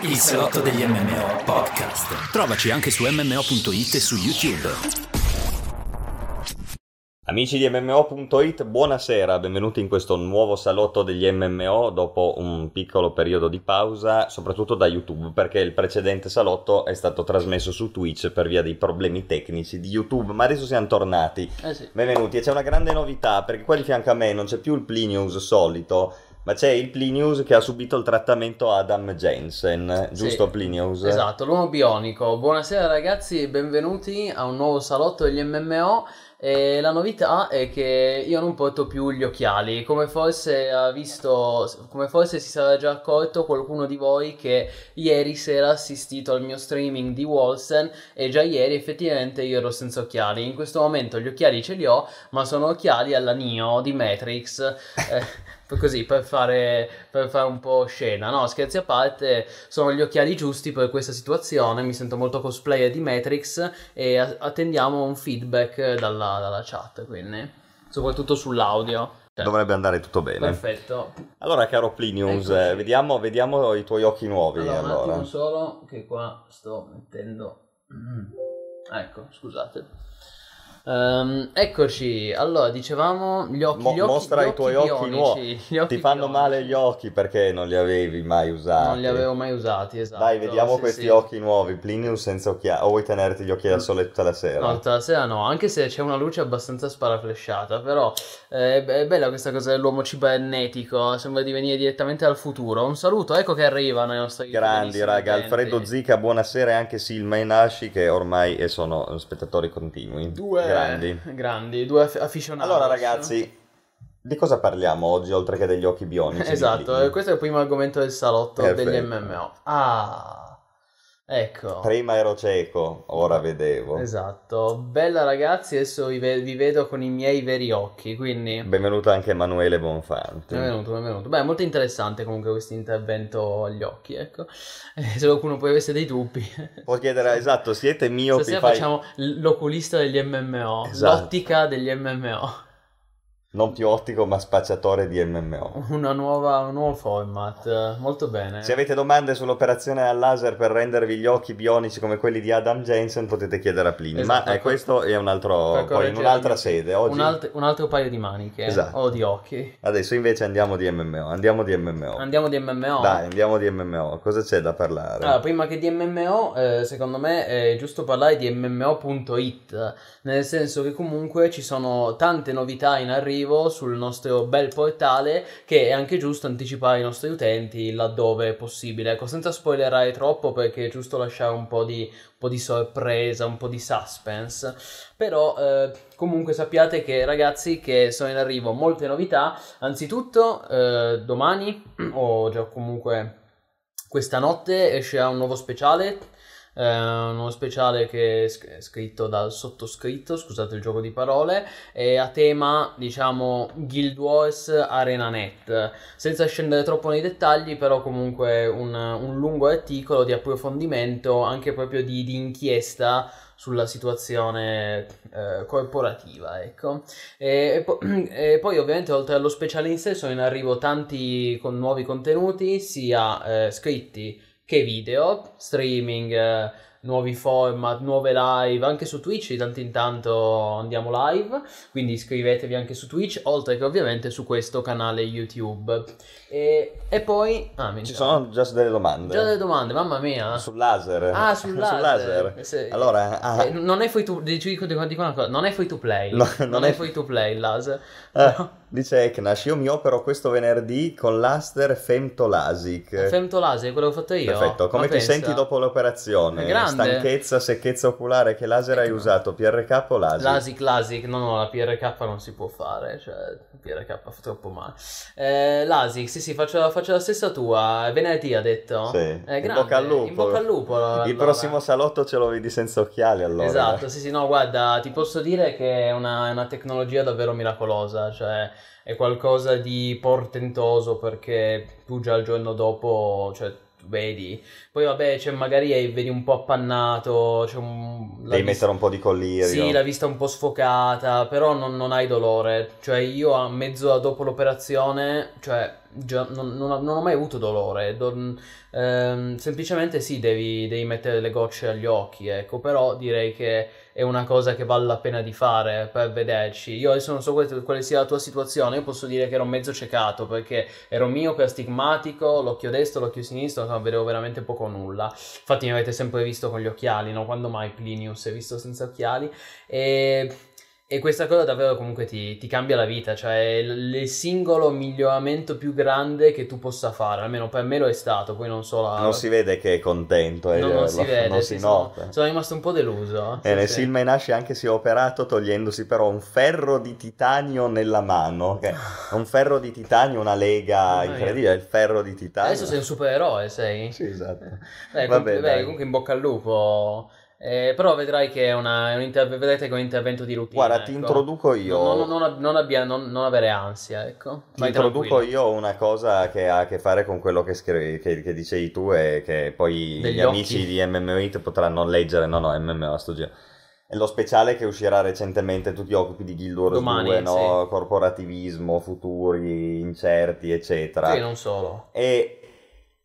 Il salotto degli MMO podcast. Trovaci anche su mmo.it e su YouTube. Amici di MMO.it, buonasera, benvenuti in questo nuovo salotto degli MMO dopo un piccolo periodo di pausa, soprattutto da YouTube, perché il precedente salotto è stato trasmesso su Twitch per via dei problemi tecnici di YouTube, ma adesso siamo tornati. Eh sì. Benvenuti, e c'è una grande novità, perché qua di fianco a me non c'è più il Plinius solito, ma c'è il Plinius che ha subito il trattamento Adam Jensen, giusto Sì, Plinius? Esatto, l'uomo bionico. Buonasera ragazzi e benvenuti a un nuovo salotto degli MMO. E la novità è che io non porto più gli occhiali, come forse ha visto, come forse si sarà già accorto qualcuno di voi che ieri sera ha assistito al mio streaming di Wolsen e già ieri effettivamente io ero senza occhiali. In questo momento gli occhiali ce li ho, ma sono occhiali alla Neo di Matrix. Eh, così per fare, per fare un po' scena, no? Scherzi a parte, sono gli occhiali giusti per questa situazione. Mi sento molto cosplayer di Matrix e a- attendiamo un feedback dalla, dalla chat, quindi soprattutto sull'audio. Cioè, Dovrebbe andare tutto bene. Perfetto. Allora, caro Plinius, eh, vediamo, vediamo i tuoi occhi nuovi. Allora, un allora. attimo solo che qua sto mettendo. Mm. Ecco, scusate. Ehm, eccoci, allora dicevamo gli occhi, Mo- gli occhi mostra gli i tuoi occhi bionici, nuovi. gli occhi Ti fanno bionici. male gli occhi perché non li avevi mai usati. Non li avevo mai usati, esatto. Dai, vediamo sì, questi sì. occhi nuovi. Plinius senza occhiali. O vuoi tenerti gli occhi da sole tutta la sera? No, tutta la sera no, anche se c'è una luce abbastanza sparaflesciata, però eh, è bella questa cosa dell'uomo cibernetico, sembra di venire direttamente dal futuro. Un saluto, ecco che arrivano i nostri Grandi, raga. Alfredo Zica, buonasera. E anche Silma e Nashi, che ormai eh, sono spettatori continui. Due Grandi. grandi, due aficionados. Allora, ragazzi, di cosa parliamo oggi, oltre che degli occhi bionici? Esatto, eh, questo è il primo argomento del salotto Perfetto. degli MMO. Ah, ecco. Prima ero cieco, ora vedevo. Esatto, bella ragazzi, adesso vi, ve- vi vedo con i miei veri occhi, quindi... Benvenuto anche Emanuele Bonfanti. Benvenuto, benvenuto. Beh, è molto interessante comunque questo intervento agli occhi, ecco. Eh, se qualcuno poi avesse dei dubbi. Può chiedere, esatto, siete miopi, Stasera fai... facciamo l'oculista degli MMO, Esatto. l'ottica degli MMO. Non più ottico ma spacciatore di MMO. Una nuova, un nuovo format, eh, molto bene. Se avete domande sull'operazione al laser per rendervi gli occhi bionici come quelli di Adam Jensen potete chiedere a Plini, Esatto, ma eh, per- questo è un altro, per poi in un'altra sede. Oggi... un, alt- un altro paio di maniche Esatto. o di occhi. Adesso invece andiamo di MMO, andiamo di MMO. Andiamo di MMO. Dai, andiamo di MMO, cosa c'è da parlare? Allora, prima che di MMO, eh, secondo me è giusto parlare di MMO.it, nel senso che comunque ci sono tante novità in arrivo sul nostro bel portale che è anche giusto anticipare ai nostri utenti laddove è possibile. Ecco, senza spoilerare troppo perché è giusto lasciare un po' di, un po' di sorpresa, un po' di suspense. Però eh, comunque sappiate che ragazzi che sono in arrivo molte novità. Anzitutto eh, domani o già comunque questa notte escerà un nuovo speciale, eh, un nuovo speciale che è scritto dal sottoscritto, scusate il gioco di parole, è a tema, diciamo, Guild Wars ArenaNet. Senza scendere troppo nei dettagli, però comunque un, un lungo articolo di approfondimento, anche proprio di, di inchiesta sulla situazione eh, corporativa, ecco. E, e po- e poi ovviamente oltre allo speciale in sé sono in arrivo tanti con nuovi contenuti, sia eh, scritti che video, streaming, eh, nuovi format, nuove live, anche su Twitch di tanto in tanto andiamo live, quindi iscrivetevi anche su Twitch, oltre che ovviamente su questo canale YouTube. E, e poi... Ah, mi Ci sono già delle domande? già delle domande, mamma mia. Sul laser. Ah, sul laser. Se- Allora, ah, Eh, non è free to dico, dico, dico una cosa, non è free to play. No, non, non è è- free to play il laser. eh, dice Eknash, io mi opero questo venerdì con l'aster Femtolasic. Femtolase, quello che ho fatto io. Perfetto, come Ma ti pensa. senti dopo l'operazione? Grande. Stanchezza, secchezza oculare, che laser hai usato? PRK o LASIK? Lasic, Lasic, no, no, la PRK non si può fare, cioè PRK fa troppo male. Eh, Lasic, sì, sì, faccio, faccio la stessa tua. Venerdì ha detto. Sì. Eh, in bocca al lupo. In bocca al lupo. allora. Il prossimo salotto ce lo vedi senza occhiali allora. Esatto, sì, sì, no, guarda, ti posso dire che è una, è una tecnologia davvero miracolosa, cioè è qualcosa di portentoso perché tu già il giorno dopo, cioè, vedi, poi vabbè, cioè, magari hai- vedi un po' appannato, c'è un... Devi vis- mettere un po' di collirio. Sì, la vista un po' sfocata, però non, non hai dolore, cioè io a mezz'ora dopo l'operazione, cioè già- non, non ho, non ho mai avuto dolore. Do- ehm, semplicemente sì, devi, devi mettere le gocce agli occhi, ecco. Però direi che è una cosa che vale la pena di fare per vederci. Io adesso non so quale, quale sia la tua situazione, io posso dire che ero mezzo ciecato perché ero miope, astigmatico, l'occhio destro, l'occhio sinistro, non vedevo veramente poco nulla. Infatti mi avete sempre visto con gli occhiali, no? Quando mai Plinius è visto senza occhiali? E, e questa cosa davvero comunque ti, ti cambia la vita, cioè è il, il singolo miglioramento più grande che tu possa fare, almeno per me lo è stato, poi non so la... Non si vede che è contento, eh, non, non si lo- vede, non si sono- nota. Sono, rimasto un po' deluso. E nel sì, sì. film Menasci anche si è operato togliendosi però un ferro di titanio nella mano. Che è un ferro di titanio, una lega mia. incredibile, il ferro di titanio. Adesso sei un supereroe, sei? Sì, esatto. Beh, Vabbè, comunque, beh, dai. comunque in bocca al lupo. Eh, però vedrai che è, una, è un inter- vedrete che è un intervento di routine. Guarda, ti ecco. introduco io. Non, non- non ab- non abbia- non- non avere ansia, ecco. Ti Vai introduco tranquillo. io una cosa che ha a che fare con quello che, scrivi, che, che dicevi tu e che poi Degli gli occhi. amici di MMO It potranno leggere. No, no, MMO a sto giro. È lo speciale che uscirà recentemente, tu ti occupi di Guild Wars Domani, 2, no? corporativismo, futuri incerti, eccetera. Sì, non solo. E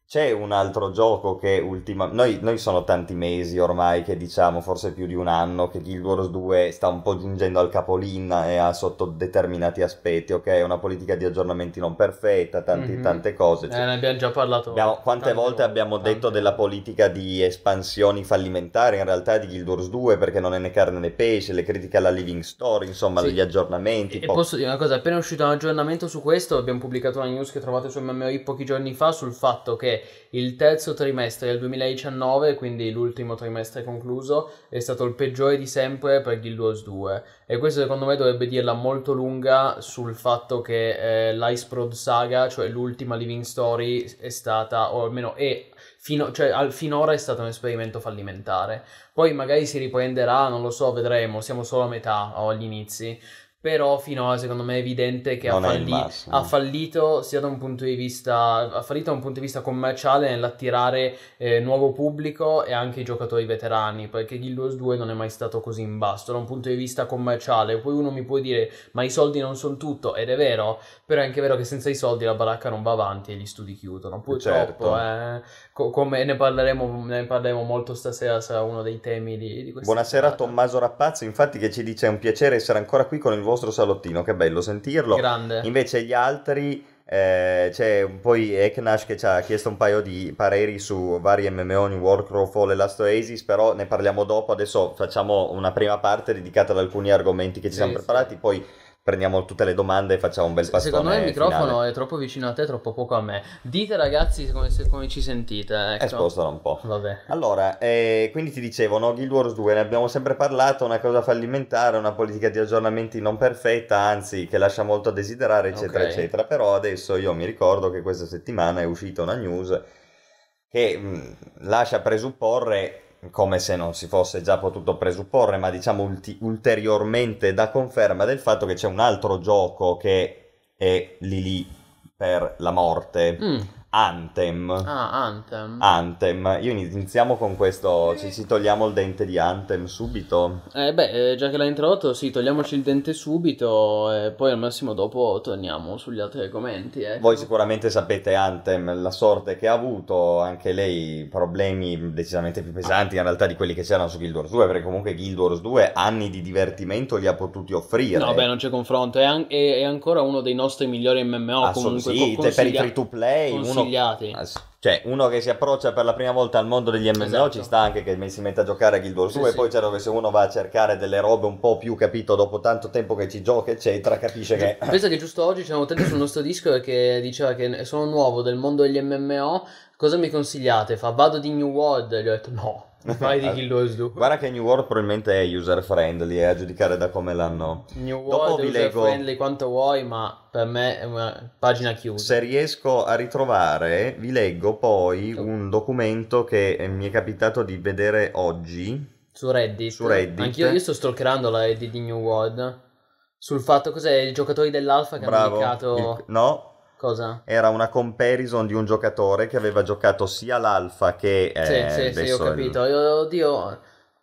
c'è un altro gioco che ultima... Noi, noi sono tanti mesi ormai che diciamo, forse più di un anno, che Guild Wars 2 sta un po' giungendo al capolinea e ha sotto determinati aspetti, ok? Una politica di aggiornamenti non perfetta, tanti- Mhm. tante cose. Eh, cioè, ne abbiamo già parlato. abbiamo- quante tante volte abbiamo tante detto della volte. politica di espansioni fallimentari in realtà di Guild Wars 2 perché non è né carne né pesce, le critiche alla Living Story, insomma, Sì. gli aggiornamenti. E po- posso dire una cosa, appena è uscito un aggiornamento su questo, abbiamo pubblicato una news che trovate su MMOI pochi giorni fa sul fatto che il terzo trimestre del 2019, quindi l'ultimo trimestre concluso, è stato il peggiore di sempre per Guild Wars 2. E questo secondo me dovrebbe dirla molto lunga sul fatto che eh, l'Ice Prod Saga, cioè l'ultima Living Story, è stata, o almeno è, fino- cioè, al- finora è stato un esperimento fallimentare. Poi magari si riprenderà, non lo so, vedremo, siamo solo a metà o agli inizi. Però finora secondo me è evidente che ha, è falli- ha fallito sia da un punto di vista ha fallito da un punto di vista commerciale nell'attirare eh, nuovo pubblico e anche i giocatori veterani perché Guild Wars 2 non è mai stato così in basso. Da un punto di vista commerciale poi uno mi può dire ma i soldi non sono tutto ed è vero però è anche vero che senza i soldi la baracca non va avanti e gli studi chiudono. Purtroppo Certo. eh, co- come ne parleremo, ne parleremo molto stasera sarà uno dei temi di, di questa Buonasera puntata. Tommaso Rappazzo, infatti che ci dice è un piacere essere ancora qui con il vostro salottino, che bello sentirlo. grande Invece gli altri, eh, c'è poi Eknash che ci ha chiesto un paio di pareri su vari MMO, New Warcraft, Fall e Last Oasis, però ne parliamo dopo, adesso facciamo una prima parte dedicata ad alcuni argomenti che ci Sì, siamo sì. preparati, poi prendiamo tutte le domande e facciamo un bel pastone Secondo me il microfono finale. è troppo vicino a te, troppo poco a me. Dite ragazzi come, se- come ci sentite. Ecco. Eh, spostalo un po'. Vabbè. Allora, eh, quindi ti dicevo, no, Guild Wars 2, ne abbiamo sempre parlato, una cosa fallimentare, una politica di aggiornamenti non perfetta, anzi che lascia molto a desiderare, eccetera, Ok. eccetera. Però adesso io mi ricordo che questa settimana è uscita una news che mh, lascia presupporre, come se non si fosse già potuto presupporre, ma diciamo ulti- ulteriormente da conferma del fatto che c'è un altro gioco che è lì lì per la morte, Mm. Anthem. Ah, Anthem. Anthem, io iniziamo con questo, ci, ci togliamo il dente di Anthem subito. Eh beh, eh, già che l'hai introdotto, sì, togliamoci il dente subito e poi al massimo dopo torniamo sugli altri argomenti. ecco. Voi sicuramente sapete Anthem, la sorte che ha avuto, anche lei problemi decisamente più pesanti in realtà di quelli che c'erano su Guild Wars 2, perché comunque Guild Wars 2 anni di divertimento li ha potuti offrire. No, beh, non c'è confronto. È, an- è- è ancora uno dei nostri migliori MMO. Assolut- comunque, sì, co- te- per i consiglia- free to play, uno, consigliati. Ah, cioè, uno che si approccia per la prima volta al mondo degli MMO Esatto. ci sta anche che si mette a giocare a Guild Wars Sì, 2 sì. poi c'è dove se uno va a cercare delle robe un po' più capito dopo tanto tempo che ci gioca eccetera capisce che Pensa che giusto oggi c'era un utente sul nostro Discord che diceva che sono nuovo del mondo degli MMO. Cosa mi consigliate? Fa vado di New World. E gli ho detto no, vai di Guild Wars 2. guarda che New World probabilmente è user friendly e a giudicare da come l'hanno New Dopo World vi user leggo- friendly quanto vuoi, ma per me è una pagina chiusa. se riesco a ritrovare vi leggo poi un documento che eh, mi è capitato di vedere oggi Su Reddit. Su Reddit. Anch'io io sto stalkerando la Reddit di New World. Sul fatto cos'è i giocatori dell'Alpha che hanno bravo indicato Il- no cosa? era una comparison di un giocatore che aveva giocato sia l'alfa che eh, sì, sì, sì, ho il- capito. Io- Oddio.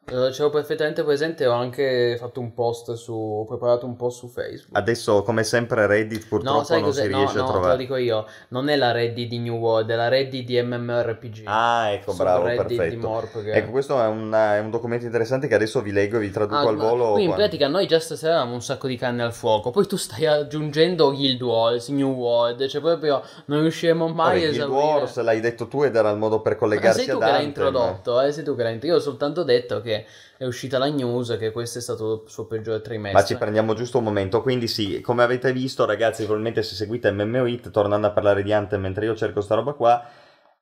Eh, ce l'ho perfettamente presente, ho anche fatto un post su, ho preparato un post su Facebook. Adesso, come sempre, Reddit purtroppo no, sai non cos'è? si No, riesce no, a te lo trovare. dico io, non è la Reddit di New World, è la Reddit di MMORPG. Ah, ecco, Su bravo, Reddit di perfetto. Morp, che- Ecco, questo è un, è un documento interessante che adesso vi leggo e vi traduco Ah, al volo. Qui in quando- pratica noi già stasera avevamo un sacco di canne al fuoco, poi tu stai aggiungendo Guild Wars, New World, cioè proprio non riusciremo mai Vabbè, a Guild esaurire. Wars l'hai detto tu ed era il modo per collegarsi sei tu che l'hai introdotto, eh, sei tu che l'hai introdotto. Io ho soltanto detto che è uscita la news che questo è stato il suo peggiore trimestre. Ma ci prendiamo giusto un momento, quindi sì, come avete visto ragazzi, probabilmente se seguite MMO Hit, tornando a parlare di Anthem mentre io cerco sta roba qua,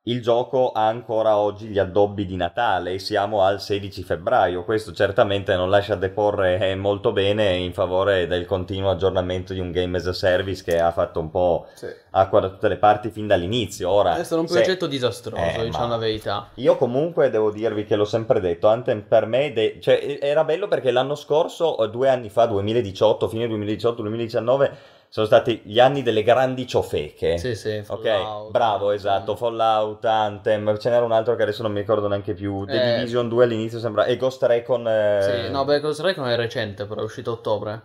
il gioco ha ancora oggi gli addobbi di Natale e siamo al 16 febbraio, questo certamente non lascia deporre eh, molto bene in favore del continuo aggiornamento di un game as a service che ha fatto un po' Sì. acqua da tutte le parti fin dall'inizio. Ora, È stato un se- progetto disastroso, Eh, diciamo la verità. Io comunque devo dirvi che l'ho sempre detto, Anthem per me de- cioè, era bello perché l'anno scorso, o due anni fa, 2018, fine 2018-2019, sono stati gli anni delle grandi ciofeche. Sì, sì, Ok, Fallout, bravo, Anthem. esatto, Fallout, Anthem, ce n'era un altro che adesso non mi ricordo neanche più, The Eh. Division 2 all'inizio sembra, e Ghost Recon... eh, Sì, no, beh, Ghost Recon è recente, però è uscito a ottobre.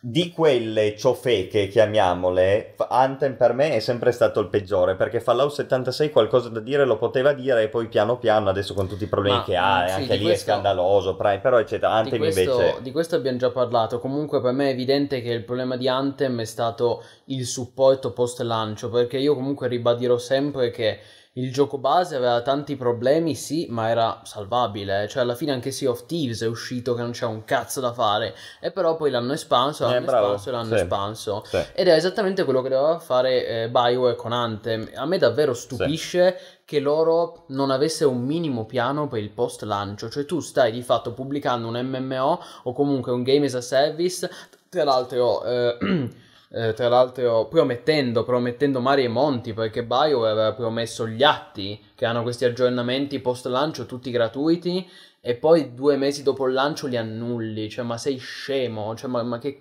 Di quelle ciofeche, chiamiamole, Anthem per me è sempre stato il peggiore, perché Fallout 76 qualcosa da dire lo poteva dire e poi piano piano, adesso con tutti i problemi Ma, che ha, sì, anche di lì questo- è scandaloso, però eccetera, Di Anthem questo, invece... di questo abbiamo già parlato. Comunque, per me è evidente che il problema di Anthem è stato il supporto post lancio. Perché io, comunque, ribadirò sempre che il gioco base aveva tanti problemi, sì, ma era salvabile. Cioè, alla fine anche Sea of Thieves è uscito che non c'è un cazzo da fare. E però poi l'hanno espanso, Eh, l'hanno bravo, espanso l'hanno sì. espanso. Sì. Ed è esattamente quello che doveva fare eh, Bioware con Anthem. A me davvero stupisce che loro non avessero un minimo piano per il post lancio. Cioè tu stai di fatto pubblicando un MMO o comunque un game as a service, tra l'altro... eh, eh, tra l'altro promettendo, promettendo mari e monti perché BioWare aveva promesso gli atti che hanno questi aggiornamenti post lancio tutti gratuiti e poi due mesi dopo il lancio li annulli, cioè ma sei scemo, cioè ma, ma che,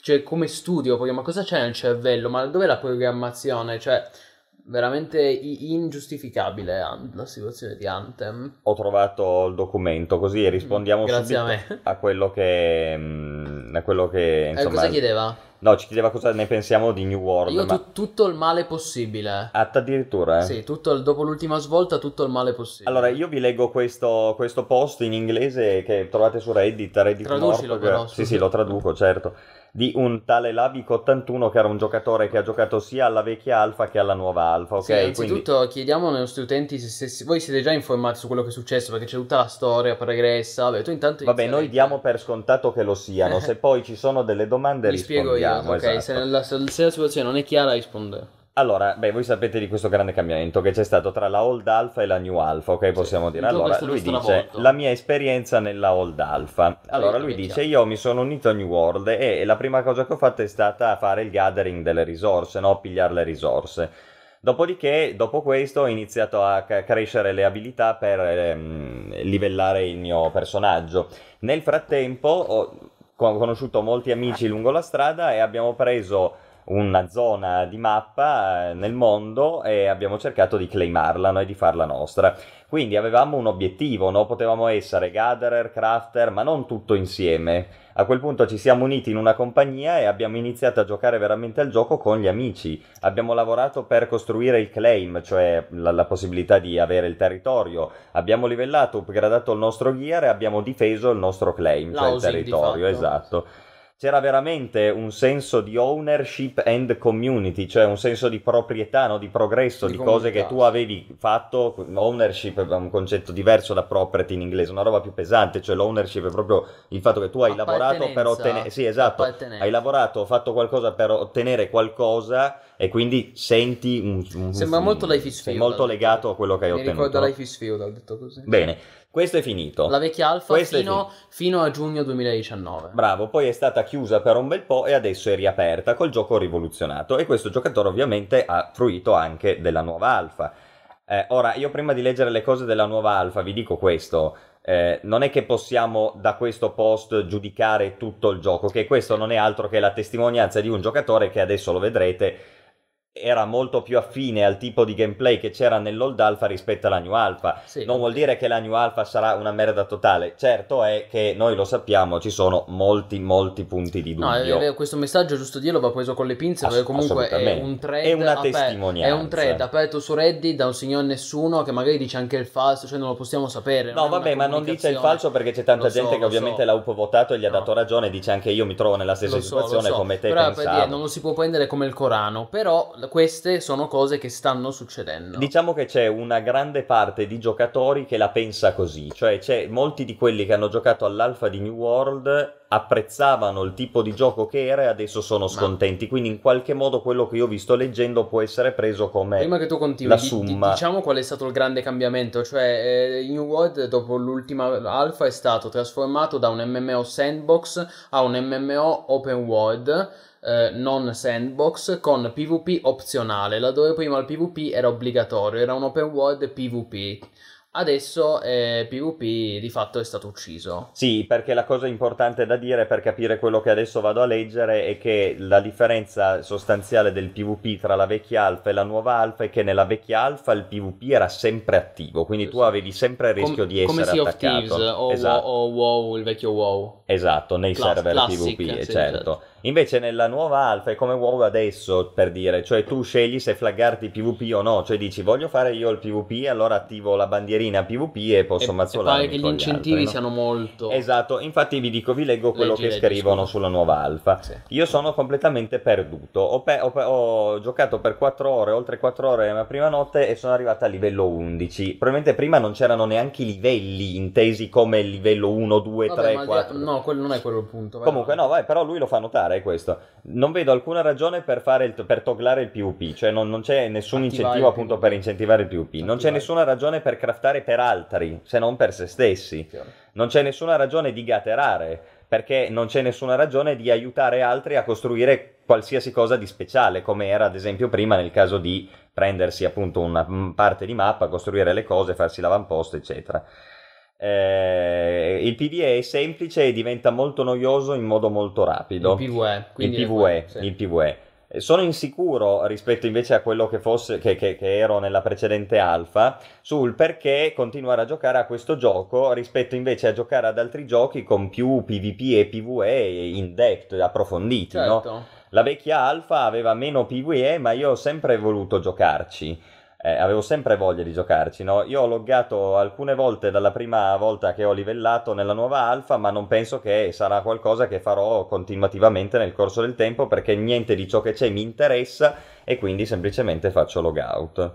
cioè come studio, poi, ma cosa c'è nel cervello, ma dov'è la programmazione, cioè veramente ingiustificabile la situazione di Anthem. Ho trovato il documento, così rispondiamo Grazie a subito me. a quello che... mm, a quello che... Eh, Insomma, cosa chiedeva? No, ci chiedeva cosa ne pensiamo di New World, Io ma... tu- tutto il male possibile. Ah, addirittura, eh? Sì, tutto il- dopo l'ultima svolta tutto il male possibile. Allora, io vi leggo questo, questo post in inglese che trovate su Reddit, Reddit Traducilo Morpg. però, Sì, scusa. sì, lo traduco, certo. Di un tale Lavic81 che era un giocatore che ha giocato sia alla vecchia alfa che alla nuova alfa, ok? Sì, innanzitutto chiediamo ai nostri utenti se, se- se- voi siete già informati su quello che è successo perché c'è tutta la storia pregressa. Vabbè, tu intanto Vabbè, noi diamo per scontato che lo siano, se poi ci sono delle domande Vi spiego io, rispondiamo. ok? esatto. Se, la, se la situazione non è chiara risponde. Allora, beh, voi sapete di questo grande cambiamento che c'è stato tra la Old Alpha e la New Alpha, ok? Possiamo dire. gioco è Allora, lui dice la mia esperienza nella Old Alpha. Allora, Sì, lui dice io mi sono unito a New World e la prima cosa che ho fatto è stata fare il gathering delle risorse, no? Pigliare le risorse. Dopodiché, dopo questo, ho iniziato a crescere le abilità per ehm, livellare il mio personaggio. Nel frattempo ho conosciuto molti amici lungo la strada e abbiamo preso una zona di mappa eh, nel mondo e abbiamo cercato di claimarla no, e di farla nostra. Quindi avevamo un obiettivo, no? potevamo essere gatherer, crafter, ma non tutto insieme. A quel punto ci siamo uniti in una compagnia e abbiamo iniziato a giocare veramente al gioco con gli amici. Abbiamo lavorato per costruire il claim, cioè la, la possibilità di avere il territorio. Abbiamo livellato, upgradato il nostro gear e abbiamo difeso il nostro claim, cioè il territorio, esatto c'era veramente un senso di ownership and community, cioè un senso di proprietà, no? di progresso, Di di, cose che tu avevi fatto. Ownership è un concetto diverso da property in inglese, una roba più pesante, cioè l'ownership è proprio il fatto che tu hai lavorato per ottenere... Sì, esatto, hai lavorato, fatto qualcosa per ottenere qualcosa e quindi senti un... un- Sembra un- molto Life is Feudal. molto legato a quello che hai Mi ottenuto. ricorda no? Life is Feudal, detto così. Bene, questo è finito. La vecchia alfa fino, fino a giugno 2019. Bravo, poi è stata chiusa per un bel po' e adesso è riaperta col gioco rivoluzionato e questo giocatore ovviamente ha fruito anche della nuova alfa. Eh, ora, io prima di leggere le cose della nuova alfa vi dico questo, eh, non è che possiamo da questo post giudicare tutto il gioco, che questo non è altro che la testimonianza di un giocatore che adesso lo vedrete era molto più affine al tipo di gameplay che c'era nell'old alpha rispetto alla new alpha. Sì. Non vuol dire che la new alpha sarà una merda totale, certo è che noi lo sappiamo, ci sono molti, molti punti di No, è dubbio. vero, questo messaggio, giusto dirlo, va preso con le pinze Ass- perché comunque è un thread È una aper- testimonianza. È un thread aperto su Reddit da un signor nessuno che magari dice anche il falso, cioè non lo possiamo sapere. No, vabbè, ma non dice il falso perché c'è tanta Lo so, gente che lo ovviamente so. l'ha votato e gli ha No. dato ragione, dice anche io mi trovo nella stessa Lo so, situazione so. come te Però per pensavo. dire, non lo si può prendere come il Corano, però queste sono cose che stanno succedendo. Diciamo che c'è una grande parte di giocatori che la pensa così, cioè c'è molti di quelli che hanno giocato all'alfa di New World apprezzavano il tipo di gioco che era e adesso sono scontenti, quindi in qualche modo quello che io ho visto leggendo può essere preso come Prima che tu continui, la di- di- summa. diciamo qual è stato il grande cambiamento, cioè eh, New World dopo l'ultima alfa è stato trasformato da un MMO sandbox a un MMO open world, eh, non sandbox, con PvP opzionale, laddove prima il PvP era obbligatorio, era un open world PvP. Adesso eh, PvP di fatto è stato ucciso. Sì, perché la cosa importante da dire per capire quello che adesso vado a leggere è che la differenza sostanziale del PvP tra la vecchia alfa e la nuova alfa è che nella vecchia alfa il PvP era sempre attivo, quindi Sì, tu avevi sempre il rischio Com- di come essere Sea of attaccato. Thieves o, esatto. WoW, il vecchio WoW. Esatto, nei Class- server classic, PvP, sì, certo. esatto. Invece nella nuova alfa è come WoW adesso, per dire, cioè tu scegli se flaggarti PvP o no, cioè dici voglio fare io il PvP, allora attivo la bandierina PvP e posso E, e mazzolarmi pare che gli incentivi altri, no? siano molto... Esatto, infatti vi dico, vi leggo quello Leggi, che leggi, scrivono scusa. sulla nuova alfa. Sì. Io sono completamente perduto. Ho, pe- ho pe- ho giocato per 4 ore, oltre 4 ore la prima notte e sono arrivato a livello 11. Probabilmente prima non c'erano neanche i livelli intesi come il livello 1, 2, Vabbè, 3, ma al di- 4. No, quello non è quello il punto. Comunque, no, vai, però lui lo fa notare è questo. Non vedo alcuna ragione per, fare il, per toglare il PvP, cioè non, non c'è nessun Attivare incentivo appunto per incentivare il PvP. Non c'è Attivare. nessuna ragione per craftare per altri, se non per se stessi. Non c'è nessuna ragione di gaterare, perché non c'è nessuna ragione di aiutare altri a costruire qualsiasi cosa di speciale, come era ad esempio prima nel caso di prendersi appunto una parte di mappa, costruire le cose, farsi l'avamposto, eccetera. Eh, il PvE è semplice e diventa molto noioso in modo molto rapido. Il PvE. Quindi il PvE, sì. il PvE. Eh, Sono insicuro rispetto invece a quello che, fosse, che, che- che ero nella precedente alfa sul perché continuare a giocare a questo gioco rispetto invece a giocare ad altri giochi con più PvP e PvE in depth, approfonditi. no? Certo. La vecchia alfa aveva meno PvE, ma io ho sempre voluto giocarci. Eh, avevo sempre voglia di giocarci, no? Io ho loggato alcune volte dalla prima volta che ho livellato nella nuova alfa, ma non penso che sarà qualcosa che farò continuativamente nel corso del tempo perché niente di ciò che c'è mi interessa e quindi semplicemente faccio logout.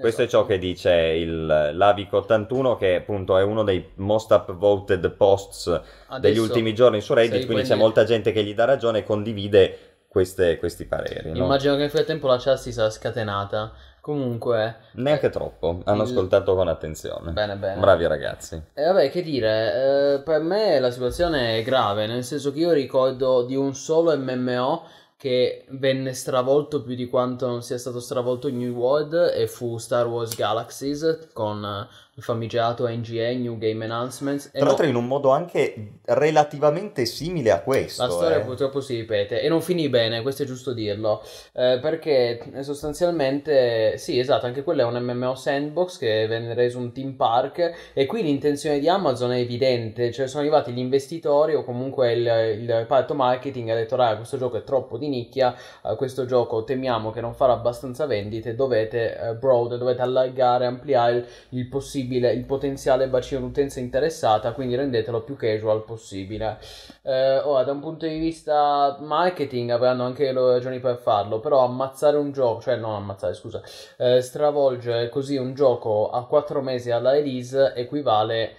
Questo è ciò Esatto. che dice il Lavic81, che appunto è uno dei most upvoted posts degli Adesso, ultimi giorni su Reddit, quindi c'è molta gente che gli dà ragione e condivide queste- questi pareri. no? Immagino che nel frattempo la chat si sarà scatenata. Comunque, Neanche troppo, hanno il- ascoltato con attenzione. bene, bene. Bravi ragazzi. E vabbè, che dire, eh, per me la situazione è grave, nel senso che io ricordo di un solo MMO che venne stravolto più di quanto non sia stato stravolto in New World e fu Star Wars Galaxies con eh, famigerato NGA, New Game Announcements. E Tra l'altro no- in un modo anche relativamente simile a questo. La storia eh. purtroppo si ripete e non finì bene, questo è giusto dirlo, eh, perché sostanzialmente, sì esatto, anche quello è un MMO sandbox che venne reso un team park e qui l'intenzione di Amazon è evidente, cioè sono arrivati gli investitori o comunque il, il reparto marketing ha detto raga questo gioco è troppo di nicchia, eh, questo gioco temiamo che non farà abbastanza vendite, dovete eh, broad, dovete allargare, ampliare il, il possibile, il potenziale bacino d'utenza interessata, quindi rendetelo più casual possibile. Eh, ora, da un punto di vista marketing avranno anche le ragioni per farlo, però ammazzare un gioco, cioè non ammazzare, scusa, eh, stravolgere così un gioco a 4 mesi alla release equivale,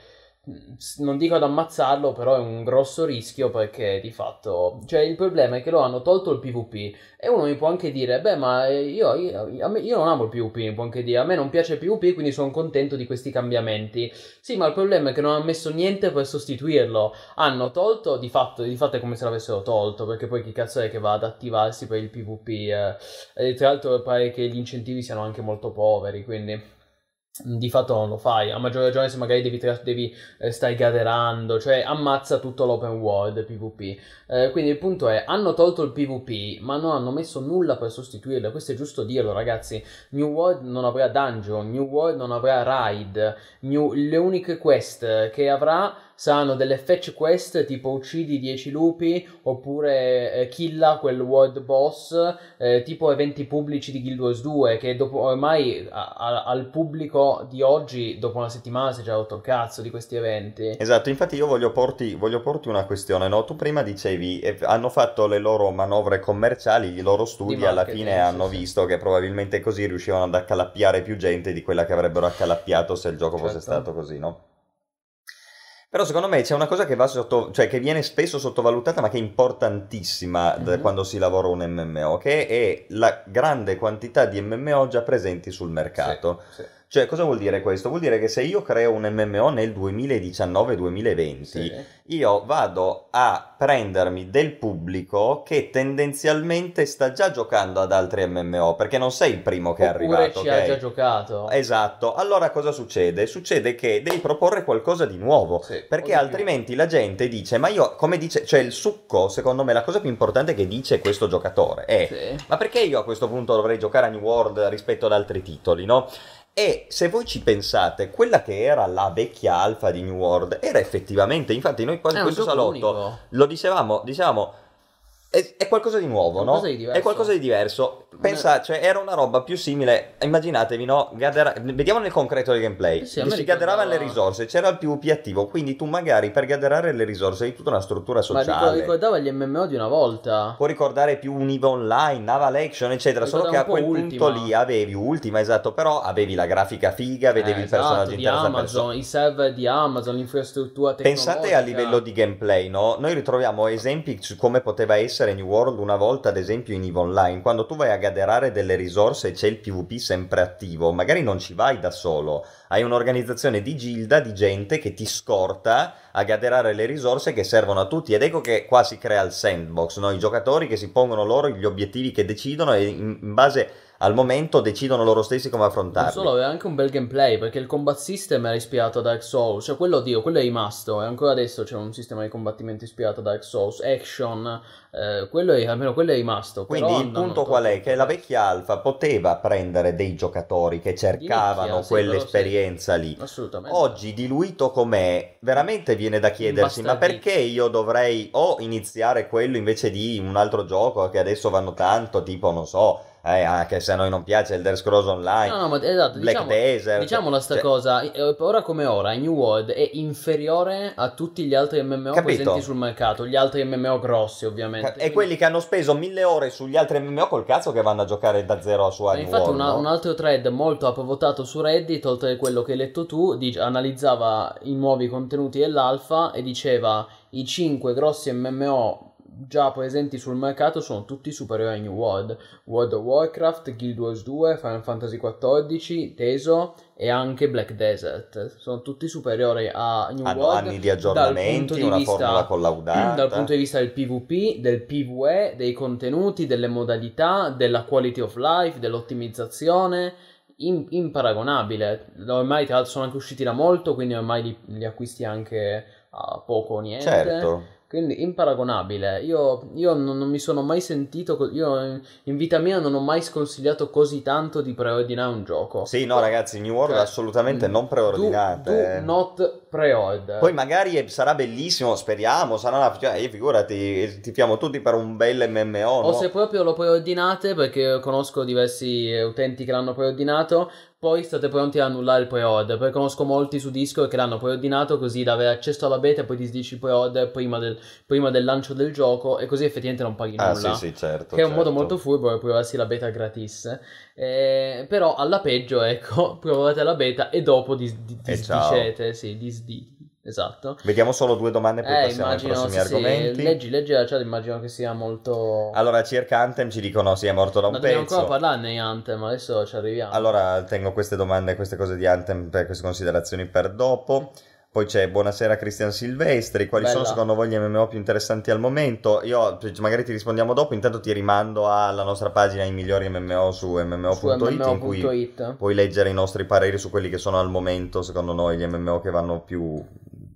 non dico ad ammazzarlo, però è un grosso rischio perché di fatto, cioè il problema è che loro hanno tolto il PvP e uno mi può anche dire, beh ma eh, io, io, io non amo il PvP, mi può anche dire, a me non piace il PvP quindi sono contento di questi cambiamenti. Sì, ma il problema è che non hanno messo niente per sostituirlo. Hanno tolto, di fatto, di fatto è come se l'avessero tolto, perché poi chi cazzo è che va ad attivarsi per il PvP? eh? E tra l'altro pare che gli incentivi siano anche molto poveri, quindi... di fatto non lo fai, a maggior ragione se magari devi, tra- devi eh, stai gaderando, cioè ammazza tutto l'open world PvP. Eh, quindi il punto è, hanno tolto il PvP, ma non hanno messo nulla per sostituirlo, questo è giusto dirlo ragazzi, New World non avrà dungeon, New World non avrà raid, New- le uniche quest che avrà saranno delle fetch quest tipo uccidi 10 lupi oppure eh, killa quel world boss eh, tipo eventi pubblici di Guild Wars 2 che dopo ormai a- a- al pubblico di oggi dopo una settimana si è già rotto il cazzo di questi eventi Esatto, infatti io voglio porti, voglio porti una questione, no? Tu prima dicevi, eh, hanno fatto le loro manovre commerciali, i loro studi Di alla fine hanno sì. visto che probabilmente così riuscivano ad accalappiare più gente di quella che avrebbero accalappiato se il gioco fosse Certo. stato così, no? Però secondo me c'è una cosa che, va sotto, cioè che viene spesso sottovalutata ma che è importantissima Mhm. quando si lavora un MMO, che è la grande quantità di MMO già presenti sul mercato. Sì, sì. Cioè, cosa vuol dire questo? Vuol dire che se io creo un MMO nel 2019-2020, Sì. io vado a prendermi del pubblico che tendenzialmente sta già giocando ad altri MMO, perché non sei il primo che è Oppure arrivato, ci ok? ha già giocato Esatto, allora cosa succede? Succede che devi proporre qualcosa di nuovo, Sì, perché di più. altrimenti la gente dice, ma io, come dice, cioè il succo, secondo me, la cosa più importante che dice questo giocatore è, Sì. ma perché io a questo punto dovrei giocare a New World rispetto ad altri titoli, no? E se voi ci pensate, quella che era la vecchia alfa di New World era effettivamente, infatti noi quasi È un questo salotto unico. lo dicevamo, dicevamo, è, è qualcosa di nuovo, no? Qualcosa di diverso. È qualcosa di diverso. Pensa, cioè, era una roba più simile. Immaginatevi, no? Gather- Vediamo nel concreto del gameplay. Sì, si ricordava- gatheravano le risorse, c'era il PvP attivo. Quindi tu, magari per gatherare le risorse, hai tutta una struttura Ma sociale. ricordava gli MMO di una volta. Può ricordare più un EVE Online, Naval Action, eccetera. Solo che a Ricordava quel po' punto Ultima. lì avevi Ultima, esatto. Però avevi la grafica figa, vedevi Eh, il personaggio esatto, in di terza Amazon, persona. i server di Amazon, l'infrastruttura tecnologica. Pensate a livello di gameplay, no? Noi ritroviamo esempi su come poteva essere New World una volta, ad esempio in EVE Online. Quando tu vai a gaderare delle risorse e c'è il PvP sempre attivo, magari non ci vai da solo. Hai un'organizzazione di gilda di gente che ti scorta a gaderare le risorse che servono a tutti. Ed ecco che qua si crea il sandbox, no? I giocatori che si pongono loro gli obiettivi che decidono e in base al momento decidono loro stessi come Non affrontarli. solo, aveva anche un bel gameplay perché il combat system era ispirato a Dark Souls, cioè quello, Dio, quello è rimasto e ancora adesso c'è un sistema di combattimento ispirato a Dark Souls, action, eh, quello è, almeno quello è rimasto. Quindi il punto qual è? Che la vecchia alfa poteva prendere dei giocatori che cercavano nicchia, sì, quell'esperienza lì. Assolutamente. Oggi diluito com'è, veramente viene da chiedersi, ma perché io dovrei o iniziare quello invece di un altro gioco che adesso vanno tanto, tipo, non so, eh, anche se a noi non piace Elder Scrolls Online, No, no, ma esatto, Black diciamo, Desert. diciamola sta cioè, cosa, eh, ora come ora, New World è inferiore a tutti gli altri MMO Capito. presenti sul mercato, gli altri MMO grossi ovviamente. E Quindi- quelli che hanno speso mille ore sugli altri MMO col cazzo che vanno a giocare da zero a su a E New infatti World, una- no? un altro thread molto approvotato su Reddit, oltre a quello che hai letto tu, dice- analizzava i nuovi contenuti dell'alfa e diceva i 5 grossi MMO già presenti sul mercato sono tutti superiori a New World. World of Warcraft, Guild Wars 2, Final Fantasy XIV, Teso e anche Black Desert. Sono tutti superiori a New Hanno World. anni di aggiornamenti, di una vista- formula collaudata. Dal punto di vista del PvP, del PvE, dei contenuti, delle modalità, della quality of life, dell'ottimizzazione, imparagonabile. Ormai tra l'altro sono anche usciti da molto, quindi ormai li, li acquisti anche a poco o niente. Certo. Quindi imparagonabile. Io, io non, non mi sono mai sentito. Io in, vita mia non ho mai sconsigliato così tanto di preordinare un gioco. Sì, no, ragazzi, New World Cioè, assolutamente non Do, preordinate. do eh. not pre-order. Poi magari sarà bellissimo, speriamo, sarà una... Cioè, io figurati, tifiamo tutti per un bel MMO, O no? se proprio lo preordinate, perché conosco diversi eh, utenti che l'hanno preordinato, poi state pronti a annullare il pre-order. Perché conosco molti su Discord che l'hanno preordinato così da avere accesso alla beta e poi disdici il pre-order prima del, prima del lancio del gioco e così effettivamente non paghi Ah, nulla. sì, sì, certo. Che è un modo certo. molto furbo per provarsi la beta gratis. Eh, però alla peggio, ecco, provate la beta e dopo dis- di- E ciao. disdicete, sì, disdi. Esatto. Vediamo solo due domande e poi Eh, passiamo ai immagino, prossimi sì, sì, argomenti. leggi, leggi la chat, immagino che sia molto... Allora, circa Anthem ci dicono sì, è morto da un Ma dobbiamo pezzo. ancora parlarne di Anthem, adesso ci arriviamo. Allora, tengo queste domande, queste cose di Anthem per queste considerazioni per dopo. Poi c'è Buonasera Cristian Silvestri, quali Bella. sono secondo voi gli MMO più interessanti al momento? Io cioè, magari ti rispondiamo dopo, intanto ti rimando alla nostra pagina i migliori MMO su mmo.it in cui MMO.it. puoi leggere i nostri pareri su quelli che sono al momento secondo noi gli MMO che vanno più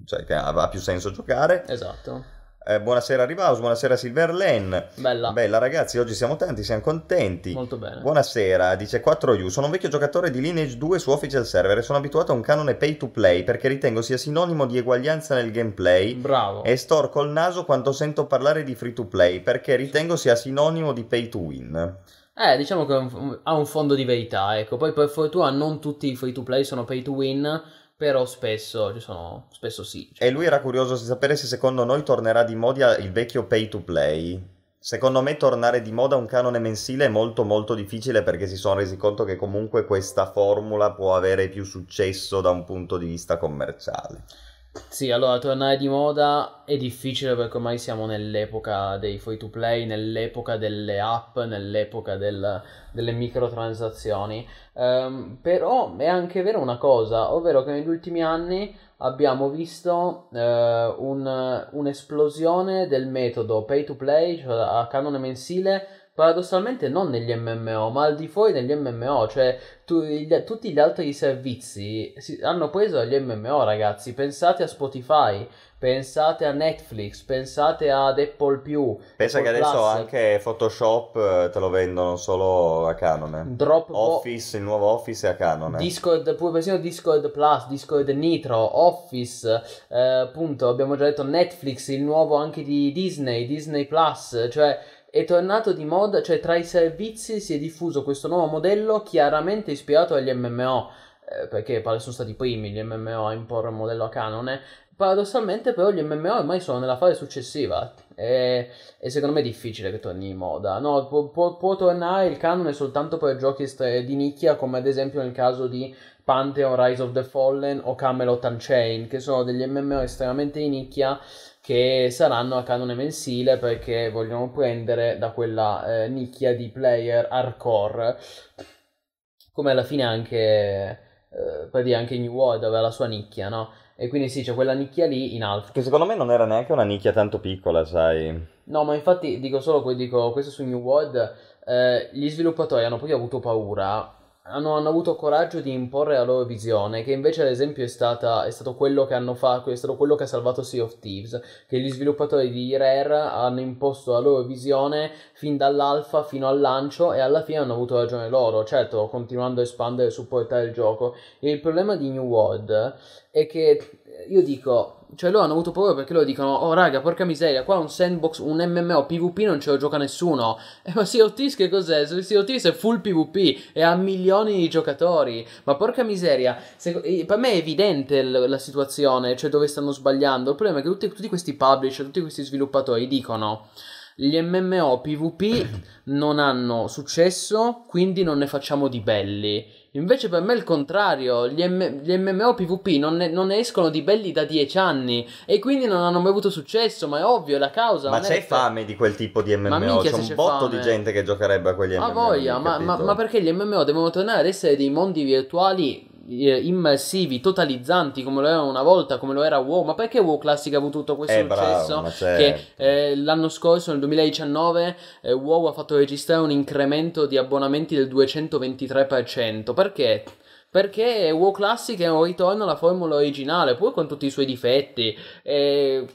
cioè che ha, ha più senso giocare. Esatto. Eh, buonasera Rivaus, buonasera Silverlen. Bella. Bella ragazzi, oggi siamo tanti, siamo contenti. Molto bene. Buonasera, dice 4U. Sono un vecchio giocatore di Lineage 2 su Official Server e sono abituato a un canone pay to play perché ritengo sia sinonimo di eguaglianza nel gameplay Bravo. e storco il naso quando sento parlare di free to play perché ritengo sia sinonimo di pay to win. Eh, diciamo che ha un- ha un fondo di verità, ecco. Poi per fortuna non tutti i free to play sono pay to win, però spesso ci sono, spesso sì. E lui era curioso di sapere se secondo noi tornerà di moda il vecchio pay to play. Secondo me tornare di moda un canone mensile è molto molto difficile perché si sono resi conto che comunque questa formula può avere più successo da un punto di vista commerciale. Sì, allora tornare di moda è difficile perché ormai siamo nell'epoca dei free to play, nell'epoca delle app, nell'epoca del- delle microtransazioni. Ehm, però è anche vero una cosa, ovvero che negli ultimi anni abbiamo visto eh, un- un'esplosione del metodo pay to play, cioè a canone mensile. Paradossalmente non negli MMO, ma al di fuori degli MMO, cioè tu- gli- tutti gli altri servizi si- hanno preso agli MMO, ragazzi. Pensate a Spotify, pensate a Netflix, pensate ad Apple Più, Pensa che Apple adesso Plus, anche Photoshop eh, te lo vendono solo a canone. Dropbox, Office, il nuovo Office è a canone. Discord, pure persino Discord Plus, Discord Nitro, Office, eh, appunto abbiamo già detto Netflix, il nuovo anche di Disney, Disney Plus, cioè è tornato di moda, cioè tra i servizi si è diffuso questo nuovo modello chiaramente ispirato agli MMO, eh, perché pare sono stati i primi gli MMO a imporre un modello a canone. Paradossalmente però gli MMO ormai sono nella fase successiva e, e secondo me è difficile che torni in moda. No, può, può- può tornare il canone soltanto per giochi di nicchia come ad esempio nel caso di Pantheon, Rise of the Fallen o Camelot Unchained che sono degli MMO estremamente di nicchia che saranno a canone mensile perché vogliono prendere da quella eh, nicchia di player hardcore come alla fine anche eh, per dire anche New World aveva la sua nicchia no? e quindi sì c'è quella nicchia lì in alfa Che secondo me non era neanche una nicchia tanto piccola, sai. No, ma infatti dico solo dico, questo su New World. eh, gli sviluppatori hanno proprio avuto paura. Hanno, hanno avuto coraggio di imporre la loro visione, che invece, ad esempio, è, stata, è stato quello che hanno fatto, è stato quello che ha salvato Sea of Thieves. Che gli sviluppatori di Rare hanno imposto la loro visione fin dall'alfa fino al lancio e alla fine hanno avuto ragione loro. Certo, continuando a espandere e supportare il gioco. Il problema di New World è che io dico, cioè loro hanno avuto paura perché loro dicono, oh raga, porca miseria, qua un sandbox, un MMO PvP non ce lo gioca nessuno. E ma Sea of Thieves che cos'è? Sea of Thieves è full PvP e ha milioni di giocatori. Ma porca miseria, se- eh, per me è evidente l- la situazione, cioè dove stanno sbagliando. Il problema è che tutti, tutti questi publisher, tutti questi sviluppatori dicono... Gli MMO PvP non hanno successo, quindi non ne facciamo di belli. Invece per me è il contrario, gli, M- gli MMO PvP non ne, non ne escono di belli da 10 anni e quindi non hanno mai avuto successo, ma è ovvio, è la causa. Ma c'è fame di quel tipo di MMO, minchia c'è un c'è botto fame. di gente che giocherebbe a quegli MMO. Ha voglia, ma, ma- ma perché gli MMO devono tornare ad essere dei mondi virtuali eh, immersivi, totalizzanti come lo erano una volta, come lo era WoW? Ma perché WoW Classic ha avuto tutto questo Eh, bravo, successo? certo. Che eh, l'anno scorso, nel 2019, eh, WoW ha fatto registrare un incremento di abbonamenti del 223%. Perché? Perché WoW Classic è un ritorno alla formula originale, pur con tutti i suoi difetti,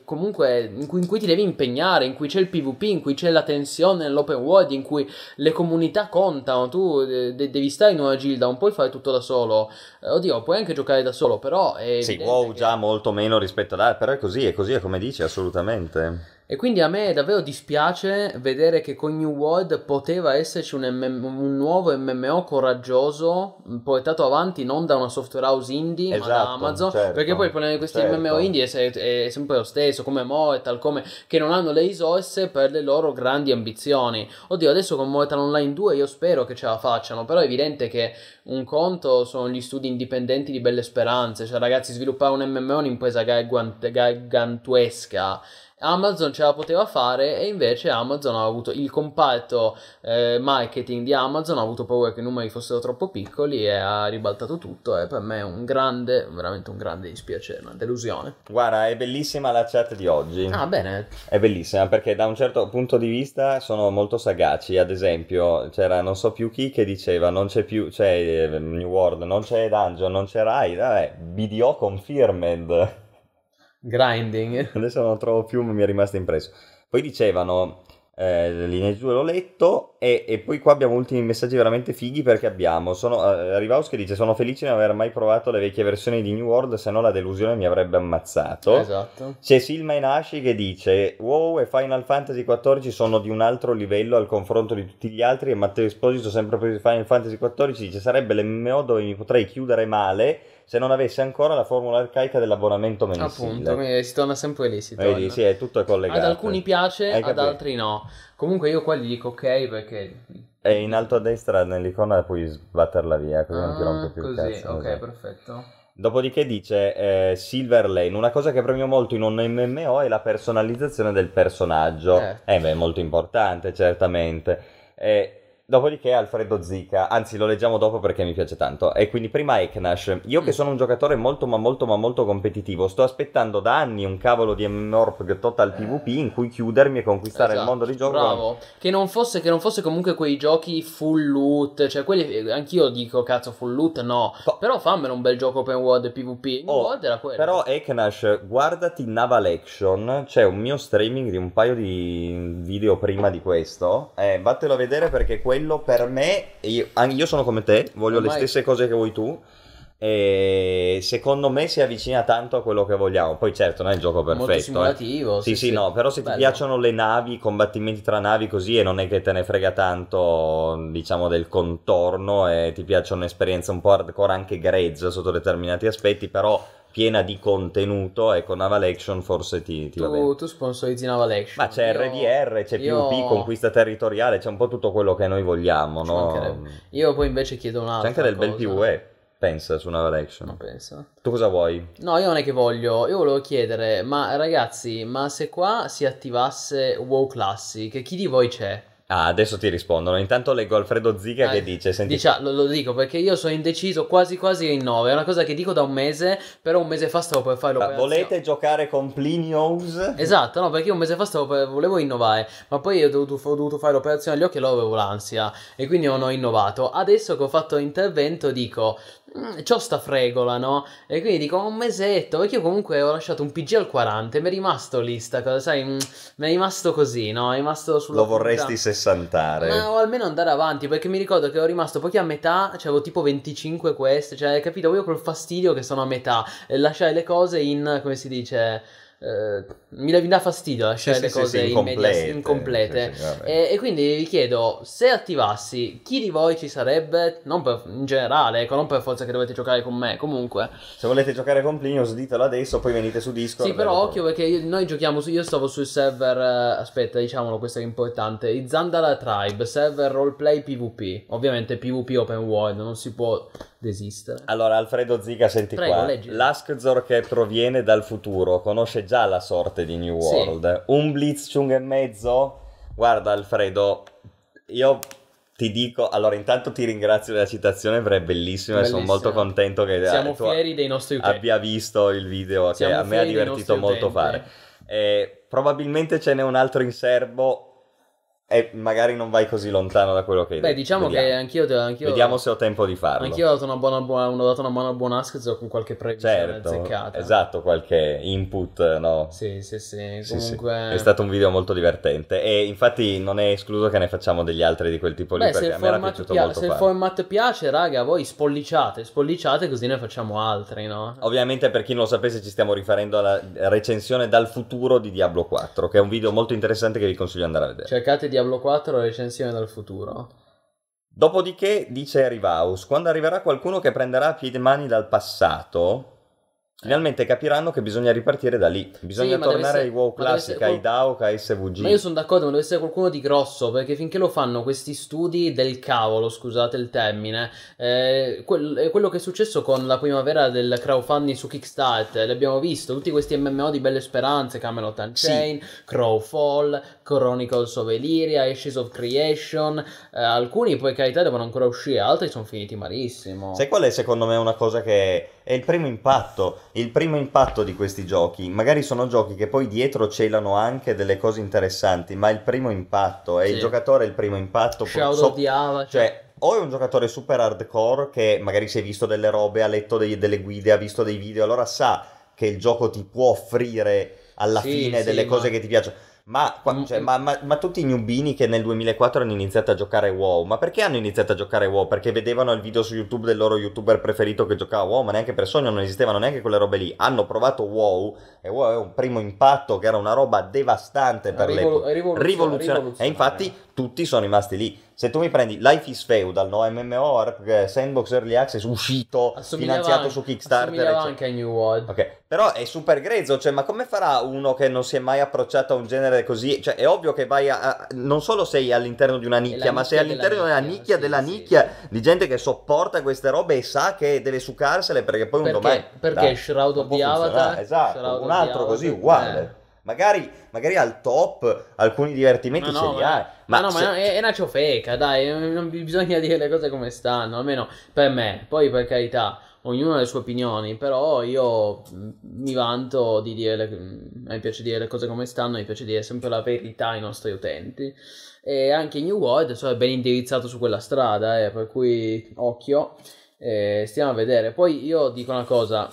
comunque in cui, in cui ti devi impegnare, in cui c'è il PvP, in cui c'è la tensione nell'open world, in cui le comunità contano, tu eh, de- devi stare in una gilda, non puoi fare tutto da solo. Eh, oddio, puoi anche giocare da solo, però è Sì, wow, che- già molto meno rispetto ad altri, però è così, è così, è come dici, assolutamente. E quindi a me davvero dispiace vedere che con New World poteva esserci un, MM un nuovo MMO coraggioso mh, portato avanti non da una software house indie ma da Esatto, Amazon certo, perché poi il problema di questi certo. MMO indie è, è sempre lo stesso come Mortal come che non hanno le risorse per le loro grandi ambizioni oddio adesso con Mortal Online 2 io spero che ce la facciano però è evidente che un conto sono gli studi indipendenti di Belle Speranze cioè ragazzi sviluppare un MMO è un'impresa gargant- gargantuesca Amazon ce la poteva fare e invece Amazon ha avuto il comparto eh, marketing di Amazon ha avuto paura che i numeri fossero troppo piccoli e ha ribaltato tutto e per me è un grande, veramente un grande dispiacere, una delusione. Guarda, è bellissima la chat di oggi. Ah, bene. È bellissima perché da un certo punto di vista sono molto sagaci. Ad esempio, c'era non so più chi che diceva non c'è più, c'è eh, New World, non c'è Dungeon, non c'è Rai, vabbè, BDO confirmed. Grinding. Adesso non lo trovo più, ma mi è rimasto impresso. Poi dicevano, eh, linea giù l'ho letto, e, e, poi qua abbiamo ultimi messaggi veramente fighi perché abbiamo, sono, eh, Rivaus che dice, sono felice di non aver mai provato le vecchie versioni di New World, se no la delusione mi avrebbe ammazzato. Esatto. C'è Silma Inashi che dice, wow e Final Fantasy XIV sono di un altro livello al confronto di tutti gli altri, e Matteo Esposito, sempre per Final Fantasy XIV, dice, sarebbe l'MMO dove mi potrei chiudere male, se non avesse ancora la formula arcaica dell'abbonamento mensile. Appunto, si torna sempre lì, si torna. Vedi, sì, è tutto collegato. Ad alcuni piace, Hai ad capito? altri no. Comunque io qua gli dico ok perché... E in alto a destra nell'icona puoi sbatterla via, così non ti rompe Ah, più così, il cazzo. ok, esatto. perfetto. Dopodiché dice eh, Silver Lane, una cosa che premio molto in un MMO è la personalizzazione del personaggio. Eh. Eh beh, è molto importante, certamente. Eh, dopodiché Alfredo Zica, anzi lo leggiamo dopo perché mi piace tanto. E quindi prima Eknash, io che Mm. sono un giocatore molto ma molto ma molto competitivo, sto aspettando da anni un cavolo di MMORPG Total PvP in cui chiudermi e conquistare il Esatto, mondo di gioco. Bravo. Che non, fosse, che non fosse comunque quei giochi full loot. Cioè, quelli. Anch'io dico, cazzo, full loot no. Co- Però fammelo un bel gioco open world PvP. New Oh, World era quello. Però Eknash, guardati Naval Action, c'è un mio streaming di un paio di video prima di questo, eh, vattelo a vedere perché quello per me, io, io sono come te, voglio Ormai- le stesse cose che vuoi tu, e secondo me si avvicina tanto a quello che vogliamo, poi certo non è il gioco perfetto. Molto eh. simulativo. Sì, sì, no, però se ti Bello. piacciono le navi, i combattimenti tra navi così e non è che te ne frega tanto, diciamo, del contorno e ti piacciono esperienze un po' hardcore anche grezze sotto determinati aspetti, però piena di contenuto e con Naval Action forse ti, ti. Tu, tu sponsorizzi Naval Action. Ma c'è Io- RDR, c'è io- PvP, conquista territoriale, c'è un po' tutto quello che noi vogliamo, no? Io poi invece chiedo un altro. C'è anche del bel PvE, pensa, su Naval Action. Non penso. Tu cosa vuoi? No, io non è che voglio, io volevo chiedere, ma ragazzi, ma se qua si attivasse WoW Classic, chi di voi c'è? Ah, adesso ti rispondono. Intanto leggo Alfredo Ziga Eh, che dice, senti, Dicia- lo, lo dico perché io sono indeciso quasi quasi in 9, è una cosa che dico da un mese, però un mese fa stavo per fare Ah, l'operazione. volete giocare con Plinios? Esatto, no, perché un mese fa stavo per- volevo innovare, ma poi ho dovuto, ho dovuto fare l'operazione agli occhi e allora avevo l'ansia e quindi non ho innovato. Adesso che ho fatto l'intervento dico, "Mm, c'ho sta fregola, no? E quindi dico un mesetto, perché io comunque ho lasciato un PG al 40 e mi è rimasto lì sta cosa, sai, mm, mi è rimasto così, no? È rimasto sulla Lo vorresti punta. sessantare? Ma o almeno andare avanti, perché mi ricordo che ero rimasto pochi a metà, c'avevo tipo 25 queste, cioè, hai capito? Io col fastidio che sono a metà, e lasciare le cose in, come si dice, eh, mi, mi dà fastidio lasciare Sì, le sì, cose sì, in media- incomplete. incomplete. E, e quindi vi chiedo, se attivassi, chi di voi ci sarebbe? Non per, in generale, ecco, non per forza che dovete giocare con me, comunque. Se volete giocare con Plinios ditelo adesso, poi venite su Discord. Sì, però occhio perché io- noi giochiamo su. Io stavo sul server. eh, aspetta, diciamolo, questo è importante. I Zandala Tribe, server roleplay PvP. Ovviamente PvP open world, non si può desistere. Allora, Alfredo Ziga, senti Prego, qua. leggi. L'Askzor che proviene dal futuro conosce già la sorte di New Sì. World. Un Blitzchung e mezzo? Guarda, Alfredo, io ti dico. Allora, intanto ti ringrazio della citazione, perché è bellissima e sono molto contento che Siamo tu fieri dei nostri utenti. abbia visto il video che Siamo a me ha divertito molto utenti. fare. Eh, probabilmente ce n'è un altro in serbo e magari non vai così lontano da quello che hai Beh, detto. diciamo Vediamo. che anch'io. anch'io Vediamo se ho tempo di farlo. Anch'io ho dato una buona, buona, ho dato una buona, buona Askzo con qualche previsione Certo, azzeccata. esatto, qualche input, no? Sì, sì, sì. Sì, sì. Comunque. È stato un video molto divertente e infatti non è escluso che ne facciamo degli altri di quel tipo lì Beh, perché a me era piaciuto pia- molto se il format piace, raga, voi spolliciate, spolliciate così ne facciamo altri, no? Ovviamente per chi non lo sapesse ci stiamo riferendo alla recensione dal futuro di Diablo 4 che è un video molto interessante che vi consiglio di andare a vedere. Cercate Diablo 4 recensione dal futuro. Dopodiché dice Rivaus, quando arriverà qualcuno che prenderà a piedi mani dal passato, Finalmente capiranno che bisogna ripartire da lì. Bisogna Sì, tornare essere- ai WoW Classic, ai DAOK, ai SVG. Ma io sono d'accordo, ma deve essere qualcuno di grosso, perché finché lo fanno questi studi del cavolo, scusate il termine, eh, quel- quello che è successo con la primavera del crowdfunding su Kickstarter, l'abbiamo visto, tutti questi MMO di belle speranze, Camelot Unchained, Crowfall, Chronicles of Elyria, Ashes of Creation, eh, alcuni poi carità devono ancora uscire, altri sono finiti malissimo. Sai qual è secondo me una cosa che è il primo impatto? Il primo impatto di questi giochi. Magari sono giochi che poi dietro celano anche delle cose interessanti, ma il primo impatto è il Sì. giocatore il primo impatto. Shadow so- of the Avatar. Cioè, o è un giocatore super hardcore che magari si è visto delle robe, ha letto dei- delle guide, ha visto dei video, allora sa che il gioco ti può offrire alla Sì, fine sì, delle ma- cose che ti piacciono. Ma, qua- Mm, cioè, mm. ma- ma- ma tutti i newbini che nel 2004 hanno iniziato a giocare WoW, ma perché hanno iniziato a giocare WoW? Perché vedevano il video su YouTube del loro youtuber preferito che giocava WoW, ma neanche per sogno non esistevano neanche quelle robe lì. Hanno provato WoW e WoW è un primo impatto che era una roba devastante per Rivolu- l'epoca. rivoluzio- Rivoluzionaria. E rivoluzionaria. infatti tutti sono rimasti lì. Se tu mi prendi Life is Feudal, no? MMORPG, Sandbox Early Access, uscito, finanziato anche- su Kickstarter. anche a New World. Ok, però è super grezzo, cioè, ma come farà uno che non si è mai approcciato a un genere così? Cioè, è ovvio che vai a, a- non solo sei all'interno di una nicchia, ma sei nicchia all'interno della della nicchia, nicchia sì, della sì, nicchia di gente che sopporta queste robe e sa che deve sucarsele perché poi un Perché? domani... Perché Dai, Shroud of the Avatar, Esatto, Shroud un altro così uguale. eh. Magari, magari al top alcuni divertimenti Ma no, ce li ma- hai. Ma, no, se- ma è, è una ciofeca, dai, non bisogna dire le cose come stanno, almeno per me. Poi per carità, ognuno ha le sue opinioni, però io mh, mi vanto di dire, le, a me piace dire le cose come stanno, mi piace dire sempre la verità ai nostri utenti. E anche New World so, è ben indirizzato su quella strada, eh, per cui occhio, eh, stiamo a vedere. Poi io dico una cosa,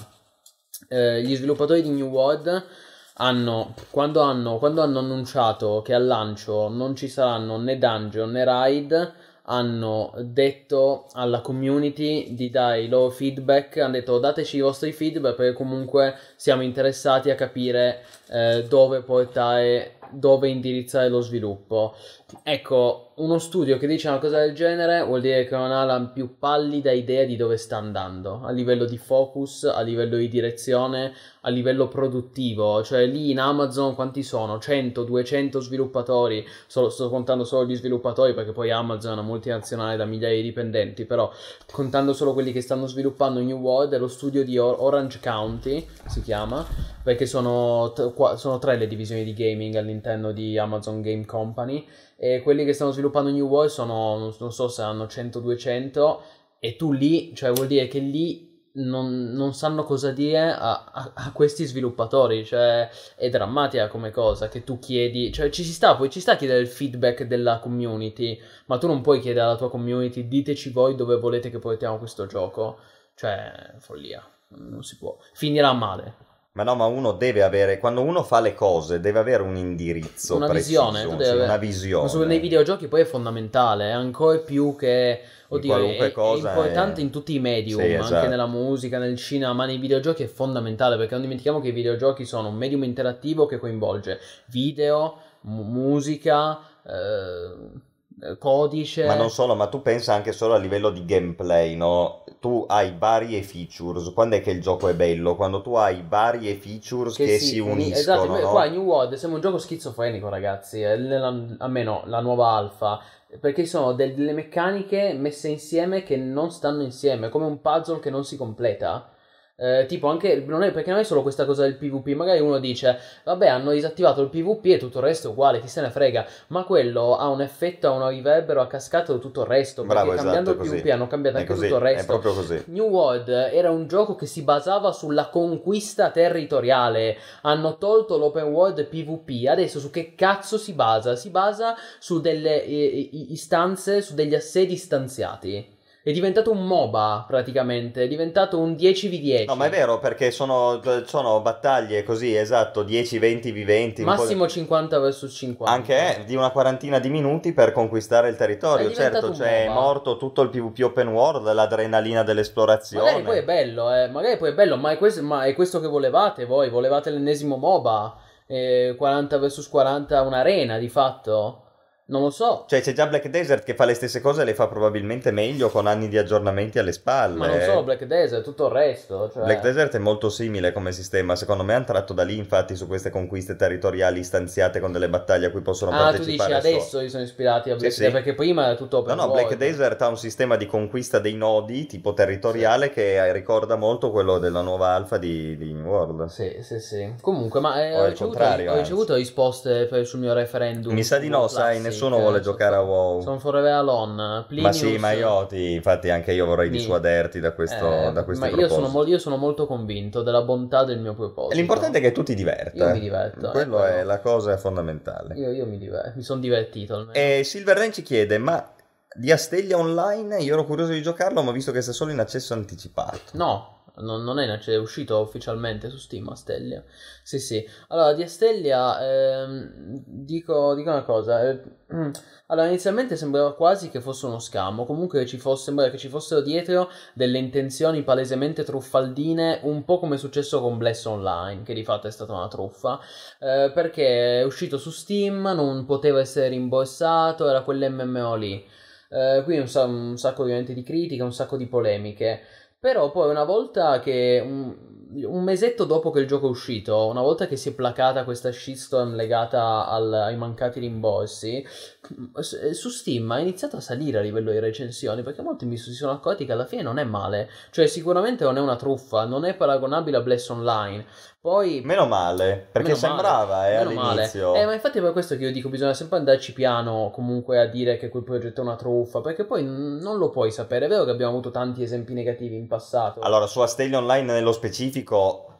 eh, gli sviluppatori di New World hanno quando, hanno quando hanno annunciato che al lancio non ci saranno né dungeon né raid hanno detto alla community di dare i loro feedback hanno detto dateci i vostri feedback perché comunque siamo interessati a capire eh, dove portare dove indirizzare lo sviluppo. Ecco uno studio che dice una cosa del genere vuol dire che non ha la più pallida idea di dove sta andando a livello di focus a livello di direzione a livello produttivo, cioè lì in Amazon quanti sono? 100, 200 sviluppatori, solo, sto contando solo gli sviluppatori perché poi Amazon è una multinazionale da migliaia di dipendenti, però contando solo quelli che stanno sviluppando New World è lo studio di Or- Orange County, si chiama, perché sono, t- qua- sono tre le divisioni di gaming all'interno di Amazon Game Company e quelli che stanno sviluppando New World sono, non- so se hanno 100-200 e tu lì, cioè vuol dire che lì non, non sanno cosa dire a, a- a questi sviluppatori, cioè è drammatica come cosa che tu chiedi, cioè ci si sta, poi ci sta a chiedere il feedback della community, ma tu non puoi chiedere alla tua community diteci voi dove volete che portiamo questo gioco, cioè follia, non si può, finirà male. Ma no, ma uno deve avere, quando uno fa le cose, deve avere un indirizzo Una preciso, visione, tu devi avere- una visione. Ma nei videogiochi poi è fondamentale, è ancora più che... Oddio, qualunque è, cosa è importante è- in tutti i medium, Sì, anche esatto. nella nella musica, nel cinema, ma nei videogiochi è fondamentale perché non dimentichiamo che i videogiochi sono un medium interattivo che coinvolge video, mu- musica, eh, codice. Ma non solo, ma tu pensa anche solo a livello di gameplay, no? Tu hai varie features, quando è che il gioco è bello? Quando tu hai varie features che, si, uni- uniscono, Esatto, no? qua New World siamo un gioco schizofrenico, ragazzi. è nella- almeno la nuova alfa. Perché sono delle meccaniche messe insieme che non stanno insieme, come un puzzle che non si completa. Eh, tipo anche non è perché non è solo questa cosa del PvP, magari uno dice vabbè hanno disattivato il PvP e tutto il resto è uguale, chi se ne frega, ma quello ha un effetto, ha un riverbero a cascata di tutto il resto, perché Bravo, esatto, cambiando è il così. PvP hanno cambiato È anche così, tutto il è resto. proprio così. New World era un gioco che si basava sulla conquista territoriale. Hanno tolto l'open world PvP. Adesso su che cazzo si basa? Si basa su delle eh, istanze, su degli assedi stanziati. È diventato un MOBA praticamente. È diventato un 10v10. No, ma è vero, perché sono, sono battaglie così, esatto, 10-20 viventi. un po' di- Massimo 50 vs 50. Anche eh, di una quarantina di minuti per conquistare il territorio. È Certo, cioè è MOBA. morto tutto il PvP open world, l'adrenalina dell'esplorazione. Magari poi è bello, eh. Magari poi è bello, ma è, questo, ma è questo che volevate voi? Volevate l'ennesimo MOBA? Eh, 40 vs 40 un'arena di fatto? Non lo so. Cioè, c'è già Black Desert che fa le stesse cose e le fa probabilmente meglio con anni di aggiornamenti alle spalle. Ma non solo Black Desert, tutto il resto. Cioè... Black Desert è molto simile come sistema. Secondo me hanno tratto da lì, infatti, su queste conquiste territoriali stanziate con delle battaglie a cui possono ah, partecipare. Ah, tu dici adesso li sono ispirati a Black sì, Desert sì. perché prima era tutto open No, no, world. Black Desert ha un sistema di conquista dei nodi tipo territoriale che ricorda molto quello della nuova alfa di, di New World. Sì, sì, sì. Comunque, ma eh, ho, ricevuto, ho ricevuto risposte per- sul mio referendum. Mi sa di no, sai, Classic, nessuno vuole eh, giocare a WoW. Sono forever alone. Ma Plinius, sì, ma io ti, infatti anche io vorrei Mi- dissuaderti da, questo, eh, da questi ma io sono, io sono molto convinto della bontà del mio proposito. L'importante è che tu ti diverta. Io mi diverto, Quello eh, è la cosa fondamentale. Io, io mi, diver- mi sono divertito almeno. E Silver Rain ci chiede, ma di Astelia Online io ero curioso di giocarlo, ma ho visto che sta solo in accesso anticipato. No, non, non è, acce- è uscito ufficialmente su Steam Astelia. Sì, sì. Allora, di Astelia ehm, dico, dico una cosa. eh, mm, allora, inizialmente sembrava quasi che fosse uno scam, o comunque ci fosse, sembrava che ci fossero dietro delle intenzioni palesemente truffaldine, un po' come è successo con Bless Online, che di fatto è stata una truffa, eh, perché è uscito su Steam, non poteva essere rimborsato, era quell'MMO lì. Eh, qui un, un sacco ovviamente di critiche, un sacco di polemiche. Però poi una volta che un, un mesetto dopo che il gioco è uscito, una volta che si è placata questa shitstorm legata al- ai mancati rimborsi, su Steam ha iniziato a salire a livello di recensioni perché molti mi si sono accorti che alla fine non è male. Cioè sicuramente non è una truffa, non è paragonabile a Bless Online. Poi Meno male, perché Meno male, sembrava eh, male. all'inizio. Eh, ma infatti è per questo che io dico bisogna sempre andarci piano comunque a dire che quel progetto è una truffa, perché poi n- non lo puoi sapere. È vero che abbiamo avuto tanti esempi negativi in passato. Allora, su Astelia Online nello specifico,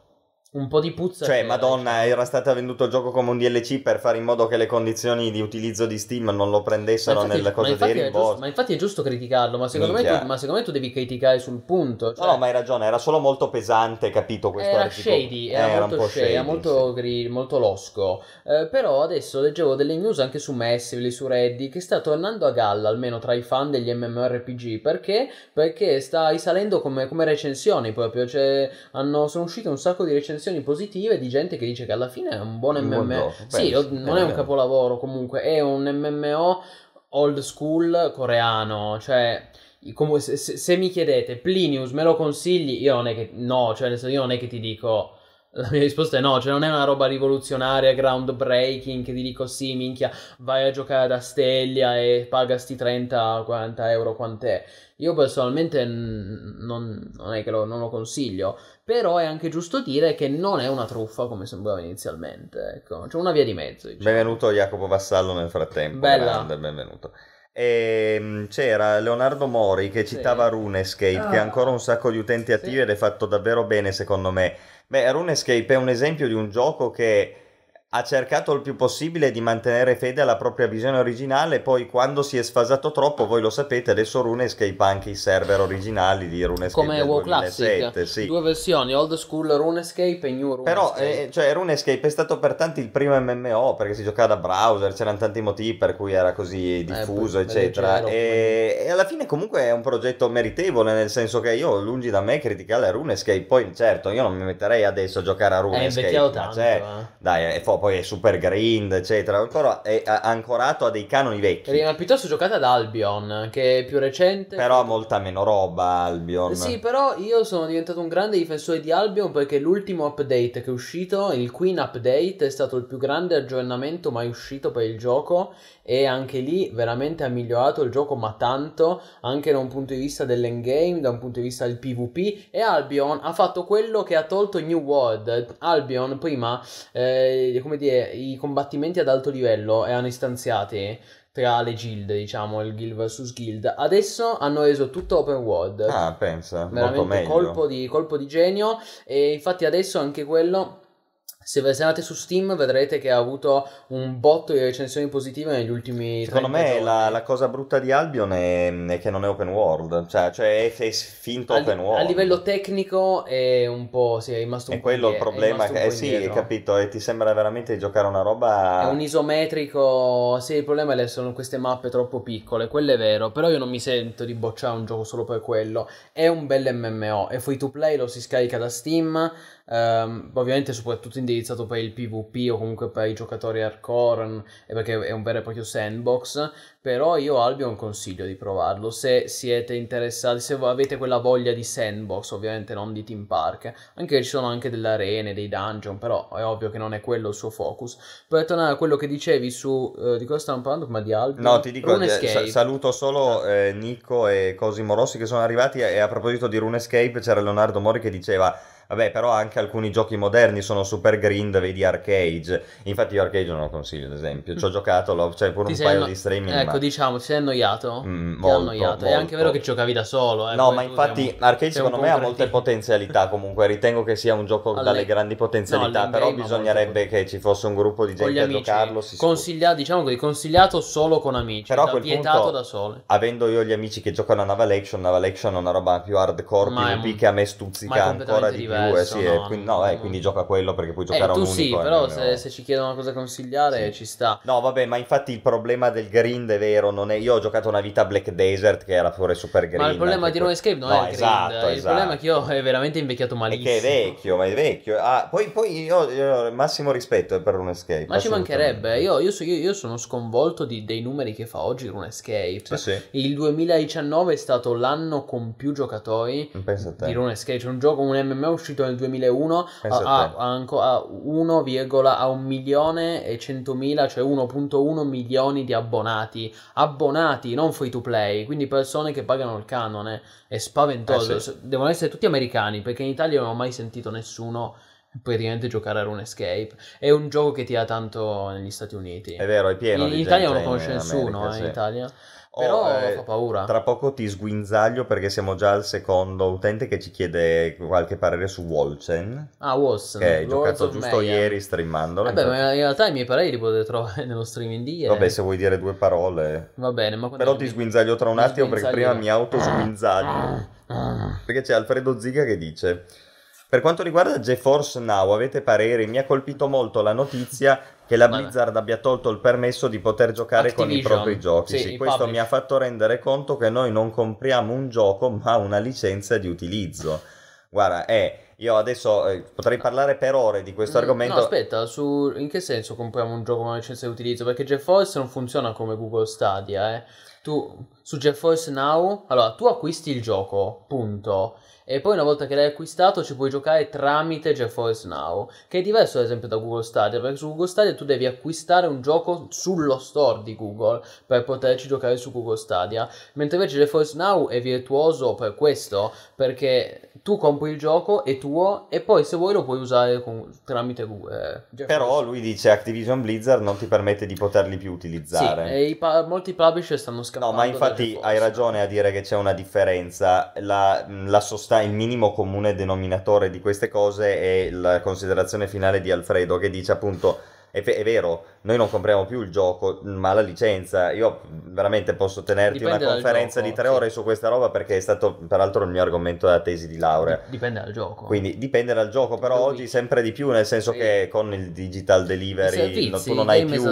un po' di puzza. cioè, Madonna, era stato venduto il gioco come un DLC per fare in modo che le condizioni di utilizzo di Steam non lo prendessero infatti, cose infatti dei rimborsi. ma infatti è giusto criticarlo, ma secondo, tu, ma secondo me tu devi criticare sul punto. Cioè, No, no, ma hai ragione, era solo molto pesante, capito questo era articolo. shady, Eh, era, un molto po' shady, era molto, sì. gri- molto losco. Eh, però adesso leggevo delle news anche su Massively, su Reddit, che sta tornando a galla, almeno tra i fan degli MMORPG. Perché? Perché sta risalendo come, come recensioni proprio. Cioè, hanno- sono uscite un sacco di recensioni positive di gente che dice che alla fine è un buon MMO. Sì, beh, o- sì, non è è un capolavoro comunque, è un MMO old school coreano. Cioè. come- se, se- mi chiedete Plinius me lo consigli io non è che no cioè io non è che ti dico la mia risposta è no, cioè non è una roba rivoluzionaria, groundbreaking, che ti dico sì, minchia, vai a giocare ad Astelia e pagasti 30-40 euro quant'è. Io personalmente non, non è che lo, non lo consiglio, però è anche giusto dire che non è una truffa come sembrava inizialmente, ecco, c'è una via di mezzo. Diciamo. Benvenuto Jacopo Vassallo nel frattempo. Bella. Grande, benvenuto. Ehm, c'era Leonardo Mori che Sì. citava RuneScape, che ha ancora un sacco di utenti attivi Sì. ed è fatto davvero bene secondo me. Beh, RuneScape è un esempio di un gioco che ha cercato il più possibile di mantenere fede alla propria visione originale, poi quando si è sfasato troppo, voi lo sapete, adesso RuneScape ha anche i server originali di RuneScape Come WoW 2007, Classic, sì. due versioni, old school RuneScape e new RuneScape. Però, eh, cioè, RuneScape è stato per tanti il primo MMO perché si giocava da browser, c'erano tanti motivi per cui era così diffuso, Eh, eccetera. leggero, E, e alla fine, comunque, è un progetto meritevole, nel senso che io, lungi da me, criticare RuneScape. Poi, certo, io non mi metterei adesso a giocare a è RuneScape. invecchiato ma tanto. c'è- eh. dai, e poi, poi è super grind, eccetera. Ancora è ancorato a dei canoni vecchi. Prima piuttosto giocate ad Albion, che è più recente. Però ha molta meno roba, Albion. Sì, però io sono diventato un grande difensore di Albion perché l'ultimo update che è uscito, il Queen Update, è stato il più grande aggiornamento mai uscito per il gioco e anche lì veramente ha migliorato il gioco ma tanto, anche da un punto di vista dell'endgame, da un punto di vista del PvP e Albion ha fatto quello che ha tolto New World. Albion prima, eh, come dire, i combattimenti ad alto livello erano istanziati tra le guild, diciamo, il guild vs guild. Adesso hanno reso tutto open world. Ah, pensa, molto Veramente meglio. colpo di, colpo di genio. E infatti adesso anche quello. Se andate su Steam vedrete che ha avuto un botto di recensioni positive negli ultimi Secondo 30 me la, la cosa brutta di Albion è, è che non è open world, cioè, cioè è, è finto a, open world. a livello tecnico è un po' sì, è rimasto un È po' quello il problema, che, eh sì, hai capito, e ti sembra veramente di giocare una roba... È un isometrico, sì, il problema è che sono queste mappe troppo piccole, quello è vero, però io non mi sento di bocciare un gioco solo per quello. È un bel MMO, è free to play, lo si scarica da Steam, ehm, ovviamente soprattutto indirizzato per il PvP o comunque per i giocatori hardcore, e perché è un vero e proprio sandbox, però io Albion consiglio di provarlo se siete interessati, se avete quella voglia di sandbox, ovviamente non di team park, anche ci sono anche delle arene, dei dungeon, però è ovvio che non è quello il suo focus. Per tornare a quello che dicevi su, eh, di cosa stavamo parlando prima di Albion? No, ti dico, eh, RuneScape. sa- saluto solo eh, Nico e Cosimo Rossi che sono arrivati e a proposito di RuneScape c'era Leonardo Mori che diceva Vabbè, però anche alcuni giochi moderni sono super grind, vedi Arcade. Infatti io Arcade non lo consiglio, ad esempio. Ci ho giocato, l'ho- c'è pure Ti un paio anno- di streaming. Ecco, ma- diciamo, ti sei annoiato? Mm, Ti ha molto, annoiato. È anche vero che giocavi da solo. eh, No, ma infatti un- Arcade secondo me ha molte potenzialità comunque, ritengo che sia un gioco Alle- dalle grandi potenzialità, No, però bisognerebbe molto- che ci fosse un gruppo di gente a giocarlo. si Consiglia- diciamo così, consigliato solo con amici. Però a quel vietato punto- da sole. Avendo io gli amici che giocano a Naval Action, Naval Action è una roba più hardcore, PvP che a me stuzzica ancora di più. Eh, sì, no, quindi, no, no, eh, no. quindi gioca a quello perché puoi Eh, giocare a tu un sì, unico. però MMO. se, se ci chiedono cosa consigliare Sì. ci sta. No, vabbè, ma infatti il problema del grind è vero. Non è... Io ho giocato una vita a Black Desert che era pure super grind. Ma il problema di que- RuneScape non No, è il grind, esatto, il esatto. problema è che io è veramente invecchiato È malissimo. che è vecchio, ma è vecchio. Ah, poi, poi io, io massimo rispetto per RuneScape. Ma ci mancherebbe, io, io io- io sono sconvolto di- dei numeri che fa oggi RuneScape. Sì, sì. Il 2019 è stato l'anno con più giocatori a di RuneScape. C'è un gioco, un MMO uscito nel 2001 Pensa a, a te. a, a anco- a 1, a 1 milione e 100.000, cioè 1.1 milioni di abbonati. Abbonati, non free to play, quindi persone che pagano il canone. È spaventoso. Eh, sì. Devono essere tutti americani, perché in Italia non ho mai sentito nessuno praticamente giocare a RuneScape. È un gioco che tira tanto negli Stati Uniti. È vero, è pieno in Italia non lo conosce nessuno, eh, sì. in Italia. Oh, Però eh, fa paura. Tra poco ti sguinzaglio perché siamo già al secondo utente che ci chiede qualche parere su Wolchen, Ah, Watson, che hai giocato giusto Mayhem. ieri streamandolo. Vabbè, infatti- ma in realtà i miei pareri li potete trovare nello streaming di ieri. Vabbè, se vuoi dire due parole. Va bene, ma Però mi- ti sguinzaglio tra un mi attimo perché prima mi auto sguinzaglio. Perché c'è Alfredo Ziga che dice: Per quanto riguarda GeForce Now, avete pareri? Mi ha colpito molto la notizia che la Blizzard abbia tolto il permesso di poter giocare con i Activision, propri giochi. sì, Sì, questo publish. mi ha fatto rendere conto che noi non compriamo un gioco, ma una licenza di utilizzo. Guarda, eh, io adesso eh, potrei parlare per ore di questo Mm, argomento. No, aspetta, su... in che senso compriamo un gioco con una licenza di utilizzo? Perché GeForce non funziona come Google Stadia, eh. Tu, su GeForce Now, allora, tu acquisti il gioco, punto. E poi una volta che l'hai acquistato ci puoi giocare tramite GeForce Now, che è diverso ad esempio da Google Stadia, perché su Google Stadia tu devi acquistare un gioco sullo store di Google per poterci giocare su Google Stadia, mentre invece GeForce Now è virtuoso per questo, perché tu compri il gioco, è tuo, e poi se vuoi lo puoi usare con- tramite Google. eh. Però lui dice Activision Blizzard non ti permette di poterli più Sì, utilizzare. e i pa- molti publisher stanno scappando. No, ma infatti hai ragione a dire che c'è una differenza. La, la sosta- il minimo comune denominatore di queste cose è la considerazione finale di Alfredo che dice appunto. È, è vero, noi non compriamo più il gioco, ma la licenza. Io veramente posso tenerti Dipende una conferenza gioco, di tre sì. ore su questa roba perché è stato peraltro il mio argomento della tesi di laurea. Dip- Dipende dal gioco. Quindi dipende dal gioco, però The oggi sempre di più, nel senso Sì. che con il digital delivery servizi, no- tu non hai più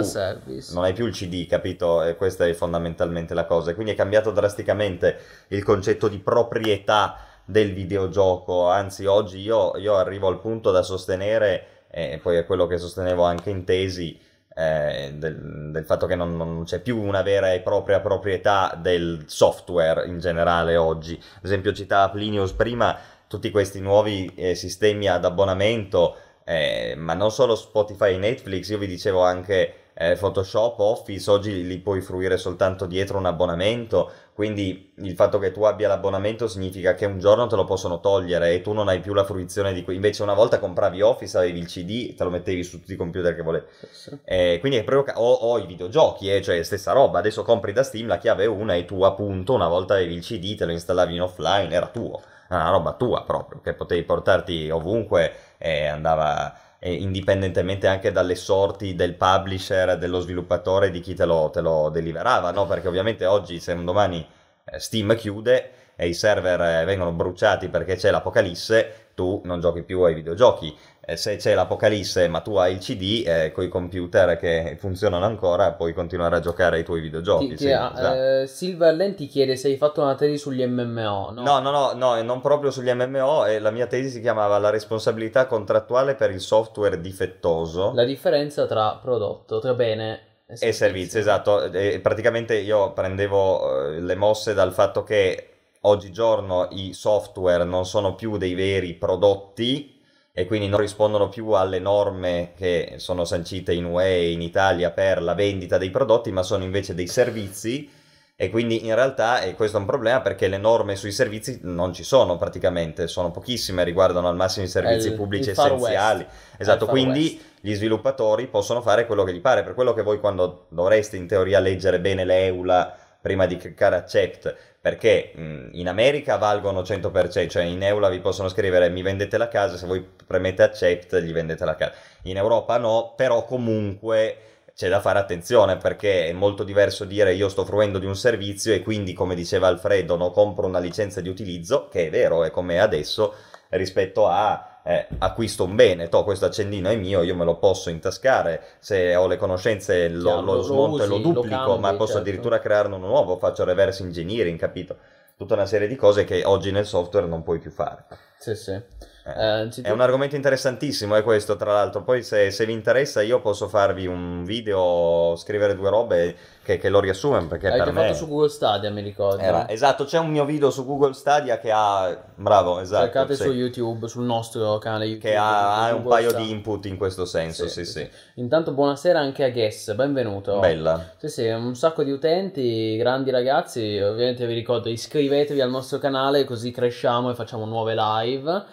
non hai più il CD, capito? E questa è fondamentalmente la cosa. Quindi è cambiato drasticamente il concetto di proprietà del videogioco. Anzi, oggi io, io arrivo al punto da sostenere, e poi è quello che sostenevo anche in tesi, eh, del, del fatto che non, non c'è più una vera e propria proprietà del software in generale oggi. Ad esempio, citava Plinius prima tutti questi nuovi eh, sistemi ad abbonamento. eh, ma non solo Spotify e Netflix, io vi dicevo anche eh, Photoshop, Office, oggi li puoi fruire soltanto dietro un abbonamento, quindi il fatto che tu abbia l'abbonamento significa che un giorno te lo possono togliere e tu non hai più la fruizione di cui invece una volta compravi Office, avevi il CD, te lo mettevi su tutti i computer che volevi. Sì. Eh, quindi è proprio ca- o, o i videogiochi, eh, cioè stessa roba, adesso compri da Steam, la chiave è una e tu appunto una volta avevi il CD, te lo installavi in offline, era tuo, era una roba tua proprio, che potevi portarti ovunque e andava eh, indipendentemente anche dalle sorti del publisher, dello sviluppatore, di chi te lo, te lo deliverava, no? Perché ovviamente oggi se un domani eh, Steam chiude, e i server eh, vengono bruciati perché c'è l'apocalisse, tu non giochi più ai videogiochi. Eh, se c'è l'apocalisse ma tu hai il CD, eh, con i computer che funzionano ancora, puoi continuare a giocare ai tuoi videogiochi. Ti, sì, ti- esatto. eh, Silverland ti chiede se hai fatto una tesi sugli MMO, no? No, no, no, no, e non proprio sugli MMO, e la mia tesi si chiamava La responsabilità contrattuale per il software difettoso La differenza tra prodotto, tra bene e servizi, esatto. E praticamente io prendevo eh, le mosse dal fatto che oggigiorno i software non sono più dei veri prodotti e quindi non rispondono più alle norme che sono sancite in UE in Italia per la vendita dei prodotti, ma sono invece dei servizi e quindi in realtà e questo è un problema perché le norme sui servizi non ci sono praticamente, sono pochissime, riguardano al massimo i servizi il- pubblici il essenziali. West. Esatto, quindi West. gli sviluppatori possono fare quello che gli pare, per quello che voi quando dovreste in teoria leggere bene l'EULA prima di cliccare accept, perché mh, in America valgono 100%, cioè in EULA vi possono scrivere mi vendete la casa, se voi premete accept gli vendete la casa. In Europa no, però comunque c'è da fare attenzione perché è molto diverso dire io sto fruendo di un servizio e quindi come diceva Alfredo no, compro una licenza di utilizzo, che è vero, è come adesso, rispetto a eh, acquisto un bene, to, questo accendino è mio, io me lo posso intascare, se ho le conoscenze lo, Chiaro, lo lo smonto e lo usi, lo duplico, cambi, ma posso certo. addirittura crearne uno nuovo, faccio reverse engineering, capito? Tutta una serie di cose che oggi nel software non puoi più fare. Sì, sì. Eh, Eh, È un argomento interessantissimo, è questo, tra l'altro. Poi, se, se vi interessa, io posso farvi un video, scrivere due robe che, che lo riassume perché Hai per me. fatto su Google Stadia, mi ricordo. era- esatto, c'è un mio video su Google Stadia che ha. Bravo, esatto. Cercate sì, su YouTube, sul nostro canale YouTube. Che ha, ha un Google paio Stadia. di input in questo senso, sì, sì. Intanto buonasera anche a Guess, benvenuto. Bella. Sì, sì, un sacco di utenti, grandi ragazzi, ovviamente vi ricordo iscrivetevi al nostro canale così cresciamo e facciamo nuove live.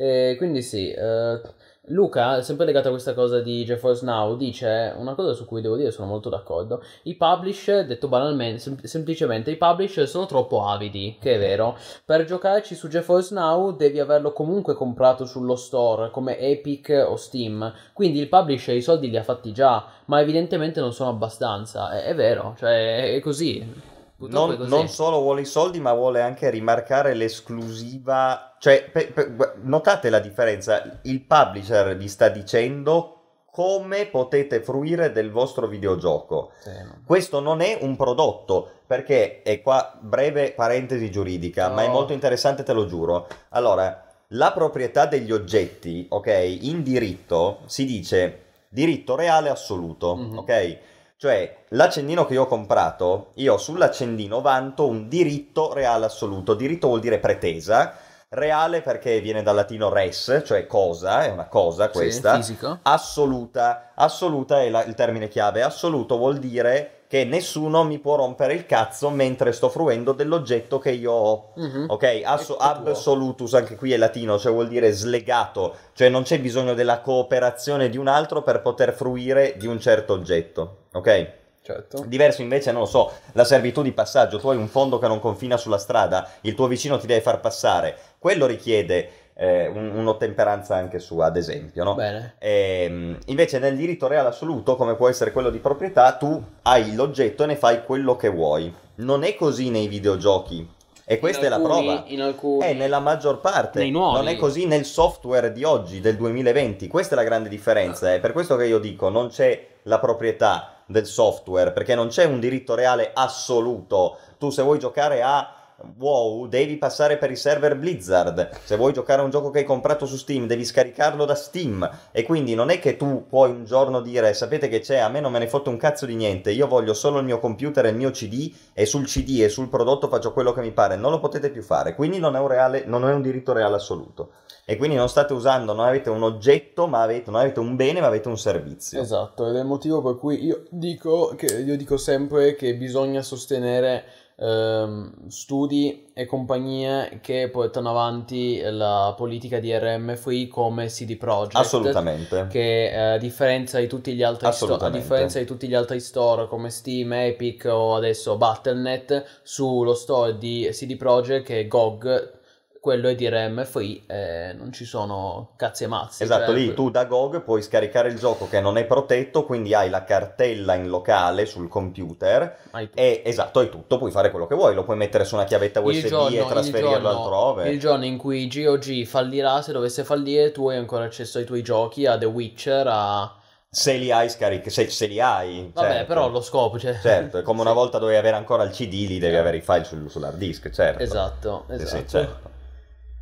E quindi sì, eh, Luca, sempre legato a questa cosa di GeForce Now, dice una cosa su cui devo dire sono molto d'accordo. I publisher, detto banalmente, sem- semplicemente, i publisher sono troppo avidi, che è vero. Per giocarci su GeForce Now devi averlo comunque comprato sullo store, come Epic o Steam. Quindi il publisher i soldi li ha fatti già, ma evidentemente non sono abbastanza. È, è vero, cioè è così. Non, è non solo vuole i soldi, ma vuole anche rimarcare l'esclusiva. Cioè, pe- pe- notate la differenza. Il publisher vi sta dicendo come potete fruire del vostro videogioco. Sì, no. Questo non è un prodotto, perché, e qua breve parentesi giuridica, ma è No. molto interessante, te lo giuro. Allora, la proprietà degli oggetti, ok, in diritto si dice diritto reale assoluto, Mhm. ok? Cioè, l'accendino che io ho comprato, io sull'accendino vanto un diritto reale assoluto. Diritto vuol dire pretesa, reale perché viene dal latino res, cioè cosa, è una cosa Sì, questa fisico. assoluta. Assoluta è la- il termine chiave. Assoluto vuol dire che nessuno mi può rompere il cazzo mentre sto fruendo dell'oggetto che io ho. Mhm. Ok, Asso- absolutus, anche qui è latino, cioè vuol dire slegato, cioè non c'è bisogno della cooperazione di un altro per poter fruire di un certo oggetto. Ok? Certo. Diverso invece, non lo so, la servitù di passaggio, tu hai un fondo che non confina sulla strada, il tuo vicino ti deve far passare, quello richiede eh, un- un'ottemperanza anche sua, ad esempio, no? Bene. Ehm, invece nel diritto reale assoluto, come può essere quello di proprietà, tu hai l'oggetto e ne fai quello che vuoi. Non è così nei videogiochi. E questa In è la alcuni- prova. In alcuni... È nella maggior parte. Non è così nel software di oggi, del 2020. Questa è la grande differenza. È per questo che io dico, non c'è la proprietà del software, perché non c'è un diritto reale assoluto. Tu se vuoi giocare a WoW devi passare per i server Blizzard. Se vuoi giocare a un gioco che hai comprato su Steam devi scaricarlo da Steam. E quindi non è che tu puoi un giorno dire sapete che c'è, a me non me ne fotte un cazzo di niente, io voglio solo il mio computer e il mio CD e sul CD e sul prodotto faccio quello che mi pare. Non lo potete più fare. Quindi non è un, reale, non è un diritto reale assoluto. E quindi non state usando, non avete un oggetto, ma avete, non avete un bene, ma avete un servizio. Esatto, ed è il motivo per cui io dico, che, io dico sempre che bisogna sostenere ehm, studi e compagnie che portano avanti la politica di RM Free come CD Projekt. Assolutamente. Che eh, a differenza di tutti gli altri store, a differenza di tutti gli altri store come Steam, Epic o adesso Battle.net, sullo store di CD Projekt è GOG quello è DRM free e non ci sono cazzi e mazzi. Esatto, cioè, lì tu da GOG puoi scaricare il gioco che non è protetto, quindi hai la cartella in locale sul computer e esatto, hai tutto, puoi fare quello che vuoi, lo puoi mettere su una chiavetta USB giorno, e trasferirlo giorno, altrove. Il giorno in cui GOG fallirà, se dovesse fallire, tu hai ancora accesso ai tuoi giochi, a The Witcher, a... Se li hai scaricati, se, se li hai. Vabbè, certo. però lo scopo, cioè... Certo, è come una volta dovevi avere ancora il CD, lì devi avere i file sul- sull'hard disk, certo. Esatto, esatto. sì, certo.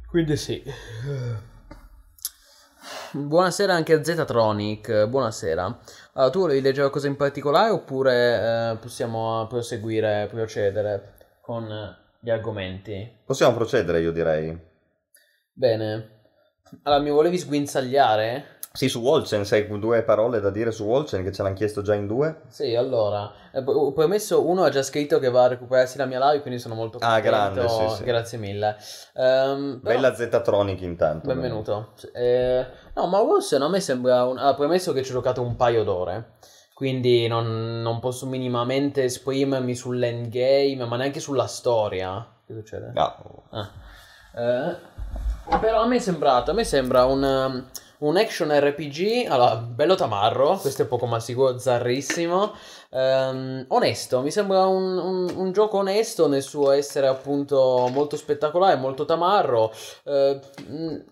Quindi sì. Buonasera anche a Zetatronic, buonasera. Allora, tu volevi leggere qualcosa in particolare oppure eh, possiamo proseguire, procedere con gli argomenti? Possiamo procedere, io direi. Bene. Allora, mi volevi sguinzagliare? Sì, su Wolchen, sai due parole da dire su Wolchen che ce l'hanno chiesto già in due? Sì, allora, eh, premesso, uno ha già scritto che va a recuperarsi la mia live, quindi sono molto Ah, contento. grande, sì, sì. Grazie mille. Ehm, però- Bella Zetatronic intanto. Benvenuto. Eh, no, ma Wilson a me sembra un... Ha premesso che ci ho giocato un paio d'ore. Quindi non, non posso minimamente esprimermi sull'endgame, ma neanche sulla storia. Che succede? No. Ah. Eh, però a me è sembrato, a me sembra un, um, un action RPG, allora, bello tamarro, questo è poco ma sicuro, zarrissimo, ehm, onesto, mi sembra un, un- un gioco onesto nel suo essere appunto molto spettacolare, molto tamarro, eh,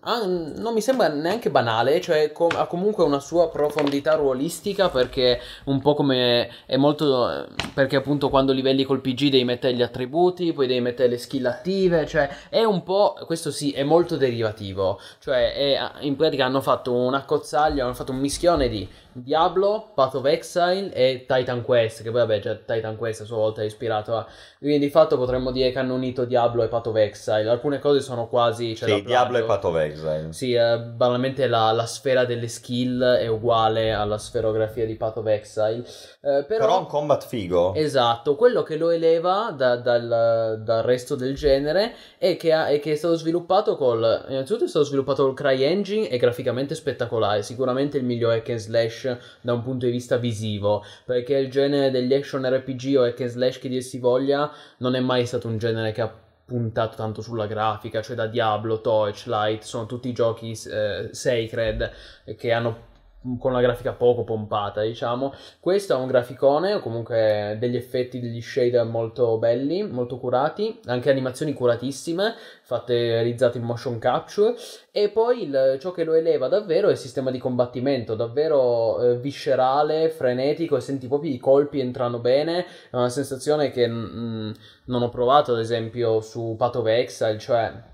non mi sembra neanche banale, cioè com- ha comunque una sua profondità ruolistica perché un po' come è molto perché appunto quando livelli col PG devi mettere gli attributi, poi devi mettere le skill attive, cioè è un po', questo sì, è molto derivativo, cioè è- in pratica hanno fatto una cozzaglia, hanno fatto un mischione di Diablo, Path of Exile e Titan Quest, che poi vabbè già Titan Quest a sua volta è ispirato a... Quindi di fatto potremmo dire che hanno unito Diablo e Path of Exile, alcune cose sono quasi... Cioè, Sì, Diablo e. Path of Exile. Sì, eh, banalmente la, la sfera delle skill è uguale alla sferografia di Path of Exile. Eh, però, Però un combat figo. esatto, quello che lo eleva da- dal, dal resto del genere è che, ha- è che è stato sviluppato col. Innanzitutto è stato sviluppato col CryEngine e graficamente spettacolare. Sicuramente il miglior hack and slash da un punto di vista visivo. Perché il genere degli action RPG o hack and slash che dir si voglia non è mai stato un genere che ha puntato tanto sulla grafica, cioè da Diablo, Torchlight, sono tutti giochi eh, sacred che hanno con la grafica poco pompata, diciamo. Questo è un graficone, o comunque degli effetti, degli shader molto belli, molto curati, anche animazioni curatissime, fatte realizzate in motion capture. E poi il- ciò che lo eleva davvero è il sistema di combattimento, davvero eh, viscerale, frenetico, e senti proprio i colpi entrano bene. È una sensazione che mm, non ho provato, ad esempio, su Path of Exile, cioè.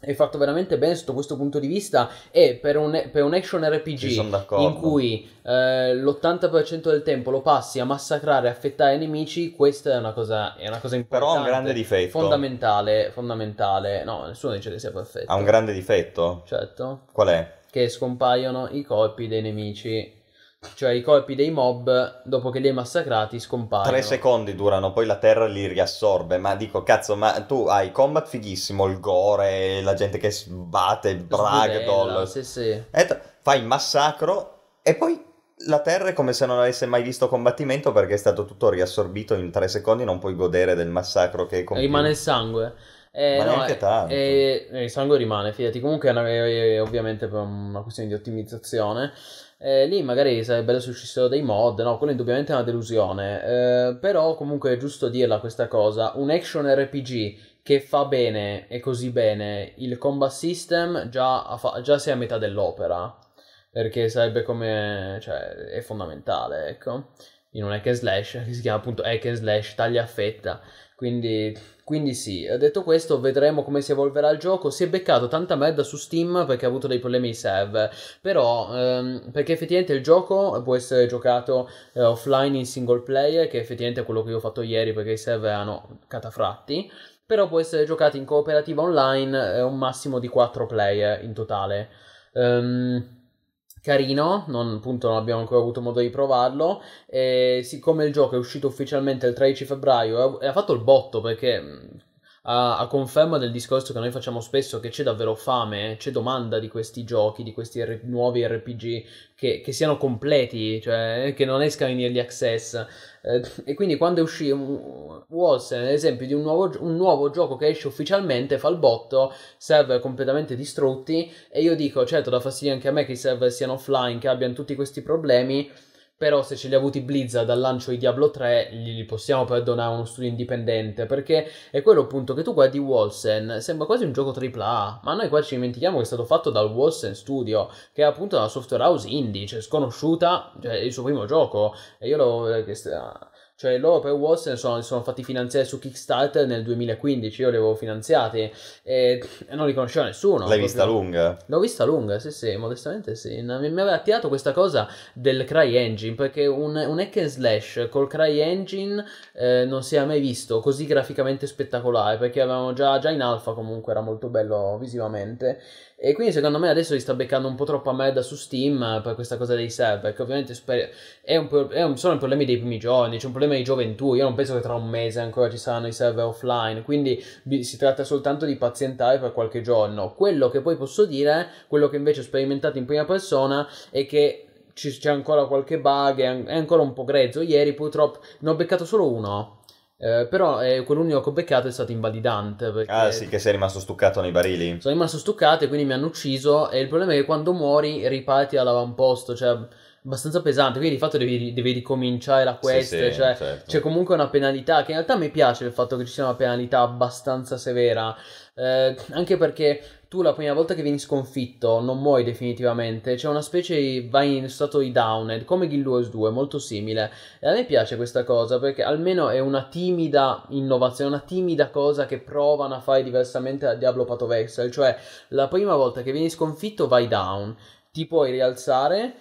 È fatto veramente bene sotto questo punto di vista e per un, per un action RPG in cui eh, l'80% del tempo lo passi a massacrare e affettare i nemici, questa è una cosa, è una cosa Però importante. ha un grande difetto. Fondamentale, fondamentale. No, nessuno dice che sia perfetto. Ha un grande difetto. Certo. Qual è? Che scompaiono i colpi dei nemici. Cioè i colpi dei mob, dopo che li hai massacrati, scompaiono. Tre secondi durano, poi la terra li riassorbe. Ma dico, cazzo, ma tu hai combat fighissimo, il gore, la gente che sbatte, il bragdoll. Sì, sì. T- fai il massacro e poi la terra è come se non avesse mai visto combattimento perché è stato tutto riassorbito in tre secondi, non puoi godere del massacro che compiuto. Rimane il sangue. Eh, Ma no, neanche tanto. eh, eh, il sangue rimane, fidati. Comunque è, una- è- è ovviamente per una questione di ottimizzazione. Eh, lì magari sarebbe bello se uscissero dei mod, no, quello indubbiamente è una delusione. Eh, però comunque è giusto dirla questa cosa. Un action RPG che fa bene e così bene il combat system già, fa- già sei a metà dell'opera. Perché sarebbe come... cioè è fondamentale, ecco. In un hack and slash, che si chiama appunto hack and slash, taglia a fetta. Quindi, quindi sì, detto questo, vedremo come si evolverà il gioco. Si è beccato tanta merda su Steam perché ha avuto dei problemi di server. Però, ehm, perché effettivamente il gioco può essere giocato eh, offline in single player, che effettivamente è quello che io ho fatto ieri perché i server erano catafratti. Però può essere giocato in cooperativa online eh, un massimo di 4 player in totale. Ehm, carino, non, appunto non abbiamo ancora avuto modo di provarlo. E siccome il gioco è uscito ufficialmente il 13 febbraio e ha- fatto il botto perché a, a, conferma del discorso che noi facciamo spesso che c'è davvero fame, c'è domanda di questi giochi, di questi R- nuovi RPG che, che, siano completi, cioè che non escano in early access. Eh, e quindi quando uscì Wolsen, ad esempio, di un nuovo, un nuovo gioco che esce ufficialmente, fa il botto, server completamente distrutti, e io dico, certo, da fastidio anche a me che i server siano offline, che abbiano tutti questi problemi, però se ce li ha avuti Blizzard dal lancio di Diablo 3 gli possiamo perdonare uno studio indipendente perché è quello appunto che tu guardi Wolsen sembra quasi un gioco AAA ma noi qua ci dimentichiamo che è stato fatto dal Wolsen Studio che è appunto una software house indie cioè sconosciuta cioè il suo primo gioco. E io lo eh, cioè loro per Watson sono, sono fatti finanziare su Kickstarter nel 2015, io li avevo finanziati e, e non li conosceva nessuno. L'hai proprio. vista lunga? L'ho vista lunga, sì sì, modestamente sì. Mi, mi aveva attirato questa cosa del Cry Engine, perché un, un hack and slash col Cry Engine eh, non si è mai visto così graficamente spettacolare, perché avevamo già, già in alfa comunque, era molto bello visivamente. E quindi secondo me adesso li sta beccando un po' troppa merda su Steam per questa cosa dei server, che ovviamente è un, è un, sono i problemi dei primi giorni, c'è un problema di gioventù, io non penso che tra un mese ancora ci saranno i server offline, quindi si tratta soltanto di pazientare per qualche giorno. Quello che poi posso dire, quello che invece ho sperimentato in prima persona, è che c'è ancora qualche bug, è ancora un po' grezzo. Ieri purtroppo ne ho beccato solo uno eh, però eh, quell'unico che ho beccato è stato invalidante. Perché ah, sì, che sei rimasto stuccato nei barili. Sono rimasto stuccato e quindi mi hanno ucciso. E il problema è che quando muori riparti all'avamposto, cioè abbastanza pesante. Quindi di fatto devi, devi ricominciare la quest. Sì, sì, cioè, certo. C'è comunque una penalità. Che in realtà mi piace il fatto che ci sia una penalità abbastanza severa. Eh, anche perché tu la prima volta che vieni sconfitto non muori definitivamente, c'è una specie di vai in stato di downed, come Guild Wars 2, molto simile. E a me piace questa cosa perché almeno è una timida innovazione, una timida cosa che provano a fare diversamente da Diablo Path of Exile, cioè la prima volta che vieni sconfitto vai down, ti puoi rialzare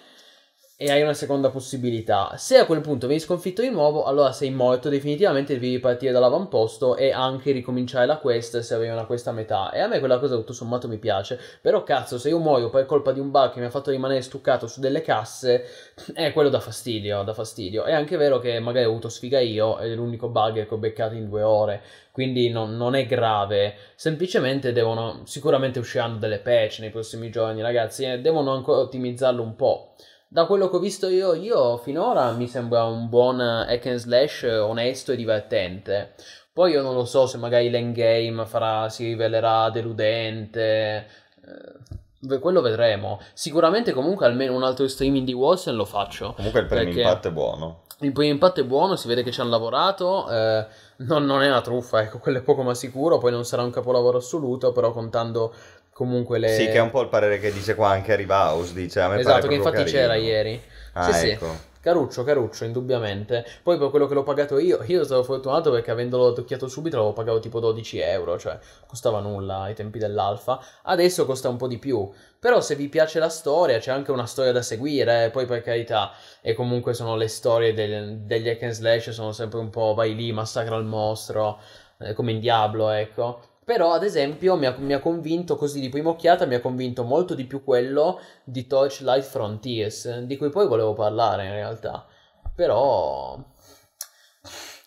e hai una seconda possibilità. Se a quel punto vieni sconfitto di nuovo, allora sei morto definitivamente, devi ripartire dall'avamposto e anche ricominciare la quest se avevi una quest a metà. E a me quella cosa tutto sommato mi piace. Però cazzo, se io muoio per colpa di un bug che mi ha fatto rimanere stuccato su delle casse, è quello da fastidio, da fastidio. È anche vero che magari ho avuto sfiga io, è l'unico bug che ho beccato in due ore. Quindi non, non è grave. Semplicemente devono, sicuramente usciranno delle patch nei prossimi giorni, ragazzi, e devono ancora ottimizzarlo un po' da quello che ho visto io, io finora mi sembra un buon hack and slash onesto e divertente. Poi io non lo so se magari l'endgame farà, si rivelerà deludente. Eh, quello vedremo. Sicuramente comunque almeno un altro streaming di Wilson lo faccio. Comunque il primo impatto è buono. Il primo impatto è buono, si vede che ci hanno lavorato. Eh, non, non, è una truffa, ecco, quello è poco ma sicuro. Poi non sarà un capolavoro assoluto, però contando comunque le... Sì, che è un po' il parere che dice qua anche Rivaus, dice a me Esatto, che infatti carino. c'era ieri. Ah, sì, ecco. sì. Caruccio, caruccio, indubbiamente. Poi per quello che l'ho pagato io, io sono fortunato perché avendolo tocchiato subito l'avevo pagato tipo 12 euro, cioè costava nulla ai tempi dell'alfa. Adesso costa un po' di più. Però se vi piace la storia, c'è anche una storia da seguire, eh, poi per carità. E comunque sono le storie del, degli hack and slash, sono sempre un po' vai lì, massacra il mostro, eh, come in Diablo, ecco. Però, ad esempio, mi ha, mi ha, convinto così di prima occhiata, mi ha convinto molto di più quello di Torchlight Frontiers, di cui poi volevo parlare in realtà. Però...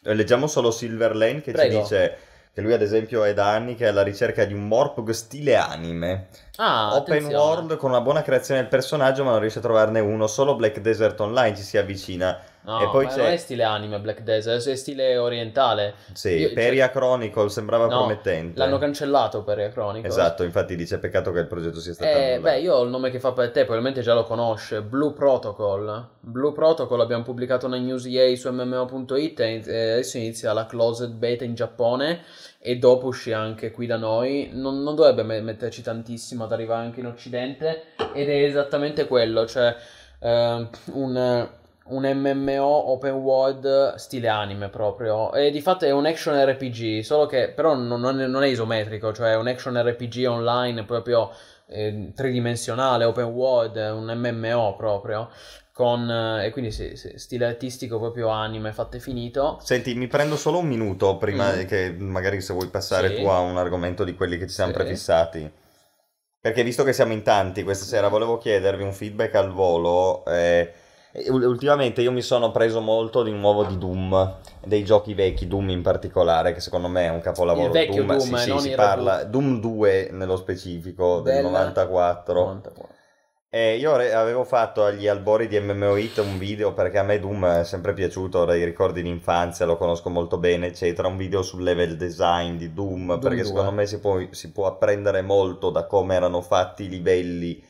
Eh, leggiamo solo Silver Lane che Prego. ci dice che lui ad esempio è da anni che è alla ricerca di un Morpg stile anime. Ah, Open attenzione. world con una buona creazione del personaggio ma non riesce a trovarne uno, solo Black Desert Online ci si avvicina. No, e poi ma c'è... non è stile anime Black Desert, è stile orientale. Sì, Io, Peria cioè... Chronicle sembrava no, promettente. L'hanno cancellato Peria Chronicle. Esatto, infatti dice peccato che il progetto sia stato eh, Beh, io ho il nome che fa per te, probabilmente già lo conosce, Blue Protocol. Blue Protocol abbiamo pubblicato una news EA su MMO.it e adesso inizia la closed beta in Giappone e dopo uscirà anche qui da noi. Non, non dovrebbe metterci tantissimo ad arrivare anche in Occidente ed è esattamente quello, cioè uh, un un MMO open world stile anime proprio. E di fatto è un action RPG, solo che però non, non è isometrico, cioè è un action RPG online proprio eh, tridimensionale, open world, un MMO proprio. Con, eh, e quindi sì, sì, stile artistico proprio anime, fatto e finito. Senti, mi prendo solo un minuto prima mm. che magari se vuoi passare sì. tu a un argomento di quelli che ci siamo prefissati. Perché visto che siamo in tanti questa sera, volevo chiedervi un feedback al volo. Eh, Ultimamente io mi sono preso molto di nuovo di Doom, dei giochi vecchi, Doom in particolare, che secondo me è un capolavoro. Il vecchio Doom, sì, eh, sì, non si parla. Doom 2 nello specifico, del Del 94. 94. E io re- avevo fatto agli albori di MMO Hit un video perché a me Doom è sempre piaciuto, dai ricordi di infanzia, lo conosco molto bene, eccetera. Un video sul level design di Doom, Doom perché 2. secondo me si può, si può apprendere molto da come erano fatti i livelli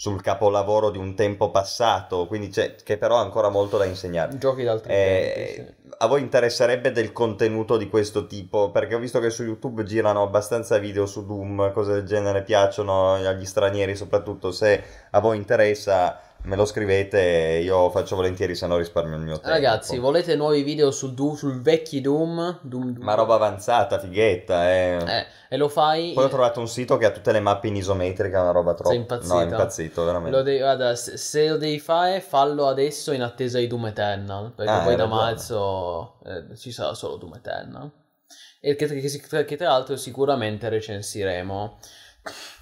sul capolavoro di un tempo passato, quindi c'è, che però ha ancora molto da insegnare. Giochi d'altri Eh, tempi, sì. A voi interesserebbe del contenuto di questo tipo? Perché ho visto che su YouTube girano abbastanza video su Doom, cose del genere piacciono agli stranieri soprattutto. Se a voi interessa, me lo scrivete, io faccio volentieri, se no risparmio il mio tempo. Ragazzi, volete nuovi video su Doom, sul vecchi Doom? Doom, Doom? Ma roba avanzata, fighetta, eh. Eh, e lo fai... Poi ho trovato un sito che ha tutte le mappe in isometrica, una roba troppo... Sei impazzito? No, è impazzito, veramente. Lo devi- guarda, se, lo devi fare, fallo adesso in attesa di Doom Eternal. Perché Ah, poi da ragione. marzo eh, ci sarà solo Doom Eternal. E che, che si- che tra l'altro sicuramente recensiremo.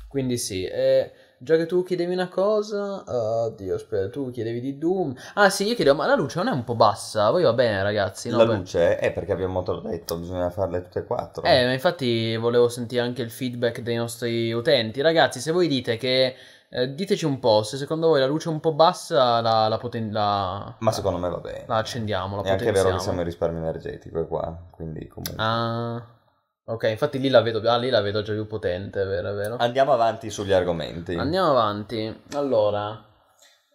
Quindi sì. eh, già che tu chiedevi una cosa. Oddio, aspetta, tu chiedevi di Doom. Ah sì, io chiedevo, ma la luce non è un po' bassa? Poi va bene, ragazzi. no? La Beh. luce è perché abbiamo te l'ho detto, bisogna farle tutte e quattro. Eh, ma infatti volevo sentire anche il feedback dei nostri utenti. Ragazzi, se voi dite che. eh, diteci un po' se secondo voi la luce è un po' bassa, la, la, poten- la- Ma secondo me va bene. la accendiamo, la È anche vero che siamo in risparmio energetico qua, quindi comunque. Ah, ok, infatti lì la vedo, ah, lì la vedo già più potente, vero, vero. Andiamo avanti sugli argomenti. Andiamo avanti. Allora,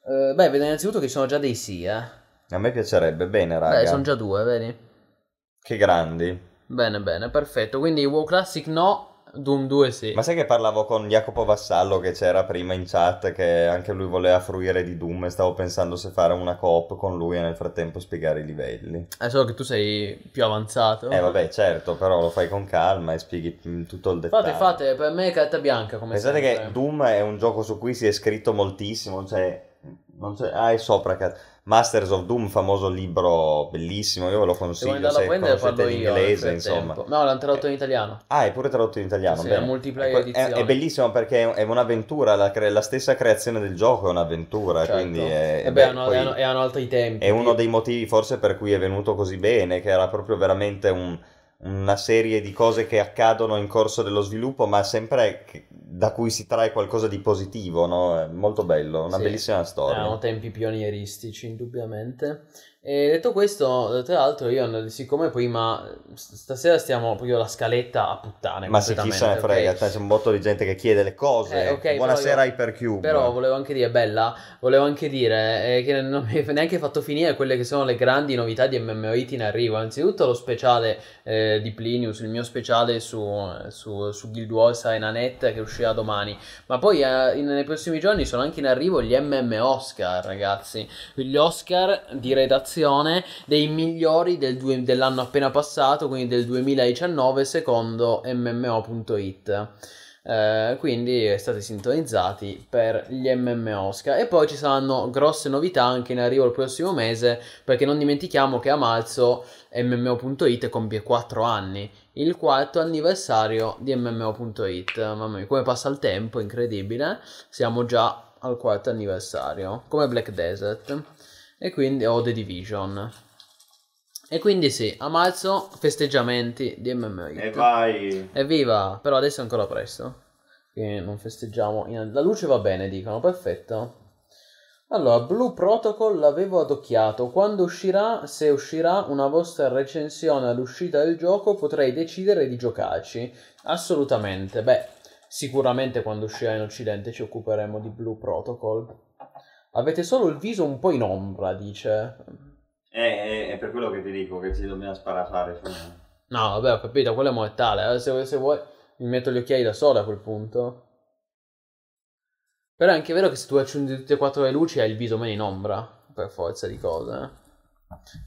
eh, beh, vedo innanzitutto che ci sono già dei sì, eh. A me piacerebbe, bene raga. Beh, sono già due, vedi? Che grandi. Bene, bene, perfetto. Quindi WoW Classic no, Doom 2 sì. Ma sai che parlavo con Jacopo Vassallo che c'era prima in chat che anche lui voleva fruire di Doom e stavo pensando se fare una coop con lui e nel frattempo spiegare i livelli. È solo che tu sei più avanzato. Eh vabbè certo, però lo fai con calma e spieghi mm, tutto il dettaglio. Fate, fate, per me è carta bianca come Pensate sempre. che Doom è un gioco su cui si è scritto moltissimo, cioè, non c'è, ah è sopra, cazzo. Masters of Doom, famoso libro bellissimo, io ve lo consiglio se prendere conoscete l'inglese, frattempo. insomma. No, l'hanno tradotto in italiano. Ah, è pure tradotto in italiano, Sì, è multiplayer È- è, è bellissimo perché è un'avventura, la, cre- la stessa creazione del gioco è un'avventura, Certo. quindi è, E beh, beh, hanno, poi hanno- hanno altri tempi. è uno dei motivi forse per cui è venuto così bene, che era proprio veramente un- una serie di cose che accadono in corso dello sviluppo, ma sempre da cui si trae qualcosa di positivo, no? Molto bello, una Sì. bellissima storia. Erano tempi pionieristici, indubbiamente. E detto questo, tra l'altro, io, siccome prima, stasera stiamo proprio la scaletta a puttane. Ma se chi se ne frega, ok? c'è un botto di gente che chiede le cose. Eh, ok, però Buonasera io- Hypercube. Però volevo anche dire, bella, volevo anche dire eh, che non mi hai neanche fatto finire quelle che sono le grandi novità di MMOIT in arrivo. Anzitutto lo speciale eh, di Plinius, il mio speciale su, su, su Guild Wars Arena Net che uscirà domani. Ma poi eh, in- nei prossimi giorni sono anche in arrivo gli MM Oscar, ragazzi. Gli Oscar di redazione dei migliori del due- dell'anno appena passato, quindi del 2019, secondo MMO.it. Eh, quindi state sintonizzati per gli MM Oscar. E poi ci saranno grosse novità anche in arrivo il prossimo mese perché non dimentichiamo che a marzo MMO.it compie 4 anni il quarto anniversario di MMO.it mamma mia come passa il tempo incredibile. Siamo già al quarto anniversario come Black Desert e quindi o The Division e quindi sì a marzo festeggiamenti di MMO.it E vai. Evviva! Però adesso è ancora presto. Quindi non festeggiamo. La luce va bene, dicono. Perfetto. Allora, Blue Protocol l'avevo adocchiato. Quando uscirà, se uscirà una vostra recensione all'uscita del gioco, potrei decidere di giocarci. Assolutamente. Beh, sicuramente quando uscirà in Occidente ci occuperemo di Blue Protocol. Avete solo il viso un po' in ombra, dice. Eh, è, per quello che ti dico che ci dobbiamo sparare. No, vabbè, ho capito, quello è mortale. eh, Se, se vuoi, mi metto gli occhiali da sola a quel punto. Però è anche vero che se tu accendi tutte e quattro le luci hai il viso meno in ombra, per forza di cose. eh.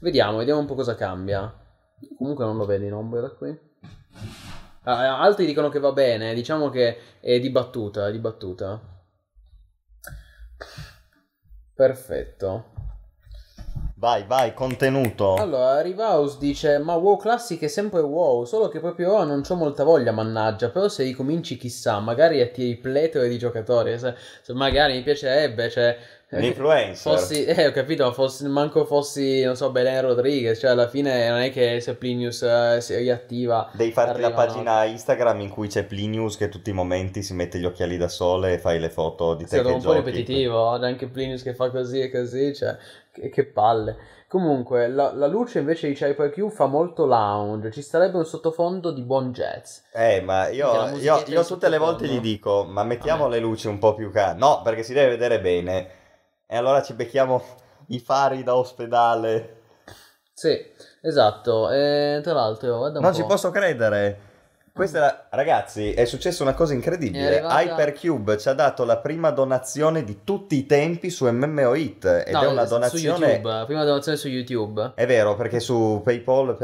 Vediamo, vediamo un po' cosa cambia. Comunque non lo vedo in ombra da qui. Ah, altri dicono che va bene, diciamo che è dibattuta, è dibattuta. Perfetto. Vai, vai, contenuto. Allora, Rivaus dice: Ma WoW Classic è sempre WoW, solo che proprio ora non c'ho molta voglia, mannaggia. Però se ricominci, chissà, magari attiri pletere di giocatori. Se, se magari mi piacerebbe, cioè, L'influencer. Fossi, eh, ho capito, ma fossi, manco fossi, non so, Belen Rodriguez, cioè alla fine non è che se Plinius eh, si riattiva. Devi farti la pagina Instagram in cui c'è Plinius che tutti i momenti si mette gli occhiali da sole e fai le foto di te Secondo che un po' ripetitivo, anche Plinius che fa così e così, cioè, che, che palle. Comunque, la, la luce invece di HyperQ fa molto lounge, ci sarebbe un sottofondo di buon jazz. Eh, ma io, io, io tutte le volte gli dico, ma mettiamo le luci un po' più calde. No, perché si deve vedere bene. E allora ci becchiamo i fari da ospedale. Sì, esatto, e tra l'altro, guarda un Non po'. ci posso credere. Questa è la- Ragazzi, è successa una cosa incredibile. È Hypercube ci ha dato la prima donazione di tutti i tempi su MMO Hit. Ed No, è una donazione... YouTube, prima donazione su YouTube. È vero, perché su PayPal,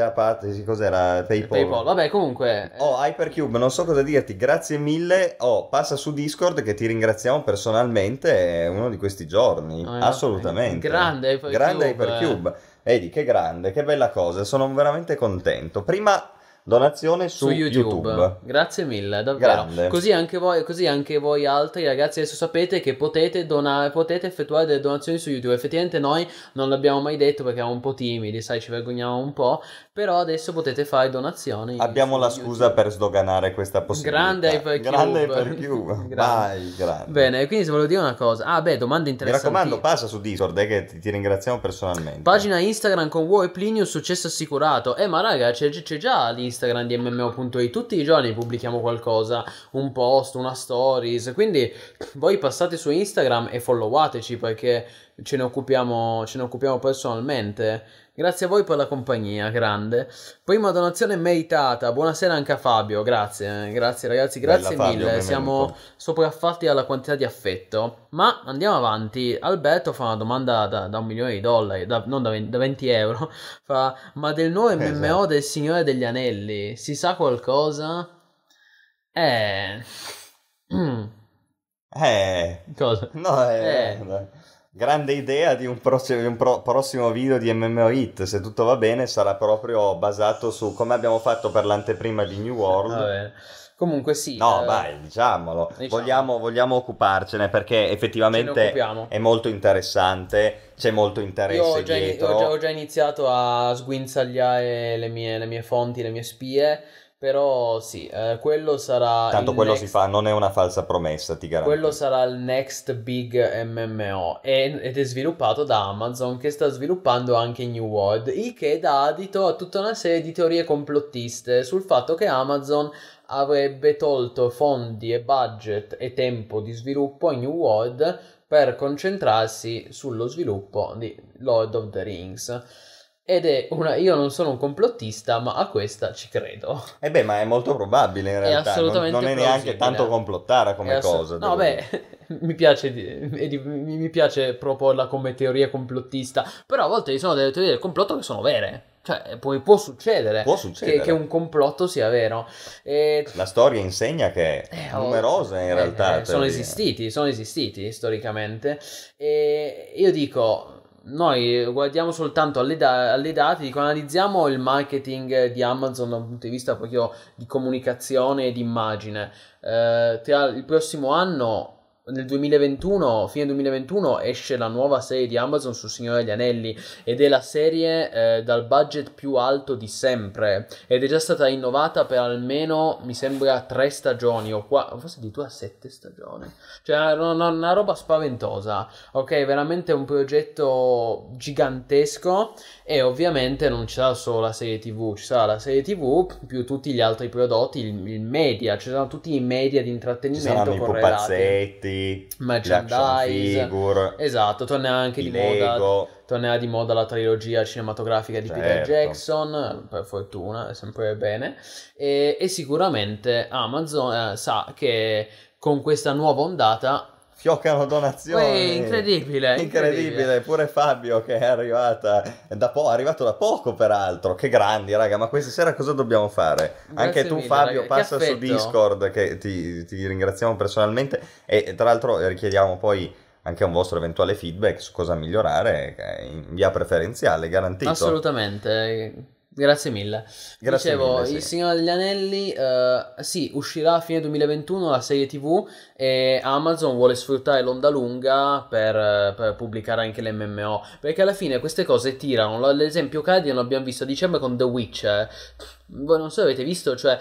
sì, cos'era? PayPal. PayPal, vabbè, comunque... eh, Oh, Hypercube, non so cosa dirti, grazie mille. Oh, passa su Discord che ti ringraziamo personalmente uno di questi giorni. Eh, Assolutamente. grande Hypercube, Grande. Hypercube. Vedi, che grande, che bella cosa. Sono veramente contento. Prima donazione su, su YouTube. YouTube. Grazie mille, davvero. Così anche voi, così anche voi altri ragazzi adesso sapete che potete donare, potete effettuare delle donazioni su YouTube. Effettivamente noi non l'abbiamo mai detto perché eravamo un po' timidi, sai, ci vergogniamo un po', però adesso potete fare donazioni. Abbiamo la YouTube. scusa per sdoganare questa possibilità. Grande Hypercube. Grande Hypercube. Vai, grande. Bene, quindi se volevo dire una cosa. Ah, beh, domande Mi interessanti. raccomando, passa su Discord, eh, che ti, ti ringraziamo personalmente. Pagina Instagram con Wow e Plinius, successo assicurato. Eh, ma raga, c'è, c'è già l'Instagram di MMO.it. Tutti i giorni pubblichiamo qualcosa, un post, una stories. Quindi voi passate su Instagram e followateci perché ce ne occupiamo, ce ne occupiamo personalmente. Grazie a voi per la compagnia, grande. Prima donazione meritata. Buonasera anche a Fabio, grazie, eh, grazie ragazzi, grazie Bella, Fabio, mille. benvenuto. Siamo sopraffatti alla quantità di affetto. Ma andiamo avanti. Alberto fa una domanda da, da un milione di dollari, da- non da 20, da 20 euro. Fa, ma del nuovo MMO Esatto. del Signore degli Anelli si sa qualcosa? Eh. Mm, Eh, cosa? no, è Eh. Grande idea di un, prossimo, di un pro- prossimo video di MMO Hit. Se tutto va bene, sarà proprio basato su come abbiamo fatto per l'anteprima di New World. Vabbè. Comunque sì. No, eh, vai, diciamolo. diciamo. Vogliamo, vogliamo occuparcene perché effettivamente è molto interessante. C'è molto interesse Io ho già, dietro. ho già- ho già iniziato a sguinzagliare le mie, le mie fonti, le mie spie. Però sì, eh, quello sarà. Tanto quello next- si fa, non è una falsa promessa, ti garantisco. Quello sarà il next big MMO e- ed è sviluppato da Amazon che sta sviluppando anche New World, il che dà adito a tutta una serie di teorie complottiste sul fatto che Amazon avrebbe tolto fondi e budget e tempo di sviluppo a New World per concentrarsi sullo sviluppo di Lord of the Rings. Ed è una. Io non sono un complottista, ma a questa ci credo. Eh beh, ma è molto probabile in È realtà. non- assolutamente non, è neanche plausibile. tanto complottara come È ass- cosa. No, beh, mi piace, e mi piace proporla come teoria complottista, però a volte ci sono delle teorie del complotto che sono vere. Cioè, può, può succedere, Può che, succedere. che un complotto sia vero. E La storia insegna che è eh, oh, numerosa in eh, realtà. eh, sono esistiti, sono esistiti storicamente. E io dico, noi guardiamo soltanto alle, da- alle date, dico, analizziamo il marketing di Amazon da un punto di vista proprio di comunicazione e di immagine. Eh, tra il prossimo anno, nel 2021, fine 2021, esce la nuova serie di Amazon sul Signore degli Anelli ed è la serie eh, dal budget più alto di sempre ed è già stata rinnovata per almeno, mi sembra, tre stagioni o qua, forse addirittura sette stagioni. Cioè, una, una- una roba spaventosa, ok? Veramente un progetto gigantesco e ovviamente non ci sarà solo la serie TV, ci sarà la serie TV più tutti gli altri prodotti, il, il media, ci saranno tutti i media di Ci intrattenimento saranno i correlati. pupazzetti, action Merchandise. figure, Esatto, tornerà anche di moda Lego. tornerà di moda la trilogia cinematografica di Peter Certo. Jackson, per fortuna, è sempre bene. E, e sicuramente Amazon eh, sa che con questa nuova ondata Fioccano donazioni. Uè, incredibile, incredibile. incredibile. Pure Fabio che è arrivata da po- è arrivato da poco peraltro. Che grandi, raga. Ma questa sera cosa dobbiamo fare? Grazie Anche tu, mille, Fabio, raga, passa su. Discord che ti, ti ringraziamo personalmente. E tra l'altro richiediamo poi anche un vostro eventuale feedback su cosa migliorare eh, in via preferenziale, garantito. assolutamente Grazie mille. Grazie Dicevo, mille, sì. Il Signore degli Anelli, eh, sì, uscirà a fine 2021 la serie TV e Amazon vuole sfruttare l'onda lunga per, eh, per pubblicare anche l'MMO, perché alla fine queste cose tirano. L'esempio Cadian l'abbiamo visto a dicembre con The Witcher. Voi non so se avete visto, cioè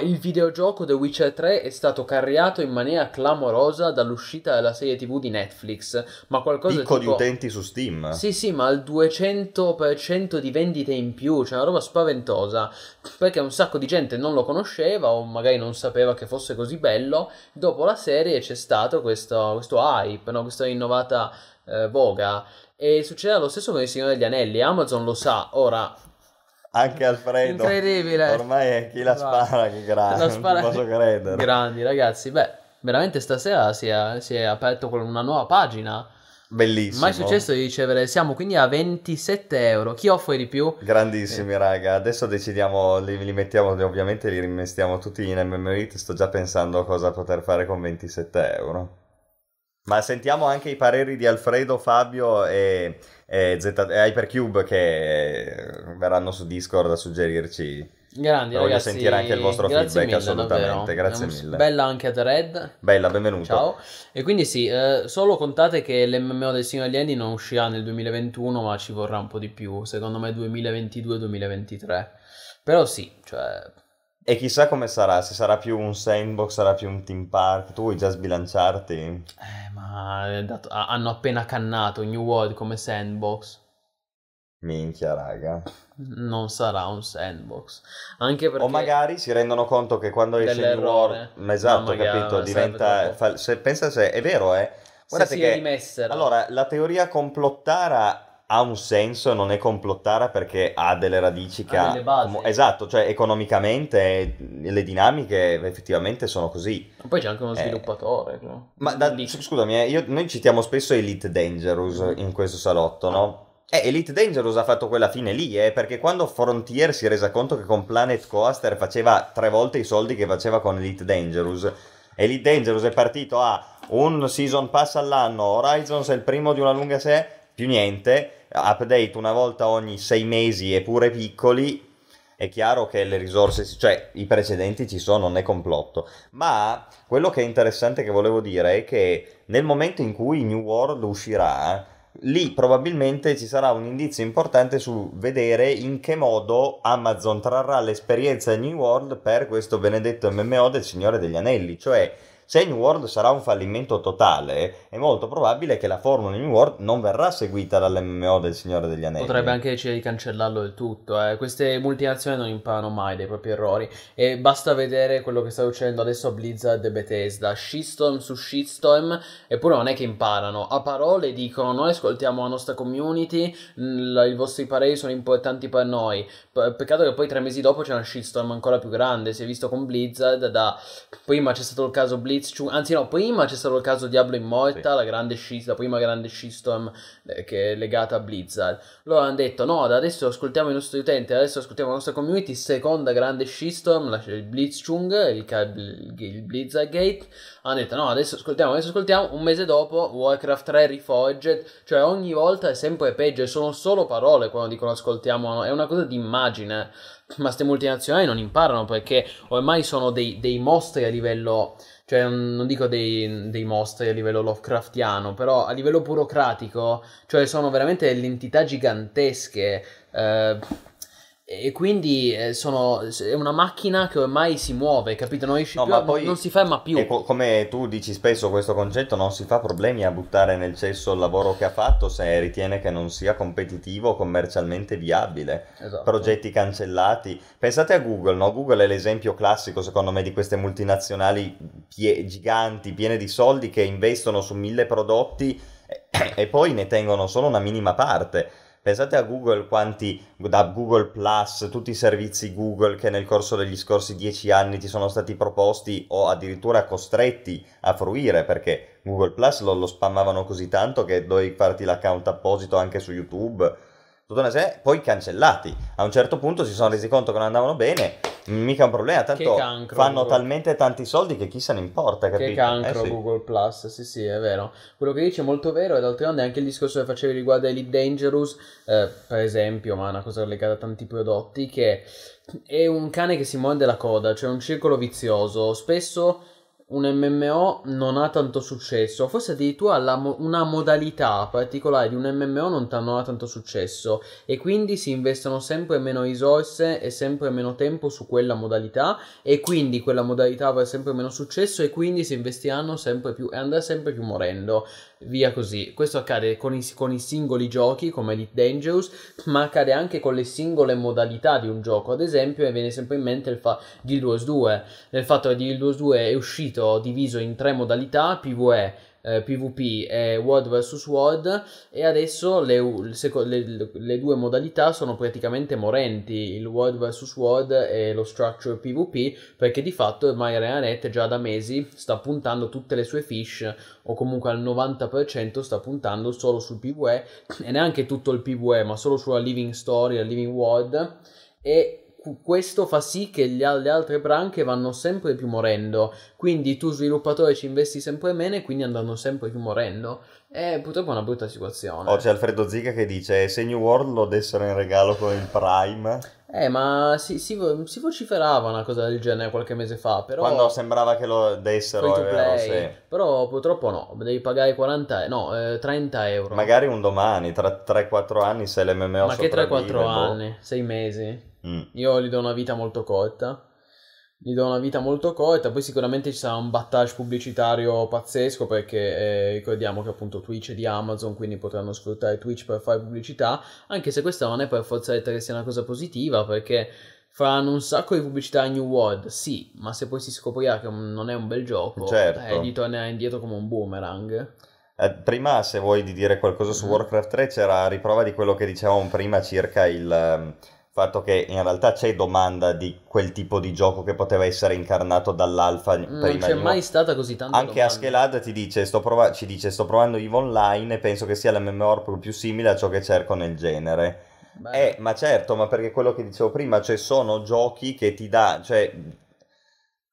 il videogioco The Witcher 3 è stato carriato in maniera clamorosa dall'uscita della serie TV di Netflix, ma qualcosa Picco di tipo... utenti su Steam. Sì, sì, ma al 200% di vendite in più, cioè una roba spaventosa, perché un sacco di gente non lo conosceva o magari non sapeva che fosse così bello. Dopo la serie c'è stato questo, questo hype, no? questa rinnovata eh, voga. E succederà lo stesso con il Signore degli Anelli, Amazon lo sa, ora... Anche Alfredo. Incredibile. Ormai è chi la Guarda, spara che grande. Non spara- ci posso credere. Grandi ragazzi, beh, veramente stasera si è, si è aperto con una nuova pagina. Bellissimo. Mai successo di ricevere, siamo quindi a 27 euro. Chi offre di più? Grandissimi raga, adesso decidiamo, li, li mettiamo, ovviamente li rimestiamo tutti in MMOIT, sto già pensando a cosa poter fare con 27 euro. Ma sentiamo anche i pareri di Alfredo, Fabio e, e, Z, e Hypercube che verranno su Discord a suggerirci. Grandi Voglio ragazzi, sentire anche il vostro feedback, mille, assolutamente, davvero. grazie mille. Bella anche a The Red. Bella, benvenuto. Ciao. E quindi sì, eh, solo contate che l'MMO del Signore degli Anni non uscirà nel 2021, ma ci vorrà un po' di più, secondo me 2022-2023. Però sì, cioè E chissà come sarà, se sarà più un sandbox, sarà più un team park, tu vuoi già sbilanciarti? eh, ma dato- ha- hanno appena cannato New World come sandbox. Minchia raga. Non sarà un sandbox. Anche perché O magari si rendono conto che quando esce New. World, esatto, mia, capito, diventa fa- se, pensa se è vero, eh. se Guardate si che rimessero. allora la teoria complottara ha un senso, non è complottara perché ha delle radici che Ha delle basi. esatto, cioè economicamente eh, le dinamiche effettivamente sono così. Poi c'è anche uno Eh. sviluppatore. no? Ma da- scusami, eh, io- noi citiamo spesso Elite Dangerous Mm. in questo salotto, no? Eh, Elite Dangerous ha fatto quella fine lì, eh, perché quando Frontier si è resa conto che con Planet Coaster faceva tre volte i soldi che faceva con Elite Dangerous, Elite Dangerous è partito a un season pass all'anno, Horizons è il primo di una lunga serie, più niente, update una volta ogni sei mesi e pure piccoli, è chiaro che le risorse, cioè i precedenti ci sono, non è complotto. Ma quello che è interessante che volevo dire è che nel momento in cui New World uscirà, lì probabilmente ci sarà un indizio importante su vedere in che modo Amazon trarrà l'esperienza di New World per questo benedetto MMO del Signore degli Anelli. Cioè, se New World sarà un fallimento totale, è molto probabile che la formula New World non verrà seguita dall'MMO del Signore degli Anelli. Potrebbe anche decidere di cancellarlo del tutto. eh. Queste multinazionali non imparano mai dai propri errori. E basta vedere quello che sta succedendo adesso a Blizzard e Bethesda. Shitstorm su shitstorm. Eppure non è che imparano. A parole dicono: Noi ascoltiamo la nostra community. mh, I vostri pareri sono importanti per noi. Peccato che poi tre mesi dopo c'è una shitstorm ancora più grande. Si è visto con Blizzard. Da prima c'è stato il caso Blitzchung. Anzi, no, prima c'è stato il caso Diablo Immortal. La grande shit, la prima grande shitstorm eh, che è legata a Blizzard. Loro hanno detto no, da adesso ascoltiamo i nostri utenti, adesso ascoltiamo la nostra community, seconda grande shitstorm, la- il Blitzchung, il, il Blizzard Gate, hanno detto no, adesso ascoltiamo, adesso ascoltiamo, un mese dopo Warcraft 3 Reforged, cioè ogni volta è sempre peggio, e sono solo parole quando dicono ascoltiamo, è una cosa di immagine, ma queste multinazionali non imparano perché ormai sono dei, dei mostri a livello cioè non dico dei, dei mostri a livello Lovecraftiano, però a livello burocratico, cioè sono veramente entità gigantesche. eh, e quindi eh, sono, è una macchina che ormai si muove, capito? Non, No, più poi- non si ferma più. E co- come tu dici spesso questo concetto, non si fa problemi a buttare nel cesso il lavoro che ha fatto se ritiene che non sia competitivo o commercialmente viabile. Esatto. Progetti cancellati. Pensate a Google, no? Google è l'esempio classico, secondo me, di queste multinazionali pie- giganti, piene di soldi che investono su mille prodotti e, e poi ne tengono solo una minima parte. Pensate a Google quanti, da Google Plus, tutti i servizi Google che nel corso degli scorsi dieci anni ti sono stati proposti o addirittura costretti a fruire perché Google Plus lo, lo spammavano così tanto che dovevi farti l'account apposito anche su YouTube. Tutta una serie, poi cancellati. A un certo punto si sono resi conto che non andavano bene Mica un problema, tanto cancro, fanno Google. talmente tanti soldi che chi se ne importa, capito? Che cancro Eh sì. Google Plus, sì sì è vero. Quello che dici è molto vero e d'altronde anche il discorso che facevi riguardo a Elite Dangerous, eh, per esempio, ma è una cosa legata a tanti prodotti, che è un cane che si morde la coda, cioè un circolo vizioso. Spesso un MMO non ha tanto successo, forse addirittura mo- una modalità particolare di un MMO non, ta- non ha tanto successo. E quindi si investono sempre meno risorse e sempre meno tempo su quella modalità. E quindi quella modalità avrà sempre meno successo e quindi si investiranno sempre più e andrà sempre più morendo via così. Questo accade con i, con i singoli giochi come Elite Dangerous, ma accade anche con le singole modalità di un gioco. Ad esempio, mi viene sempre in mente il fa- Guild Wars 2, nel fatto che Guild Wars 2 è uscito diviso in tre modalità, PvE, eh, PvP e World vs World e adesso le, le le- due modalità sono praticamente morenti, il World vs World e lo Structure PvP, perché di fatto ormai Reanet già da mesi sta puntando tutte le sue fish o comunque al 90% sta puntando solo sul PvE e neanche tutto il PvE ma solo sulla Living Story, la Living World e questo fa sì che le altre branche vanno sempre più morendo. Quindi tu sviluppatore ci investi sempre meno e quindi andranno sempre più morendo. E purtroppo è una brutta situazione. Oh, c'è Alfredo Ziga che dice se New World lo dessero in regalo con il Prime? Eh ma si, si, si vociferava una cosa del genere qualche mese fa però quando sembrava che lo dessero è vero, sì. però purtroppo no devi pagare 40 no eh, 30 euro. Magari un domani tra 3-4 anni se l'MMO ma che 3-4 sopravvive, boh. anni? 6 mesi Mm. Io gli do una vita molto corta. Gli do una vita molto corta. Poi sicuramente ci sarà un battage pubblicitario pazzesco perché eh, ricordiamo che appunto Twitch è di Amazon, quindi potranno sfruttare Twitch per fare pubblicità. Anche se questa non è per forza detto che sia una cosa positiva perché faranno un sacco di pubblicità a New World, sì, ma se poi si scoprirà che non è un bel gioco, Certo. eh, gli tornerà indietro come un boomerang. Eh, prima, se vuoi di dire qualcosa su Mhm. Warcraft 3, c'era riprova di quello che dicevamo prima circa il ehm, fatto che in realtà c'è domanda di quel tipo di gioco che poteva essere incarnato dall'alfa Non prima c'è di mai stata così tanta Anche domanda. Askeladd ti dice, sto prova- ci dice, sto provando EVE Online e penso che sia l'MMORPG più simile a ciò che cerco nel genere. Beh, Eh, ma certo, ma perché quello che dicevo prima, cioè sono giochi che ti dà, cioè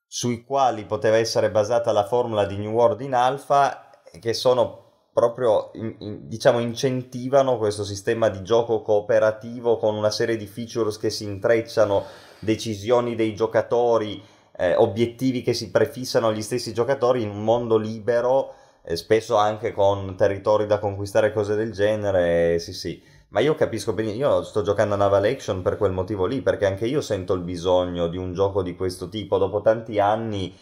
sui quali poteva essere basata la formula di New World in alfa, che sono proprio, in- in- diciamo, incentivano questo sistema di gioco cooperativo con una serie di features che si intrecciano, decisioni dei giocatori, eh, obiettivi che si prefissano gli stessi giocatori in un mondo libero, eh, spesso anche con territori da conquistare cose del genere, sì sì. Ma io capisco bene, io sto giocando a Naval Action per quel motivo lì, perché anche io sento il bisogno di un gioco di questo tipo, dopo tanti anni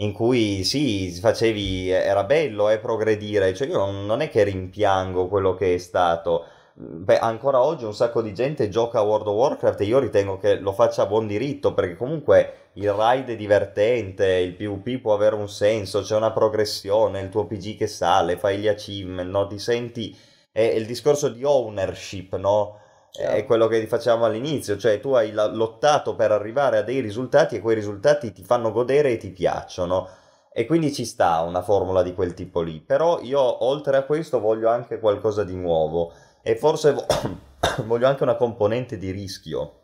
in cui sì, facevi, era bello, eh, progredire, cioè io non, non è che rimpiango quello che è stato, Beh, ancora oggi un sacco di gente gioca a World of Warcraft e io ritengo che lo faccia a buon diritto, perché comunque il raid è divertente, il PvP può avere un senso, c'è una progressione, il tuo PG che sale, fai gli achievement, no? Ti senti è il discorso di ownership, no? Certo. È quello che facciamo all'inizio, cioè tu hai lottato per arrivare a dei risultati e quei risultati ti fanno godere e ti piacciono. E quindi ci sta una formula di quel tipo lì. Però io oltre a questo voglio anche qualcosa di nuovo e forse vo- voglio anche una componente di rischio.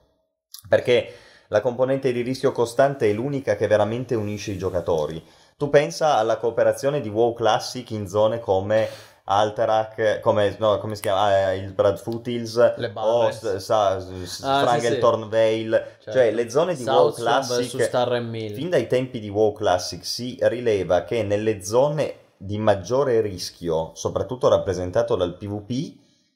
Perché la componente di rischio costante è l'unica che veramente unisce i giocatori. Tu pensa alla cooperazione di WoW Classic in zone come Alterac, come, no, come si chiama? Eh, il Brad Foothills Le o s- sa- s- Ah, sì, Stranglethorn Vale, Certo. cioè le zone di WoW Classic. Fin dai tempi di WoW Classic si rileva che nelle zone di maggiore rischio, soprattutto rappresentato dal PvP,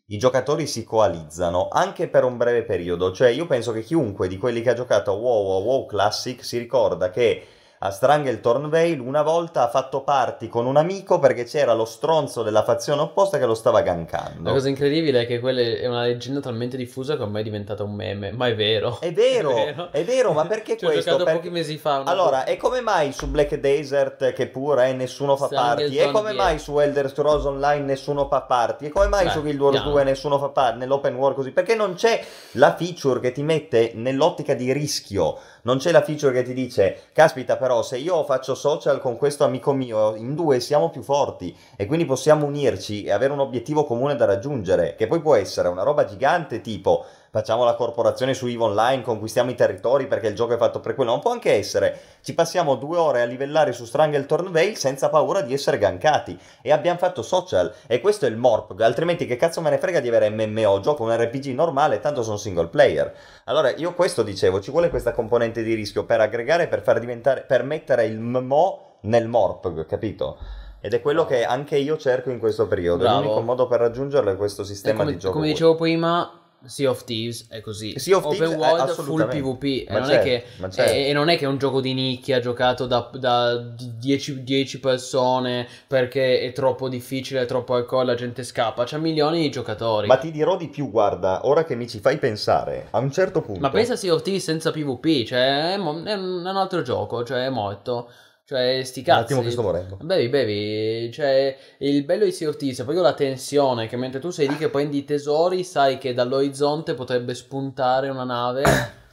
i giocatori si coalizzano anche per un breve periodo. Cioè, io penso che chiunque di quelli che ha giocato a WoW o a WoW Classic si ricorda che a Stranglethorn Vale una volta ha fatto party con un amico perché c'era lo stronzo della fazione opposta che lo stava gankando. La cosa incredibile è che quella è una leggenda talmente diffusa che ormai è diventata un meme, ma è vero. È vero, è vero, ma perché Ci ho questo? giocato Perché- pochi mesi fa. Allora, volta. e come mai su Black Desert, che pure eh, nessuno fa party? E come mai su Elder Scrolls Online nessuno fa party? E come mai Beh, su Guild Wars piano. 2 nessuno fa party? Nell'open world così? Perché non c'è la feature che ti mette nell'ottica di rischio. Non c'è la feature che ti dice, caspita però se io faccio social con questo amico mio, in due siamo più forti e quindi possiamo unirci e avere un obiettivo comune da raggiungere, che poi può essere una roba gigante tipo facciamo la corporazione su EVE Online, conquistiamo i territori perché il gioco è fatto per quello, ma può anche essere ci passiamo due ore a livellare su Strangleton Vale senza paura di essere gankati e abbiamo fatto social e questo è il morp, altrimenti che cazzo me ne frega di avere MMO, gioco un RPG normale, tanto sono single player. Allora io questo dicevo, ci vuole questa componente di rischio per aggregare, per far diventare, per mettere il MMO nel morp, capito? Ed è quello che anche io cerco in questo periodo. Bravo. L'unico modo per raggiungerlo è questo sistema come, di gioco. come dicevo prima, Sea of Thieves è così. Sea of Open Thieves è world, full. PvP. E Ma non, certo, è che, ma certo. e- e non è che è un gioco di nicchia giocato da, da 10, 10 persone perché è troppo difficile, è troppo hardcore, la gente scappa. C'ha milioni di giocatori. Ma ti dirò di più, guarda, ora che mi ci fai pensare, a un certo punto... Ma pensa a Sea of Thieves senza PvP, cioè è, mo- è un altro gioco, cioè è morto. Cioè sti Un cazzi. attimo che sto morendo. Bevi, bevi, cioè il bello di Sea Thieves è proprio la tensione che mentre tu sei lì che prendi i tesori sai che dall'orizzonte potrebbe spuntare una nave.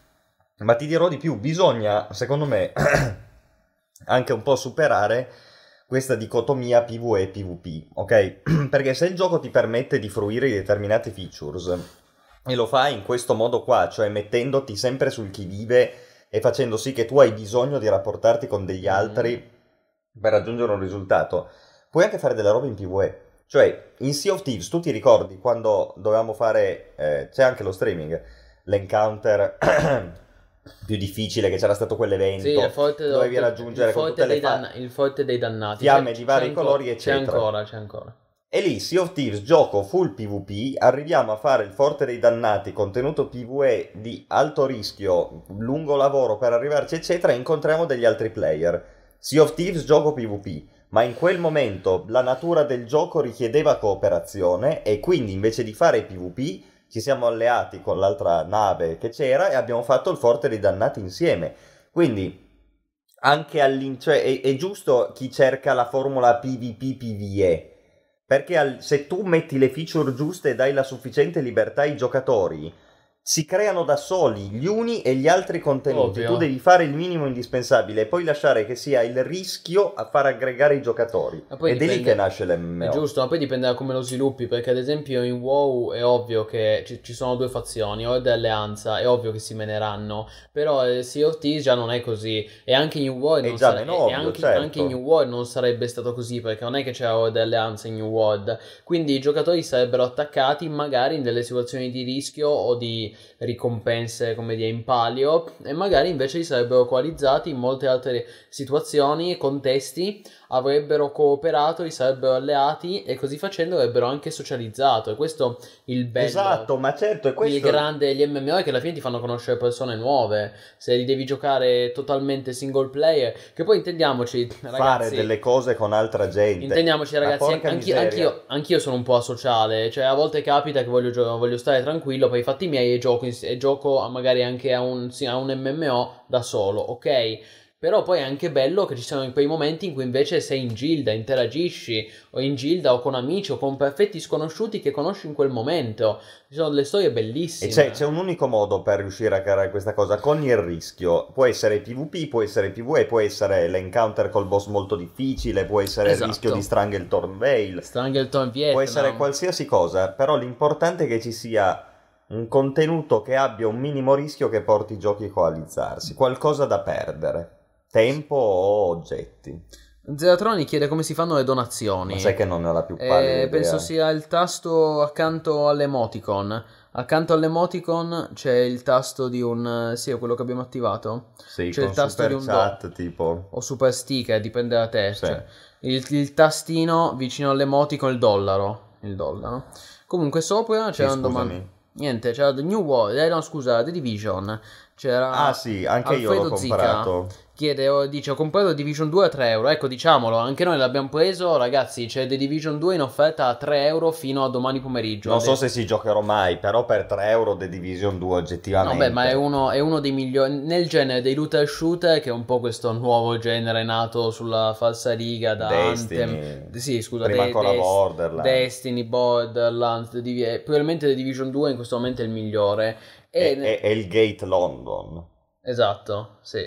Ma ti dirò di più, bisogna, secondo me, anche un po' superare questa dicotomia PvE PvP, ok? Perché se il gioco ti permette di fruire di determinate features e lo fai in questo modo qua, cioè mettendoti sempre sul chi vive e facendo sì che tu hai bisogno di rapportarti con degli altri per raggiungere un risultato, puoi anche fare della roba in PvE. Cioè, in Sea of Thieves, tu ti ricordi quando dovevamo fare, eh, c'è anche lo streaming, l'encounter più difficile, che c'era stato quell'evento, Sì, forte, dovevi raggiungere il forte, danna- il forte dei dannati. fiamme C'è- di vari c'è colori, C'è eccetera. ancora, c'è ancora. E lì, Sea of Thieves, gioco full PvP, arriviamo a fare il Forte dei Dannati, contenuto PvE di alto rischio, lungo lavoro per arrivarci, eccetera, e incontriamo degli altri player. Sea of Thieves, gioco PvP, ma in quel momento la natura del gioco richiedeva cooperazione e quindi invece di fare PvP ci siamo alleati con l'altra nave che c'era e abbiamo fatto il Forte dei Dannati insieme. Quindi anche all'in... cioè è, è giusto chi cerca la formula PvP-PvE. Perché al- se tu metti le feature giuste e dai la sufficiente libertà ai giocatori, si creano da soli gli uni e gli altri contenuti. Ovvio. Tu devi fare il minimo indispensabile e poi lasciare che sia il rischio a far aggregare i giocatori. Ed è lì che nasce l'MMO. È giusto, ma poi dipende da come lo sviluppi, perché ad esempio in WoW è ovvio che ci, ci sono due fazioni, Horde e Alleanza, è ovvio che si meneranno, però eh, Sea of Thieves già non è così, e anche in New World, È non sare- e ovvio, anche, certo. anche in New World non sarebbe stato così, perché non è che c'era Horde e Alleanza in New World, quindi i giocatori sarebbero attaccati magari in delle situazioni di rischio o di ricompense come di in palio, e magari invece si sarebbero coalizzati in molte altre situazioni e contesti avrebbero cooperato, si sarebbero alleati e così facendo avrebbero anche socializzato. E questo il bello. Esatto, ma certo, è questo... Il grande degli MMO che alla fine ti fanno conoscere persone nuove. Se li devi giocare totalmente single player, che poi intendiamoci, fare ragazzi. delle cose con altra gente. Intendiamoci ragazzi, anch'io, anch'io, anch'io sono un po' asociale, cioè a volte capita che voglio, voglio stare tranquillo per i fatti miei e gioco, ins- e gioco magari anche a un, a un MMO da solo, ok? Però poi è anche bello che ci siano quei momenti in cui invece sei in gilda, interagisci, o in gilda o con amici o con perfetti sconosciuti che conosci in quel momento. Ci sono delle storie E bellissime. c'è, c'è un unico modo per riuscire a creare questa cosa con il rischio. Può essere PvP, può essere PvE, può essere l'encounter col boss molto difficile, può essere Esatto. il rischio di Strangleton Vale, Strangleton Vietnam. può essere qualsiasi cosa, però l'importante è che ci sia un contenuto che abbia un minimo rischio che porti i giochi a coalizzarsi, qualcosa da perdere, tempo o oggetti. Zeratroni chiede come si fanno le donazioni. Ma sai che non ne ho la più Eh, pallida idea. penso sia il tasto accanto all'emoticon. Accanto all'emoticon c'è il tasto di un... Sì, è quello che abbiamo attivato. Sì, c'è il tasto di un do- chat tipo... O super sticker, dipende da te. Sì. Cioè, il, il tastino vicino all'emoticon, il dollaro. Il dollaro. Comunque sopra Sì, c'era un domanda... Niente, c'era The New World, eh no scusa, The Division. C'era... Ah sì, anche io l'ho Alfredo Zica. Chiede, o dice, ho comprato Division 2 a 3 euro. Ecco, diciamolo, anche noi l'abbiamo preso, ragazzi. C'è The Division 2 in offerta a 3 euro fino a domani pomeriggio. Non so se ci giocherò mai, però per 3 euro The Division 2 oggettivamente. No, beh, ma è uno, è uno dei migliori. Nel genere dei looter shooter, che è un po' questo nuovo genere nato sulla falsa riga da Destiny. Anthem. Sì, scusa, Prima De- ancora Des- Borderlands. Destiny, Borderlands. The Divi- eh, probabilmente The Division 2 in questo momento è il migliore. E È, è- è il Gate London. Esatto, sì.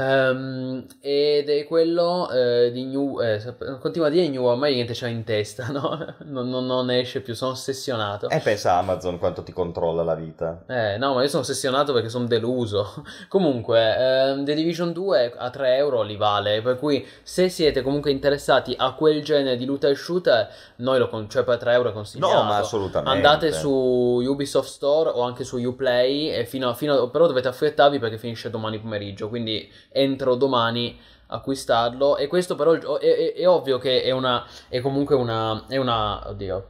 Ehm, ed è quello eh, di New... Eh, continua a dire New, ormai niente c'ha in testa, no? non, non, non esce più, sono ossessionato. E pensa a Amazon quanto ti controlla la vita. Eh, no, ma io sono ossessionato perché sono deluso. comunque, ehm, The Division 2 a 3 euro li vale, per cui se siete comunque interessati a quel genere di looter shooter, noi lo con- cioè per 3 euro consigliamo. No, ma assolutamente. Andate su Ubisoft Store o anche su Uplay e fino a, fino a- però dovete affrettarvi perché finisce domani pomeriggio, quindi entro domani acquistarlo. E questo però è, è- è ovvio che è una è comunque una è una oddio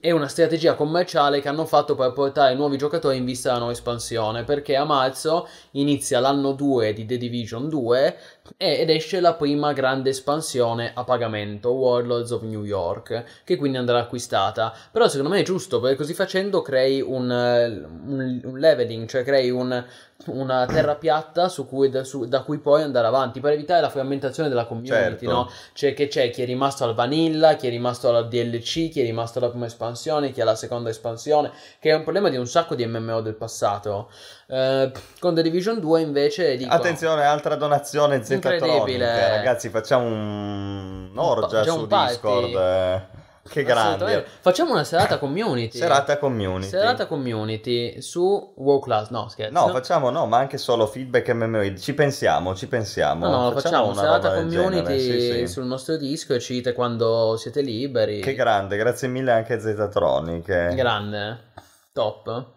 è una strategia commerciale che hanno fatto per portare nuovi giocatori in vista della nuova espansione perché a marzo inizia l'anno 2 di The Division 2 e- ed esce la prima grande espansione a pagamento Warlords of New York che quindi andrà acquistata. Però secondo me è giusto perché così facendo crei un, un- un leveling cioè crei un- una terra piatta su cui- da, su- da cui poi andare avanti per evitare la frammentazione della community Certo. no? Cioè che c'è chi è rimasto al vanilla, chi è rimasto alla DLC, chi è rimasto alla prima espansione, chi è alla seconda espansione, che è un problema di un sacco di MMO del passato. Eh, con The Division 2 invece dico... Attenzione, altra donazione. Z-Tronica. Ragazzi, facciamo un orgia su party. Discord. eh. Che grande. Facciamo una serata community. Serata community. Serata community su WoW Class. No, scherzo. No, facciamo no, ma anche solo feedback MMO. Ci pensiamo, ci pensiamo. No, no, lo facciamo, una serata community sì, sì. sul nostro disco e ci dite quando siete liberi. Che grande, grazie mille anche a Z-Tronic. Grande. Top.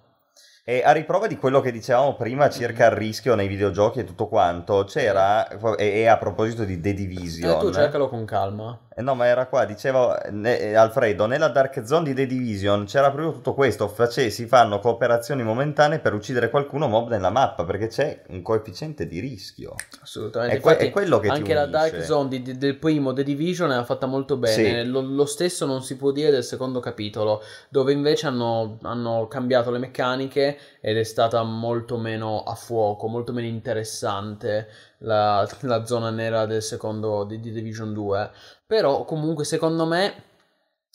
E a riprova di quello che dicevamo prima circa il rischio nei videogiochi e tutto quanto, c'era, e, e a proposito di The Division, Eh, tu cercalo con calma. Eh no, ma era qua, dicevo eh, Alfredo, nella Dark Zone di The Division c'era proprio tutto questo, face- si fanno cooperazioni momentanee per uccidere qualcuno mob nella mappa, perché c'è un coefficiente di rischio. Assolutamente. È, que- è quello che anche la. Dark Zone di- di- del primo The Division era fatta molto bene. Sì. Lo, lo stesso non si può dire del secondo capitolo, dove invece hanno, hanno cambiato le meccaniche ed è stata molto meno a fuoco, molto meno interessante la, la zona nera del secondo di, di Division 2. Però comunque secondo me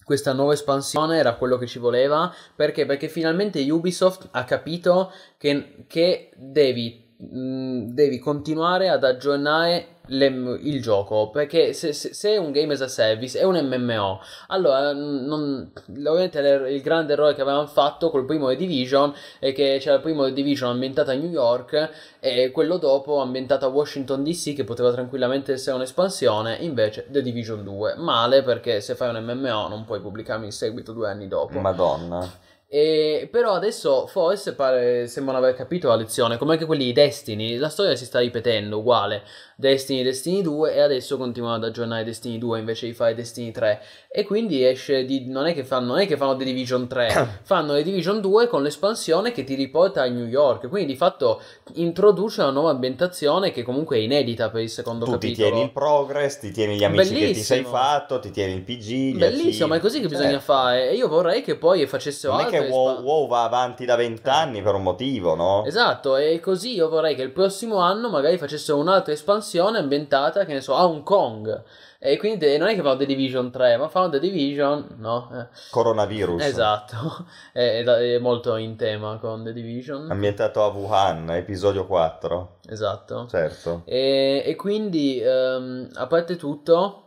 questa nuova espansione era quello che ci voleva perché? Perché finalmente Ubisoft ha capito che, che devi, mh, devi continuare ad aggiornare le- il gioco perché se, se- se è un game as a service è un MMO allora non, ovviamente il grande errore che avevano fatto col primo The Division è che c'era il primo The Division ambientato a New York e quello dopo ambientato a Washington DC che poteva tranquillamente essere un'espansione invece The Division 2 male perché se fai un MMO non puoi pubblicarmi il seguito due anni dopo. Madonna. e, però adesso forse pare, sembrano aver capito la lezione, come anche quelli di Destiny, la storia si sta ripetendo uguale, Destiny, Destiny 2 e adesso continuano ad aggiornare Destiny 2 invece di fare Destiny 3 e quindi esce di, non è che fanno, non è che fanno The Division 3, fanno The Division 2 con l'espansione che ti riporta a New York, quindi di fatto introduce una nuova ambientazione che comunque è inedita per il secondo Tu ti capitolo. tieni il progress, ti tieni gli amici che ti sei Bellissimo. fatto, ti tieni il PG. Bellissimo, ma è così che bisogna Certo. fare e io vorrei che poi facessero Non è altre che WoW, WoW va avanti da vent'anni per un motivo, no? Esatto, e così io vorrei che il prossimo anno magari facessero un'altra espansione ambientata, che ne so, a Hong Kong. E quindi non è che fanno The Division 3, ma fanno The Division, no? Eh, Coronavirus. esatto, è, è- molto in tema con The Division. Ambientato a Wuhan, episodio 4. Esatto. Certo. E, e quindi, ehm, a parte tutto,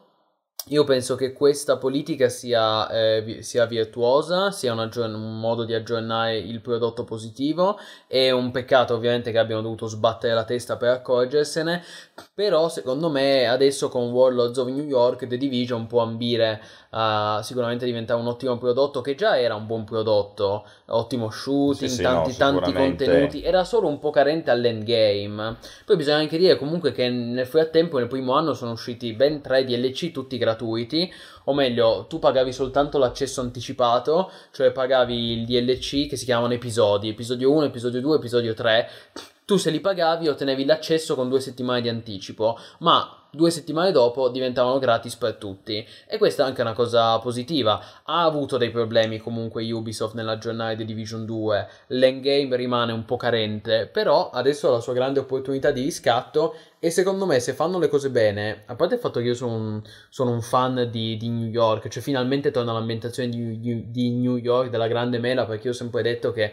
io penso che questa politica sia, eh, sia virtuosa, sia un, aggiorn- un modo di aggiornare il prodotto positivo. È un peccato ovviamente che abbiano dovuto sbattere la testa per accorgersene, però secondo me adesso con Warlords of New York The Division può ambire a sicuramente diventare un ottimo prodotto che già era un buon prodotto, ottimo shooting, Sì, sì, tanti, no, tanti contenuti, era solo un po' carente all'endgame. Poi bisogna anche dire comunque che nel frattempo nel primo anno sono usciti ben tre DLC tutti gratuiti, o meglio, tu pagavi soltanto l'accesso anticipato, cioè pagavi il DLC che si chiamano episodi, episodio 1, episodio 2, episodio 3. Tu se li pagavi ottenevi l'accesso con due settimane di anticipo, ma due settimane dopo diventavano gratis per tutti. E questa è anche una cosa positiva. Ha avuto dei problemi comunque Ubisoft nell'aggiornare The Division 2, l'endgame rimane un po' carente, però adesso ha la sua grande opportunità di riscatto e secondo me se fanno le cose bene, a parte il fatto che io sono un, sono un fan di, di New York, cioè finalmente torna l'ambientazione di, di- di New York, della grande mela, perché io ho sempre detto che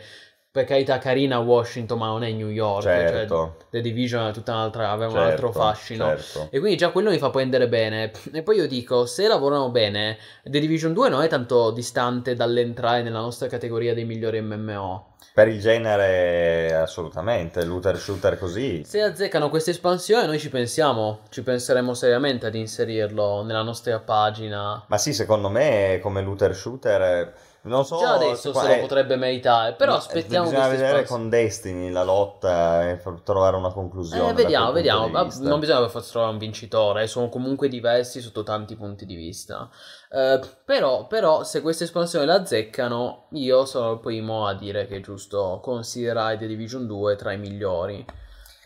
per carità carina Washington, ma non è New York. Cioè, Certo. The Division è tutta un'altra, aveva un Certo, altro fascino. certo. E quindi già quello mi fa prendere bene. E poi io dico, se lavorano bene, The Division 2 non è tanto distante dall'entrare nella nostra categoria dei migliori MMO. Per il genere, assolutamente, looter shooter così. Se azzeccano questa espansione, noi ci pensiamo, ci penseremo seriamente ad inserirlo nella nostra pagina. Ma sì, secondo me come looter shooter, non so... Già adesso qua- se lo eh, potrebbe meritare, però no, aspettiamo Bisogna vedere espansione. con Destiny la lotta e far trovare una conclusione. Eh, vediamo, vediamo. Non bisogna per forza trovare un vincitore, eh, sono comunque diversi sotto tanti punti di vista. Eh, però, però, se questa espansione la azzeccano, io sono il primo a dire che è giusto considerare The Division 2 tra i migliori.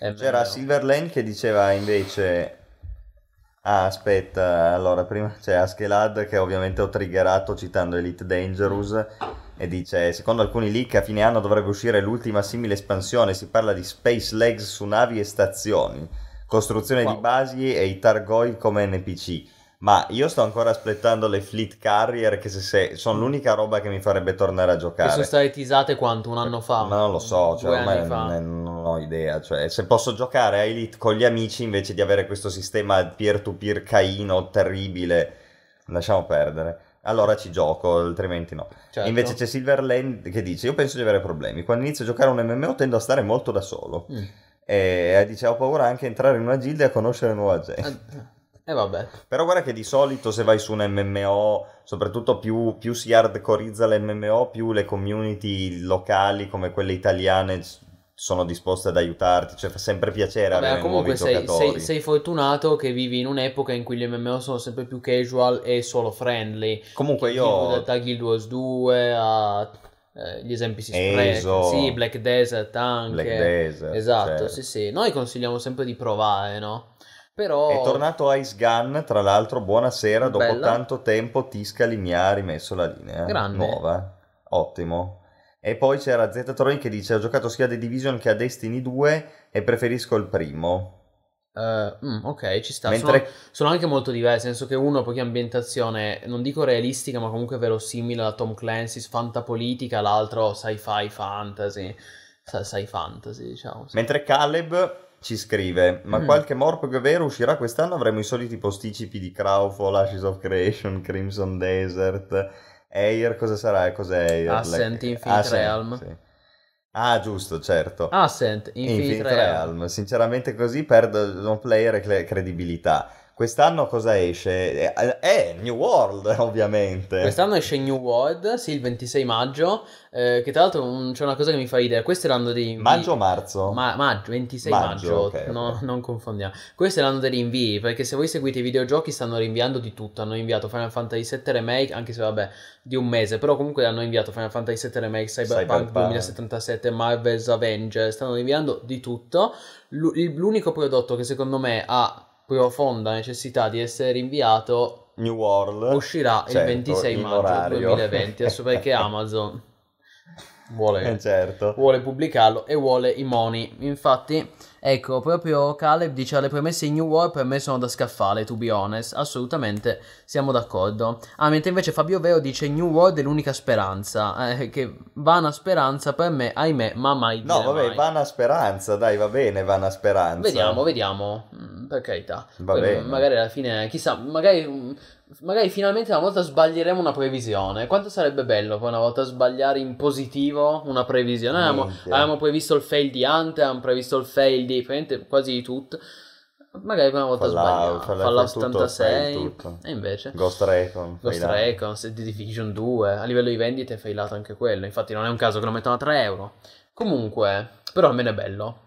Eh, C'era meglio. Silverlane che diceva invece... Ah, aspetta, allora prima c'è Askeladd che ovviamente ho triggerato citando Elite Dangerous e dice, secondo alcuni leak a fine anno dovrebbe uscire l'ultima simile espansione, si parla di Space Legs su navi e stazioni, costruzione Wow. di basi e i Targoi come NPC. Ma io sto ancora aspettando le Fleet Carrier che se, se- sono l'unica roba che mi farebbe tornare a Che giocare. sono state teasate quanto? Un anno fa? Ma non lo so, cioè, ormai non, non ho idea. Cioè, se posso giocare a Elite con gli amici invece di avere questo sistema peer-to-peer caino terribile, lasciamo perdere. Allora ci gioco, altrimenti no. Certo. Invece c'è Silverland che dice: Io penso di avere problemi. Quando inizio a giocare un MMO tendo a stare molto da solo. Mm. E dice: Ho paura anche di entrare in una gilda e a conoscere nuova gente. E vabbè. Però guarda che di solito se vai su un MMO, soprattutto più, più si hardcoreizza l'MMO, più le community locali come quelle italiane sono disposte ad aiutarti, cioè fa sempre piacere Vabbè, avere comunque nuovi sei, giocatori. sei- sei fortunato che vivi in un'epoca in cui gli MMO sono sempre più casual e solo friendly. Comunque io... da Guild Wars 2 a eh, gli esempi si sprecano. Sì, Black Desert anche. Black Desert, Esatto, certo. sì, sì. Noi consigliamo sempre di provare, no? Però È tornato Ice Gun, tra l'altro, buonasera, dopo Bella. tanto tempo Tiscali mi ha rimesso la linea. Grande. Nuova, ottimo. E poi c'era Z Troy che dice ho giocato sia a The Division che a Destiny 2 e preferisco il primo. eh, mm, ok, ci sta. Mentre Sono, sono anche molto diversi, nel senso che uno poi ambientazione, non dico realistica, ma comunque verosimile a Tom Clancy's fantapolitica, l'altro sci-fi fantasy. Sa- Sci fantasy, diciamo. sì. Mentre Caleb ci scrive: Ma Mm. qualche Morpg vero uscirà quest'anno? Avremo i soliti posticipi di Crowfall, Ashes of Creation, Crimson Desert, Air. Cosa sarà? Cos'è Air? Ascent, Le- Infinite Ascent, Realm. sì. Ah, giusto, certo. Ascent, Infinite, Infinite Realm. Realm. Sinceramente, così perdono player e cre- credibilità. Quest'anno cosa esce? Eh, eh, New World, ovviamente. Quest'anno esce New World, sì, il 26 maggio, eh, che tra l'altro mm, c'è una cosa che mi fa ridere, questo è l'anno dei. Maggio o marzo? Ma- maggio, 26 Maggio, maggio, ok, ok. no- non confondiamo. Questo è l'anno dei rinvii, perché se voi seguite i videogiochi stanno rinviando di tutto, hanno inviato Final Fantasy VII Remake, anche se vabbè, di un mese, però comunque hanno inviato Final Fantasy VII Remake, Cyberpunk, Cyberpunk. 2077, Marvel's Avengers, stanno rinviando di tutto. Il- l'unico prodotto che secondo me ha profonda necessità di essere rinviato New World. uscirà il Certo, 26 in maggio orario. 2020, adesso perché Amazon vuole Eh, certo. vuole pubblicarlo e vuole i money. Infatti, ecco, proprio Caleb dice le premesse in New World per me sono da scaffale, to be honest. Assolutamente siamo d'accordo. Ah, mentre invece Fabio Vero dice New World è l'unica speranza. Eh, che vana speranza per me, ahimè, ma mai No, vabbè, mai. vana speranza, dai, va bene, vana speranza. Vediamo, vediamo. Mm, Per carità. Va Poi, bene. Magari alla fine, chissà, magari, mm, magari finalmente una volta sbaglieremo una previsione. Quanto sarebbe bello poi una volta sbagliare in positivo una previsione? Avevamo, avevamo previsto il fail di Ante, avevamo previsto il fail di praticamente quasi di tutto. Magari una volta sbagliamo. Fallout, Fallout tutto, 76. fail tutto. E invece. Ghost Recon. Ghost. Recon, The Division 2, a livello di vendite è failato anche quello, infatti non è un caso che lo mettono a 3 euro. Comunque, però almeno è bello.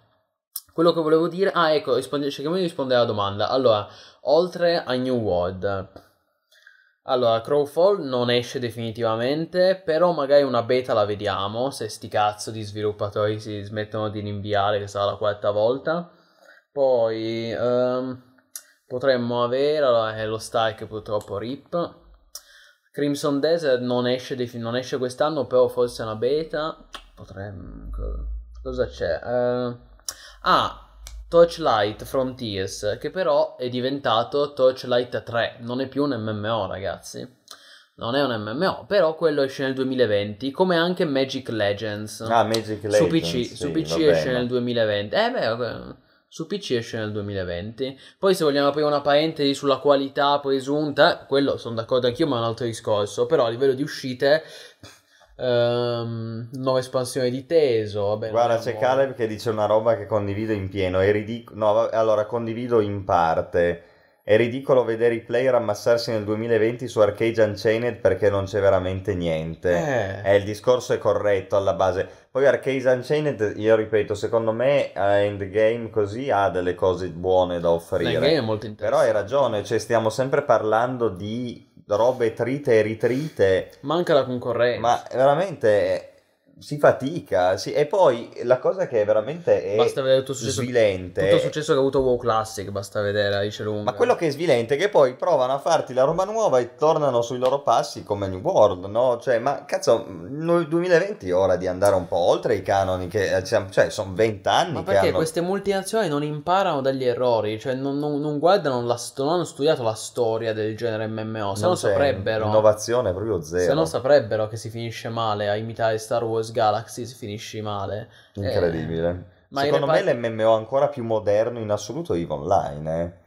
Quello che volevo dire, ah ecco, risponde- cerchiamo di rispondere alla domanda. Allora, oltre a New World, allora, Crowfall non esce definitivamente, però magari una beta la vediamo, se sti cazzo di sviluppatori si smettono di rinviare, che sarà la quarta volta. Poi, ehm, potremmo avere, allora, Hello Strike purtroppo RIP. Crimson Desert non esce, defi- non esce quest'anno, però forse è una beta. Potremmo... co- Cosa c'è? Eh, ah, Torchlight Frontiers, che però è diventato Torchlight 3, non è più un MMO, ragazzi. non è un MMO, però quello esce nel 2020, come anche Magic Legends. Ah, Magic Legends. su PC, sì, su PC esce nel 2020. Eh beh, su PC esce nel 2020. Poi se vogliamo aprire una parentesi sulla qualità presunta, quello sono d'accordo anch'io, ma è un altro discorso. Però a livello di uscite, ehm, nuova espansione di Teso, vabbè, Guarda, c'è Caleb che dice una roba che condivido in pieno. È ridicolo. No, allora condivido in parte. È ridicolo vedere i player ammassarsi nel 2020 su Arcade Unchained perché non c'è veramente niente. Eh. Eh, il discorso è corretto alla base. Poi Arcade Unchained, io ripeto, secondo me Endgame così ha delle cose buone da offrire. Nel game è molto Però hai interessante. ragione, cioè stiamo sempre parlando di robe trite e ritrite. Manca la concorrenza. Ma veramente si fatica. sì. E poi la cosa che veramente è Basta vedere tutto successo, svilente. tutto il successo che ha avuto WoW Classic, basta vedere, dice lunga. Ma quello che è svilente è che poi provano a farti la roba nuova e tornano sui loro passi come New World, no? Cioè, ma cazzo, nel 2020 è ora di andare un po' oltre i canoni, che eh, cioè, sono 20 anni Ma che perché hanno... queste multinazionali non imparano dagli errori, cioè non, non- non guardano, la non hanno studiato la storia del genere MMO, se non no c'è saprebbero. Innovazione proprio zero. Se no saprebbero che si finisce male a imitare Star Wars Galaxy, si finisce male. Eh, Incredibile. in Secondo me l'MMO ancora più moderno in assoluto è EVE Online, eh.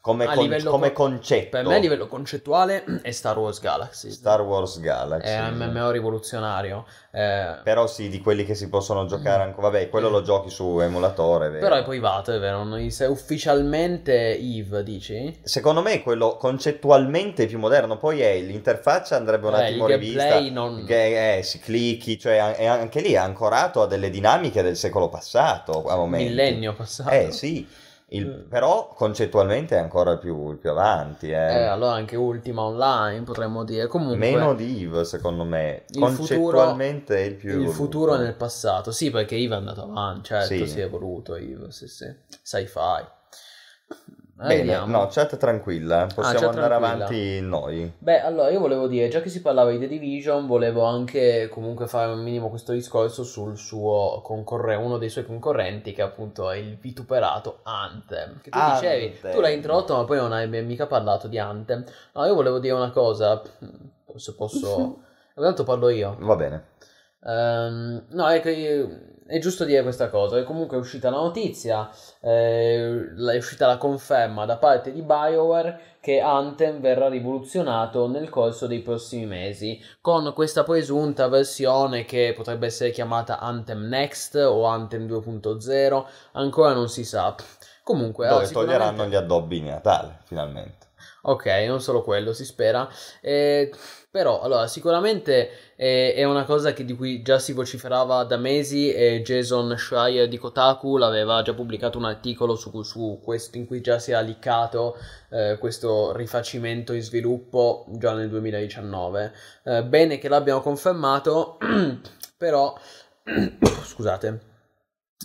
Come, con- come con- concetto. Per me a livello concettuale è Star Wars Galaxy. Star Wars Galaxy. È un MMO rivoluzionario. eh, Però sì, di quelli che si possono giocare ancora. Vabbè, quello Mm. lo giochi su emulatore, vero? però è privato, è vero? Non- Se ufficialmente Eve, dici? Secondo me quello concettualmente più moderno. Poi è l'interfaccia andrebbe un Eh, attimo il rivista. non- Che eh, si clicchi, cioè e anche lì è ancorato a delle dinamiche del secolo passato. A momenti. Millennio passato. Eh sì, il- Mm. però concettualmente è ancora più, più avanti. eh. Eh, allora anche Ultima Online potremmo dire. Comunque, Meno di Eve, secondo me. Il futuro- Concettualmente è il più il futuro nel passato. Sì, perché Eve è andato avanti, certo, Sì. si è evoluto Eve, sì, sì. Sci-fi. Eh, Bene, vediamo. no, chat tranquilla, possiamo chat andare tranquilla. avanti noi. Beh, allora io volevo dire, già che si parlava di The Division, volevo anche comunque fare un minimo questo discorso sul suo concorrente, uno dei suoi concorrenti, che appunto è il vituperato Anthem. Che tu dicevi, Anthem. tu l'hai introdotto, ma poi non hai mica parlato di Anthem. No, io volevo dire una cosa, se posso... Tanto parlo io. Va bene. Ehm, no, è che io- è giusto dire questa cosa, che comunque è uscita la notizia, eh, è uscita la conferma da parte di BioWare che Anthem verrà rivoluzionato nel corso dei prossimi mesi, con questa presunta versione che potrebbe essere chiamata Anthem Next o Anthem 2.0, ancora non si sa. Comunque, Dove allora, sicuramente- toglieranno gli addobbi di Natale, finalmente. Ok, non solo quello, si spera. Eh, però, allora, sicuramente eh, è una cosa che- di cui già si vociferava da mesi e Jason Schreier di Kotaku l'aveva già pubblicato un articolo su, su questo in cui già si era liccato eh, questo rifacimento in sviluppo già nel 2019. Eh, bene che l'abbiano confermato, però... Scusate.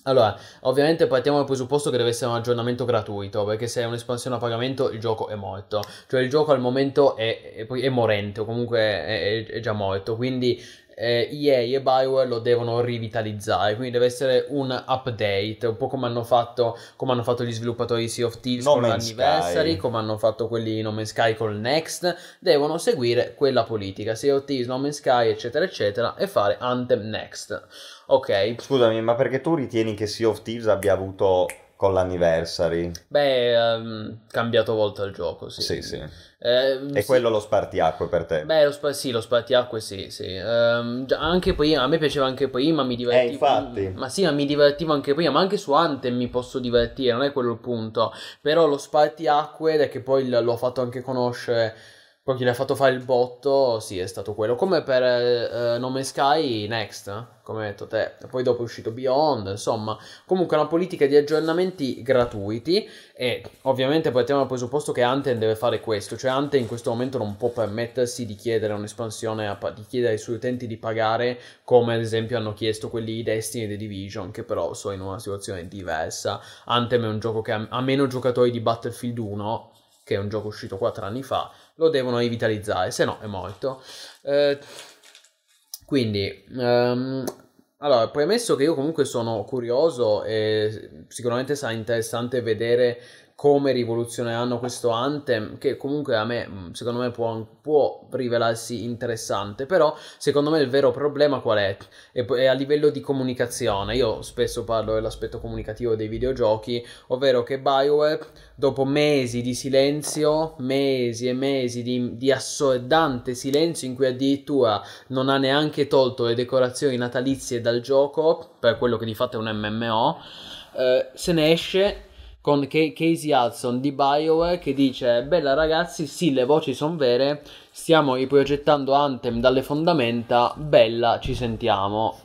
Allora, ovviamente partiamo dal presupposto che deve essere un aggiornamento gratuito, perché se è un'espansione a pagamento il gioco è morto. Cioè il gioco al momento è, è, è morente o comunque è, è- già morto, quindi eh, EA e Bioware lo devono rivitalizzare, quindi deve essere un update, un po' come hanno fatto, come hanno fatto gli sviluppatori di Sea of Thieves No con l'anniversary, Sky. come hanno fatto quelli di No Man's Sky col Next, devono seguire quella politica, Sea of Thieves, No Man's Sky, eccetera, eccetera, e fare Anthem Next. Ok, Scusami, ma perché tu ritieni che Sea of Thieves abbia avuto con l'anniversary? Beh, ehm, cambiato volta il gioco, sì. Sì, sì. Eh, È sì. quello lo spartiacque per te? Beh, lo spa- sì, lo spartiacque sì, sì. Già- anche prima, a me piaceva anche prima, mi divertivo. Eh, infatti. Ma sì, ma mi divertivo anche prima, ma anche su Anthem mi posso divertire, non è quello il punto. Però lo spartiacque, da che poi l'ho fatto anche conoscere, poi chi l'ha fatto fare il botto, sì, è stato quello. Come per eh, No Man's Sky Next, eh, come hai detto te. Poi dopo è uscito Beyond, insomma. Comunque una politica di aggiornamenti gratuiti e ovviamente partiamo dal presupposto che Anthem deve fare questo, cioè Anthem in questo momento non può permettersi di chiedere un'espansione, a di chiedere ai suoi utenti di pagare come ad esempio hanno chiesto quelli di Destiny e The Division, che però sono in una situazione diversa. Anthem è un gioco che ha, ha meno giocatori di Battlefield 1, che è un gioco uscito 4 anni fa, lo devono rivitalizzare, se no è morto. Eh, quindi, ehm, allora, premesso che io comunque sono curioso e sicuramente sarà interessante vedere come rivoluzioneranno questo Anthem, che comunque a me, mm, secondo me, può, può rivelarsi interessante, però secondo me il vero problema qual è? È, a livello di comunicazione, io spesso parlo dell'aspetto comunicativo dei videogiochi, ovvero che Bioware, dopo mesi di silenzio, mesi e mesi di, di assordante silenzio in cui addirittura non ha neanche tolto le decorazioni natalizie dal gioco, per quello che di fatto è un MMO, eh, se ne esce con Casey Hudson di BioWare che dice bella ragazzi sì le voci sono vere stiamo riprogettando Anthem dalle fondamenta bella ci sentiamo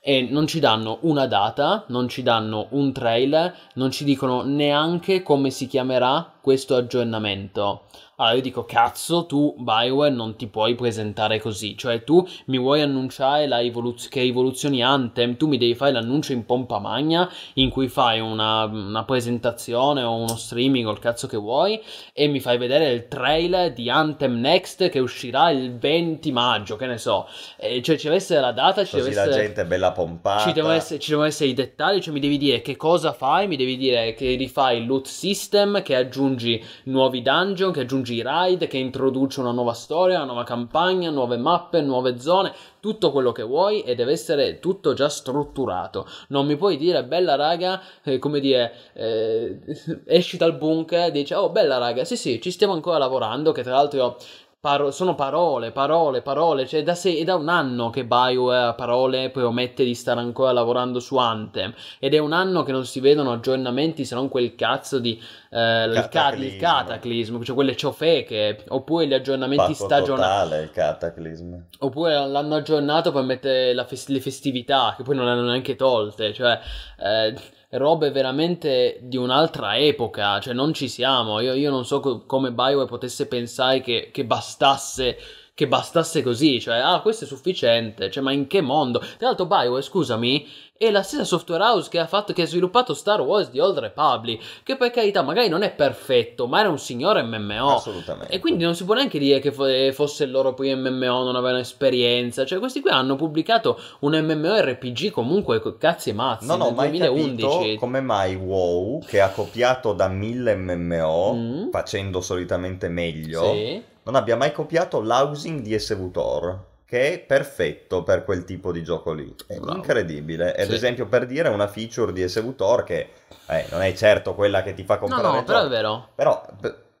e non ci danno una data, non ci danno un trailer, non ci dicono neanche come si chiamerà questo aggiornamento. Allora io dico, cazzo, tu Bioware non ti puoi presentare così. Cioè, tu mi vuoi annunciare la evoluz- che rivoluzioni Anthem, tu mi devi fare l'annuncio in pompa magna, in cui fai una, una presentazione o uno streaming o il cazzo che vuoi, e mi fai vedere il trailer di Anthem Next che uscirà il 20 maggio, che ne so. E, cioè, ci deve essere la data, ci Così deve essere... la gente è bella pompata. Ci devono, essere, ci devono essere i dettagli, cioè mi devi dire che cosa fai, mi devi dire che rifai il loot system, che aggiungi nuovi dungeon, che aggiungi raid, che introduce una nuova storia, una nuova campagna, nuove mappe, nuove zone, tutto quello che vuoi e deve essere tutto già strutturato. Non mi puoi dire, bella raga, eh, come dire, eh, esci dal bunker e dici, oh bella raga, sì sì, ci stiamo ancora lavorando, che tra l'altro io Paro- sono parole, parole, parole. Cioè, da se- è da un anno che BioWare a parole promette di stare ancora lavorando su Anthem. Ed è un anno che non si vedono aggiornamenti se non quel cazzo di. Eh, il, cat- il cataclismo, cioè quelle ciofeche. Oppure gli aggiornamenti stagionali. il cataclismo. Oppure l'hanno aggiornato per mettere fest- le festività, che poi non le hanno neanche tolte. Cioè. Eh, robe veramente di un'altra epoca, cioè non ci siamo. Io, io non so co- come Bioware potesse pensare che, che bastasse che bastasse così, cioè, ah, questo è sufficiente, cioè, ma in che mondo? Tra l'altro, Bioware, scusami, è la stessa software house che ha, fatto, che ha sviluppato Star Wars di Old Republic, che per carità magari non è perfetto, ma era un signore MMO. Assolutamente. E quindi non si può neanche dire che fosse il loro primo MMO, non avevano esperienza, cioè questi qui hanno pubblicato un MMORPG comunque cazzi e mazzi no, no, nel 2011. come mai WoW, che ha copiato da mille MMO, mm. facendo solitamente meglio... Sì non abbia mai copiato l'housing di SVTOR che è perfetto per quel tipo di gioco lì. È Bravo. incredibile. Ad sì. esempio, per dire una feature di SVTOR che eh, non è certo quella che ti fa comprare No, no, però è vero. Però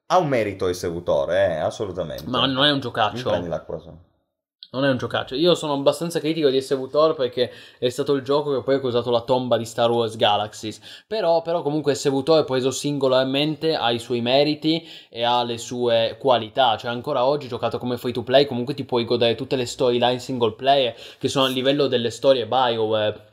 ha un merito SVTOR, eh, assolutamente. Ma non è un giocaccio. Mi prendi l'acqua solo non è un giocaccio. Io sono abbastanza critico di SVTOR perché è stato il gioco che poi ha causato la tomba di Star Wars Galaxies. Però, però comunque SVTOR preso singolarmente ha i suoi meriti e ha le sue qualità. Cioè ancora oggi giocato come free to play comunque ti puoi godere tutte le storyline single player che sono a livello delle storie BioWare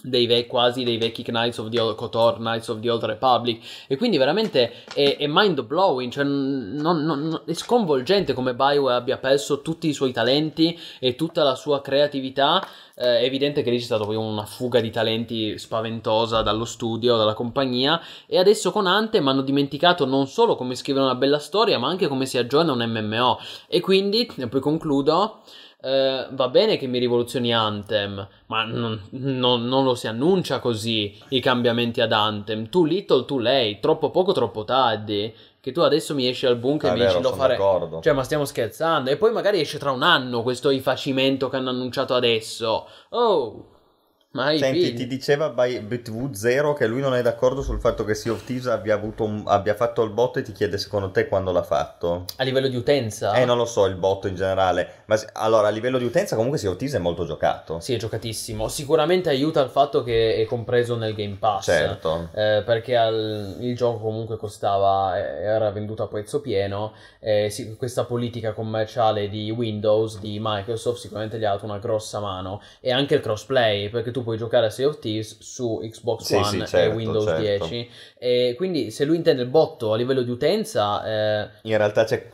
dei ve- quasi dei vecchi Knights of the Old Kotor, Knights of the Old Republic. E quindi veramente è, è mind blowing cioè non, non, è sconvolgente come Bioware abbia perso tutti i suoi talenti e tutta la sua creatività. Eh, è evidente che lì c'è stata poi una fuga di talenti spaventosa dallo studio, dalla compagnia. E adesso con Anthem hanno dimenticato non solo come scrivere una bella storia ma anche come si aggiorna un MMO e quindi, e poi concludo Uh, va bene che mi rivoluzioni Anthem, ma non, non, non, lo si annuncia così i cambiamenti ad Anthem. Too little, too late, troppo poco, troppo tardi. Che tu adesso mi esci al bunker e ah, mi dici lo fare. D'accordo. Cioè, ma stiamo scherzando. E poi magari esce tra un anno questo rifacimento che hanno annunciato adesso. Oh, Mai Senti, film. ti diceva BitV0 che lui non è d'accordo sul fatto che Sea of Thieves abbia, un, abbia, fatto il bot e ti chiede secondo te quando l'ha fatto. A livello di utenza? Eh, non lo so, il bot in generale. Ma allora, a livello di utenza comunque Sea of Thieves è molto giocato. Sì, è giocatissimo. Sicuramente aiuta il fatto che è compreso nel Game Pass. Certo. Eh, perché al, il gioco comunque costava, eh, era venduto a prezzo pieno. Eh, sì, questa politica commerciale di Windows, di Microsoft, sicuramente gli ha dato una grossa mano. E anche il crossplay, perché tu puoi giocare a Sea of Thieves su Xbox sì, One sì, certo, e Windows certo. 10 e quindi se lui intende il botto a livello di utenza eh... in realtà c'è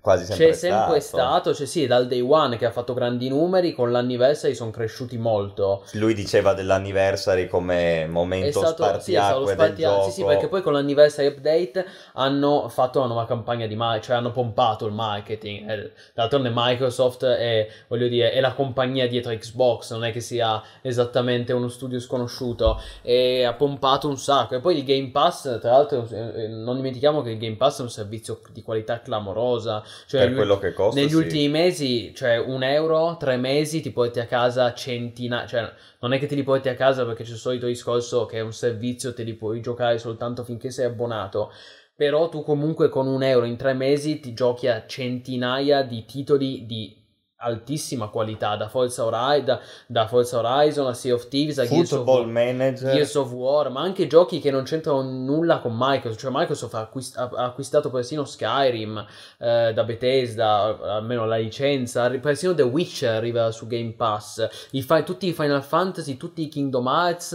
quasi sempre C'è sempre stato. stato, cioè sì, dal day one che ha fatto grandi numeri, con l'anniversary sono cresciuti molto. Lui diceva dell'anniversary come momento È stato, sì, stato spartiacque del spartia- gioco. sì, sì, perché poi con l'anniversary update hanno fatto una nuova campagna di marketing, cioè hanno pompato il marketing. Eh, D'altronde Microsoft è, voglio dire, è la compagnia dietro Xbox, non è che sia esattamente uno studio sconosciuto, e ha pompato un sacco. E poi il Game Pass, tra l'altro, eh, non dimentichiamo che il Game Pass è un servizio di qualità clamorosa. Cioè, per quello che costa, negli sì. ultimi mesi, cioè un euro, tre mesi, ti porti a casa centinaia, cioè non è che te li porti a casa perché c'è il solito discorso che è un servizio, te li puoi giocare soltanto finché sei abbonato. Però tu comunque con un euro in tre mesi ti giochi a centinaia di titoli di altissima qualità, da Forza Horizon, da, da Forza Horizon a Sea of Thieves a Gears of. Manager. Gears of War, ma anche giochi che non c'entrano nulla con Microsoft. Cioè, Microsoft ha, acquist- ha acquistato persino Skyrim eh, da Bethesda, almeno la licenza. Persino The Witcher arriva su Game Pass. I fi- tutti i Final Fantasy, tutti i Kingdom Hearts.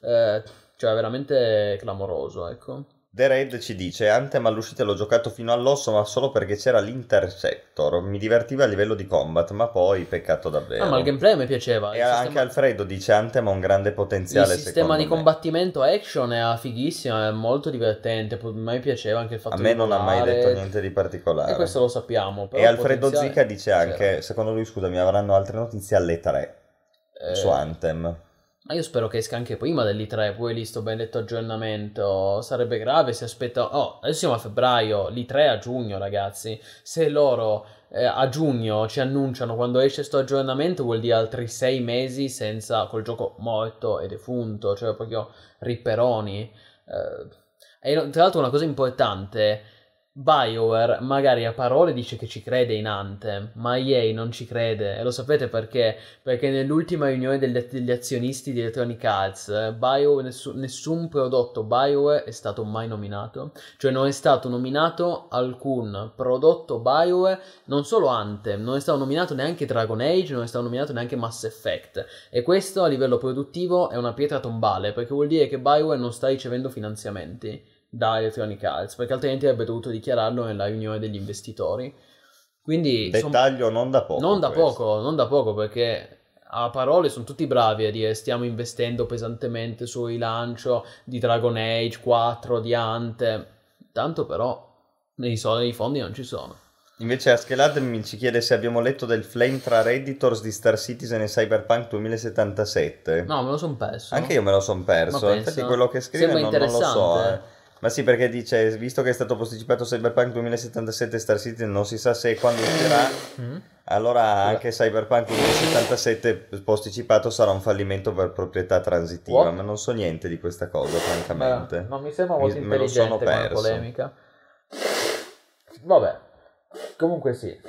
eh, cioè, veramente clamoroso, ecco. The Red ci dice Anthem all'uscita l'ho giocato fino all'osso ma solo perché c'era l'Interceptor mi divertiva a livello di combat ma poi peccato davvero Ah, ma il gameplay mi piaceva. e il anche sistema- Alfredo dice Anthem ha un grande Il potenziale sistema secondo di me. combattimento action è fighissimo, è molto divertente. A me piaceva anche il fatto a me non ha mai volare. detto niente di particolare E questo lo sappiamo. e Alfredo potenziale Zica dice c'era. anche secondo lui scusami avranno altre notizie alle 3 Eh, su Anthem Ma io spero che esca anche prima dell'I3, poi lì sto benedetto aggiornamento. Sarebbe grave se aspetta. Oh, adesso siamo a febbraio, l'I3 a giugno, ragazzi. Se loro eh, a giugno ci annunciano quando esce sto aggiornamento, vuol dire altri sei mesi senza col gioco morto e defunto, cioè proprio ripperoni. Eh, e tra l'altro una cosa importante. BioWare magari a parole dice che ci crede in Anthem, ma EA non ci crede. E lo sapete perché? Perché nell'ultima riunione degli, degli azionisti di Electronic Arts, Bio, nessu- nessun prodotto BioWare è stato mai nominato. Cioè non è stato nominato alcun prodotto BioWare, non solo Anthem, non è stato nominato neanche Dragon Age, non è stato nominato neanche Mass Effect. E questo a livello produttivo è una pietra tombale, perché vuol dire che BioWare non sta ricevendo finanziamenti da Electronic Arts, perché altrimenti avrebbe dovuto dichiararlo nella riunione degli investitori. Quindi son- dettaglio non da poco non da questo. poco, non da poco, perché a parole sono tutti bravi a dire stiamo investendo pesantemente sul rilancio di Dragon Age 4, di Ante. Tanto però i soldi, i fondi non ci sono. Invece Askeladd mi ci chiede se abbiamo letto del flame tra Redditors di Star Citizen e Cyberpunk 2077. No, me lo sono perso. Anche io me lo sono perso. Infatti quello che scrive non, non lo so. eh. Ma sì, perché dice, visto che è stato posticipato Cyberpunk 2077 e Star Citizen non si sa se e quando uscirà, Mm? allora anche Cyberpunk 2077 posticipato sarà un fallimento per proprietà transitiva. What? Ma non so niente di questa cosa, francamente. Beh, non mi sembra Mi- molto me lo sono intelligente perso. polemica. Vabbè, comunque sì.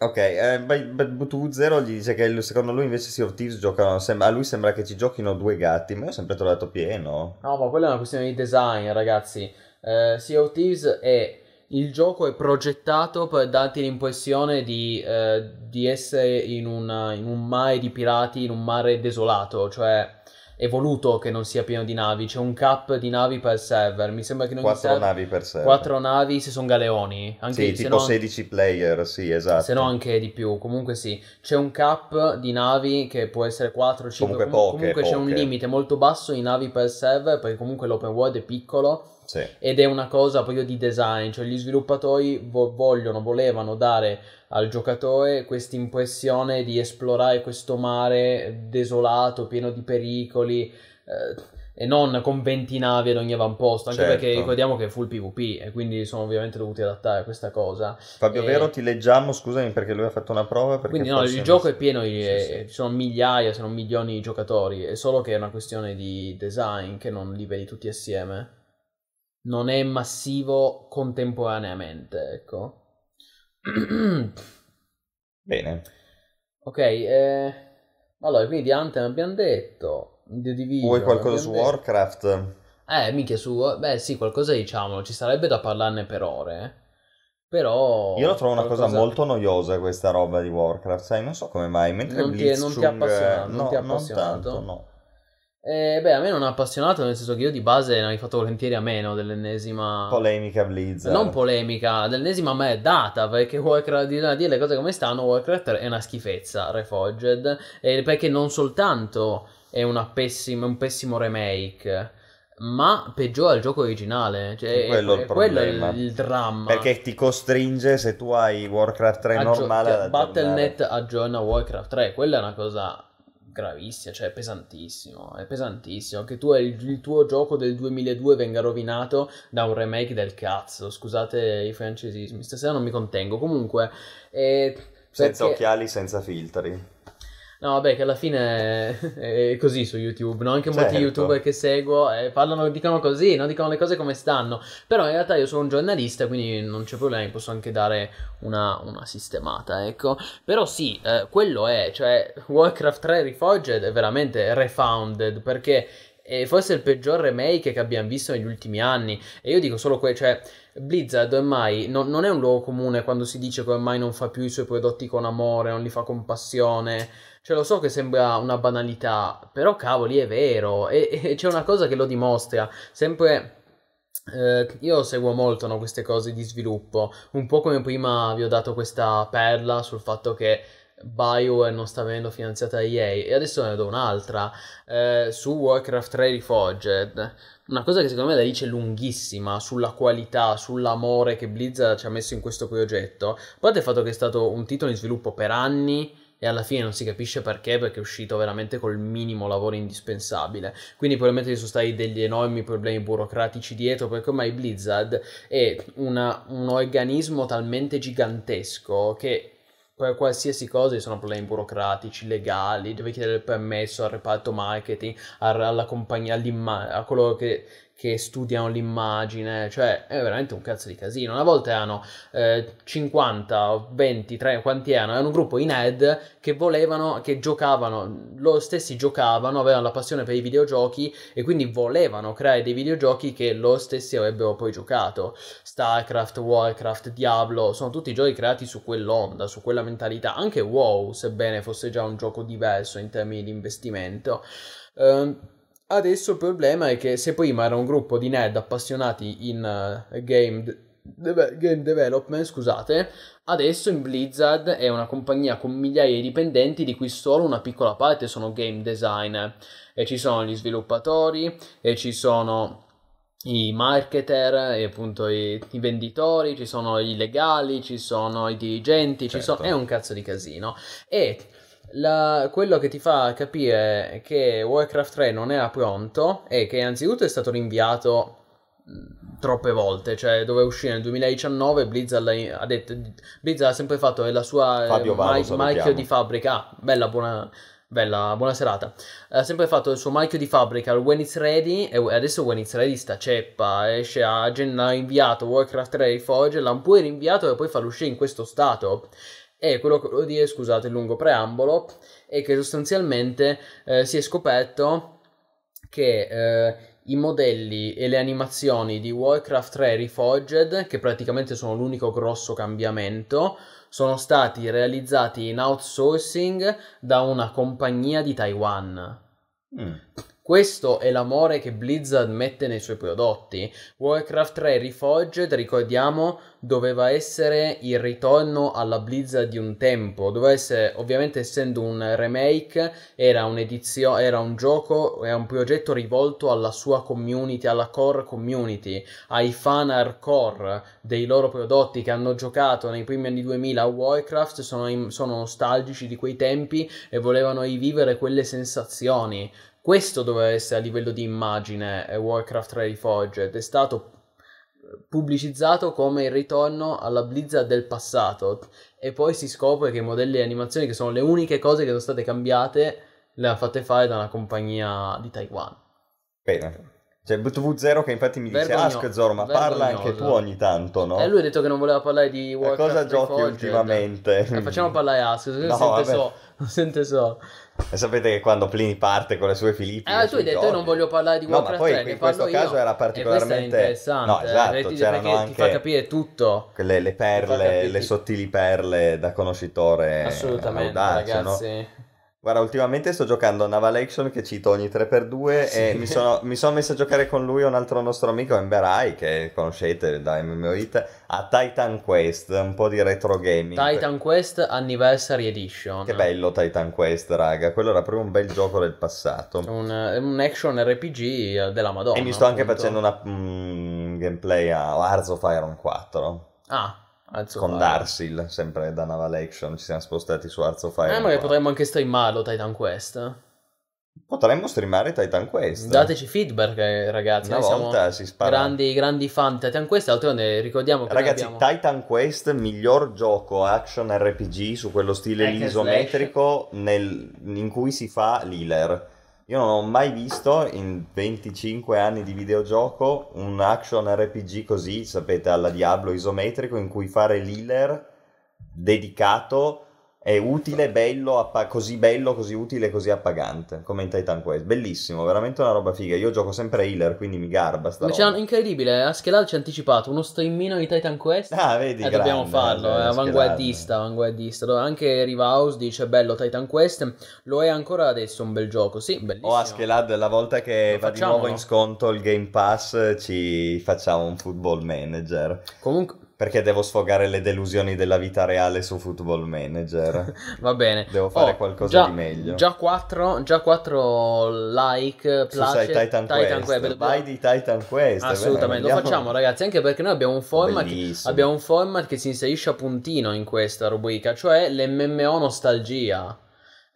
Ok, eh, beh, beh, BTV0 gli dice che secondo lui invece Sea of Thieves giocano, a lui sembra che ci giochino due gatti, ma io ho sempre trovato pieno. No, ma quella è una questione di design, ragazzi. Eh, sea of Thieves è il gioco è progettato per darti l'impressione di, eh, di essere in, una- in un mare di pirati, in un mare desolato, cioè è voluto che non sia pieno di navi, c'è un cap di navi per server, mi sembra che non Quattro navi per sé. Quattro navi se sono galeoni, anche Sì, tipo no- 16 player, sì, esatto. se no anche di più, comunque sì, c'è un cap di navi che può essere 4, 5, Comunque comu- poche, comunque c'è un poche. limite molto basso in navi per server perché comunque l'open world è piccolo Sì. ed è una cosa proprio di design, cioè gli sviluppatori vo- vogliono, volevano dare al giocatore questa impressione di esplorare questo mare desolato, pieno di pericoli eh, e non con 20 navi ad ogni avamposto, anche Certo. perché ricordiamo che è full PvP e quindi sono ovviamente dovuti adattare a questa cosa. Fabio Eh, Vero, ti leggiamo, scusami perché lui ha fatto una prova. Quindi no, il gioco è pieno, di, Sì, eh, sì. ci sono migliaia, se non milioni di giocatori, è solo che è una questione di design che non li vedi tutti assieme. Non è massivo contemporaneamente, ecco. Bene. ok, eh, allora, quindi di Anthem abbiamo detto, The Division Vuoi qualcosa su detto. Warcraft? Eh, minchia su, beh sì, qualcosa diciamolo, ci sarebbe da parlarne per ore, eh. però... Io lo trovo una cosa qualcosa- molto noiosa questa roba di Warcraft, sai, non so come mai, mentre Non ti è- non ti ha Blitzchung, appassionato, non no, ti ha non appassionato? tanto, no. Eh, beh, a me non ha appassionato, nel senso che io di base ne avrei fatto volentieri a meno dell'ennesima... Polemica Blizzard. Non polemica, dell'ennesima a me è data, perché Warcraft, di dire le cose come stanno, Warcraft è una schifezza, Reforged, e perché non soltanto è pessima, un pessimo remake, ma peggiora il gioco originale. Cioè, quello è il quello è problema. il, il dramma. Perché ti costringe, se tu hai Warcraft 3 Aggio- normale, Battle.net aggiorna Warcraft 3, quella è una cosa gravissima, cioè è pesantissimo, è pesantissimo. Che tu il, il tuo gioco del 2002 venga rovinato da un remake del cazzo, scusate i francesismi, stasera non mi contengo, comunque... eh, Senza perché- occhiali, senza filtri. No, vabbè, che alla fine è così su YouTube, no? Anche molti Certo. youtuber che seguo eh, parlano, dicono così, no? Dicono le cose come stanno. Però in realtà io sono un giornalista, quindi non c'è problema, posso anche dare una, una sistemata, ecco. Però sì, eh, quello è, cioè Warcraft 3 Reforged è veramente refounded, perché è forse il peggior remake che abbiamo visto negli ultimi anni. E io dico solo que- cioè Blizzard ormai non, non è un luogo comune quando si dice che ormai non fa più i suoi prodotti con amore, non li fa con passione. Cioè, lo so che sembra una banalità, però cavoli, è vero. E, e c'è una cosa che lo dimostra. Sempre. eh, io seguo molto no, queste cose di sviluppo. Un po' come prima vi ho dato questa perla sul fatto che BioWare non sta venendo finanziata da EA. E adesso ne do un'altra. eh, su Warcraft 3 Reforged. Una cosa che secondo me la dice lunghissima sulla qualità, sull'amore che Blizzard ci ha messo in questo progetto. A parte il fatto che è stato un titolo in sviluppo per anni e alla fine non si capisce perché, perché è uscito veramente col minimo lavoro indispensabile. Quindi probabilmente ci sono stati degli enormi problemi burocratici dietro, perché ormai Blizzard è una- un organismo talmente gigantesco che per qualsiasi cosa ci sono problemi burocratici, legali, devi chiedere il permesso al reparto marketing, al- alla compagnia, a coloro che, che studiano l'immagine, cioè è veramente un cazzo di casino. Una volta erano eh, 50 o 20, 30, quanti erano? Erano un gruppo di nerd che volevano, che giocavano, loro stessi giocavano, avevano la passione per i videogiochi e quindi volevano creare dei videogiochi che loro stessi avrebbero poi giocato. StarCraft, Warcraft, Diablo, sono tutti giochi creati su quell'onda, su quella mentalità. Anche WoW, sebbene fosse già un gioco diverso in termini di investimento. Ehm, adesso il problema è che se prima era un gruppo di nerd appassionati in eh, game, de- game development, scusate, adesso in Blizzard è una compagnia con migliaia di dipendenti di cui solo una piccola parte sono game designer. E ci sono gli sviluppatori, e ci sono i marketer, e appunto i, i venditori, ci sono i legali, ci sono i dirigenti, ci Certo. sono, è un cazzo di casino. E la- quello che ti fa capire che Warcraft 3 non era pronto è che innanzitutto è stato rinviato troppe volte, cioè doveva uscire nel 2019 Blizzard ha detto Blizzard ha sempre fatto la sua eh, Fabio Valo, marchio di fabbrica, ah, bella buona Bella, buona serata. Ha sempre fatto il suo marchio di fabbrica, il When It's Ready, e adesso When It's Ready sta ceppa, esce a gen- ha inviato Warcraft 3 Reforged, l'ha pure rinviato e poi farlo uscire in questo stato. E quello che volevo dire, scusate il lungo preambolo, è che sostanzialmente eh, si è scoperto che eh, i modelli e le animazioni di Warcraft 3 Reforged, che praticamente sono l'unico grosso cambiamento, sono stati realizzati in outsourcing da una compagnia di Taiwan. Mm. Questo è l'amore che Blizzard mette nei suoi prodotti. Warcraft 3 Reforged, ricordiamo, doveva essere il ritorno alla Blizzard di un tempo. Doveva essere, ovviamente, essendo un remake, era un'edizione, era un gioco, era un progetto rivolto alla sua community, alla core community, ai fan hardcore dei loro prodotti che hanno giocato nei primi anni 2000 a Warcraft, sono, in- sono nostalgici di quei tempi e volevano rivivere quelle sensazioni. Questo doveva essere a livello di immagine eh, Warcraft 3 Reforged, è stato eh, pubblicizzato come il ritorno alla Blizzard del passato e poi si scopre che i modelli di animazione che sono le uniche cose che sono state cambiate le hanno fatte fare da una compagnia di Taiwan. Bene. C'è BTV0 che infatti mi dice Ask Zoro, ma parla anche tu ogni tanto, no? E lui ha detto che non voleva parlare di E Warcraft cosa giochi ultimamente? Eh, facciamo parlare Ask, No, sente vabbè. so, sente so. E sapete che quando Plini parte con le sue Filippi... Eh, tu hai detto io non voglio parlare di No, ma Warcraft poi 3, in questo io. caso era particolarmente- interessante, No, esatto, perché, c'erano perché ti fa anche- capire tutto. Le, le perle, le sottili perle da conoscitore Assolutamente, audace, no? Guarda, ultimamente sto giocando a Naval Action che cito ogni 3x2 Sì. e mi sono, mi sono messo a giocare con lui e un altro nostro amico, Emberai, che conoscete da MMO Hit, a Titan Quest, un po' di retro gaming. Titan Quest Anniversary Edition. Che bello Titan Quest, raga, quello era proprio un bel gioco del passato. Un, un action RPG della Madonna. e mi sto anche appunto. facendo una mm, gameplay a of Iron 4 Ah, Con. Darsil, sempre da Naval Action, ci siamo spostati su Hearts of Iron Eh, magari 4. potremmo anche streamarlo Titan Quest. Potremmo streamare Titan Quest. Dateci feedback, eh, ragazzi. Una volta si spara. grandi, grandi fan di Titan Quest. D'altronde ricordiamo che Ragazzi, abbiamo... Titan Quest, miglior gioco action RPG su quello stile and isometrico nel- in cui si fa l'healer. Io non ho mai visto in 25 anni di videogioco un action RPG così, sapete, alla Diablo isometrico in cui fare l'healer dedicato è utile, bello, appa- così bello, così utile, così appagante, come in Titan Quest. Bellissimo, veramente una roba figa. Io gioco sempre healer, quindi mi garba sta roba. incredibile, Aschelal ci ha anticipato uno streamino di Titan Quest. Ah, vedi, Eh, dobbiamo farlo, è avanguardista, avanguardista. Dove Anche Rivaus dice bello Titan Quest, lo è ancora adesso un bel gioco, sì, bellissimo. O Askeladd, la volta che Lo va di facciamolo. nuovo in sconto il Game Pass, ci facciamo un football manager. Comunque, Perché devo sfogare le delusioni della vita reale su Football Manager. va bene. Devo fare Oh, qualcosa già- di meglio. Già 4, già 4 like, Su place, sai Titan, Quest. Quest. Vai di Titan Quest. Assolutamente, bene, lo facciamo ragazzi, anche perché noi abbiamo un format, abbiamo un format che si inserisce a puntino in questa rubrica, cioè l'MMO nostalgia.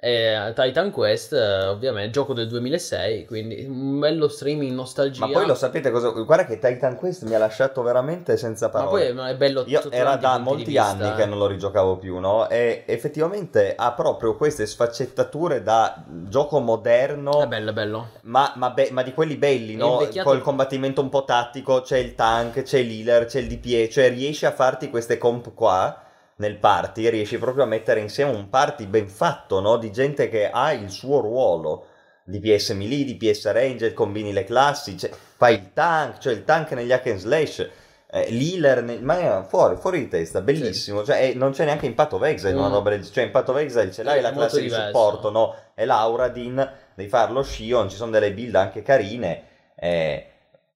E Titan Quest, eh, ovviamente, gioco del 2006, quindi un bello streaming nostalgia. Ma poi lo sapete cosa... Guarda che Titan Quest mi ha lasciato veramente senza Ma parole. poi è bello Io era da molti vista, anni che non lo rigiocavo più, no? E effettivamente ha proprio queste sfaccettature da gioco moderno. È bello, è bello. Ma, ma be- ma di quelli belli, no? invecchiato- Col combattimento un po' tattico, c'è il tank, c'è l'healer, c'è il DPE, cioè riesci a farti queste comp qua nel party, riesci proprio a mettere insieme un party ben fatto, no? Di gente che ha il suo ruolo. DPS melee, DPS ranger, combini le classi, cioè, fai il tank, cioè il tank negli hack and slash, eh, l'healer, ne- ma è fuori, fuori di testa, bellissimo, cioè eh, non c'è neanche in Path of Exile una Mm. del cioè of Exile ce l'hai È la classe di diverso. supporto, no? È l'Auradin, devi farlo Shion, ci sono delle build anche carine, eh,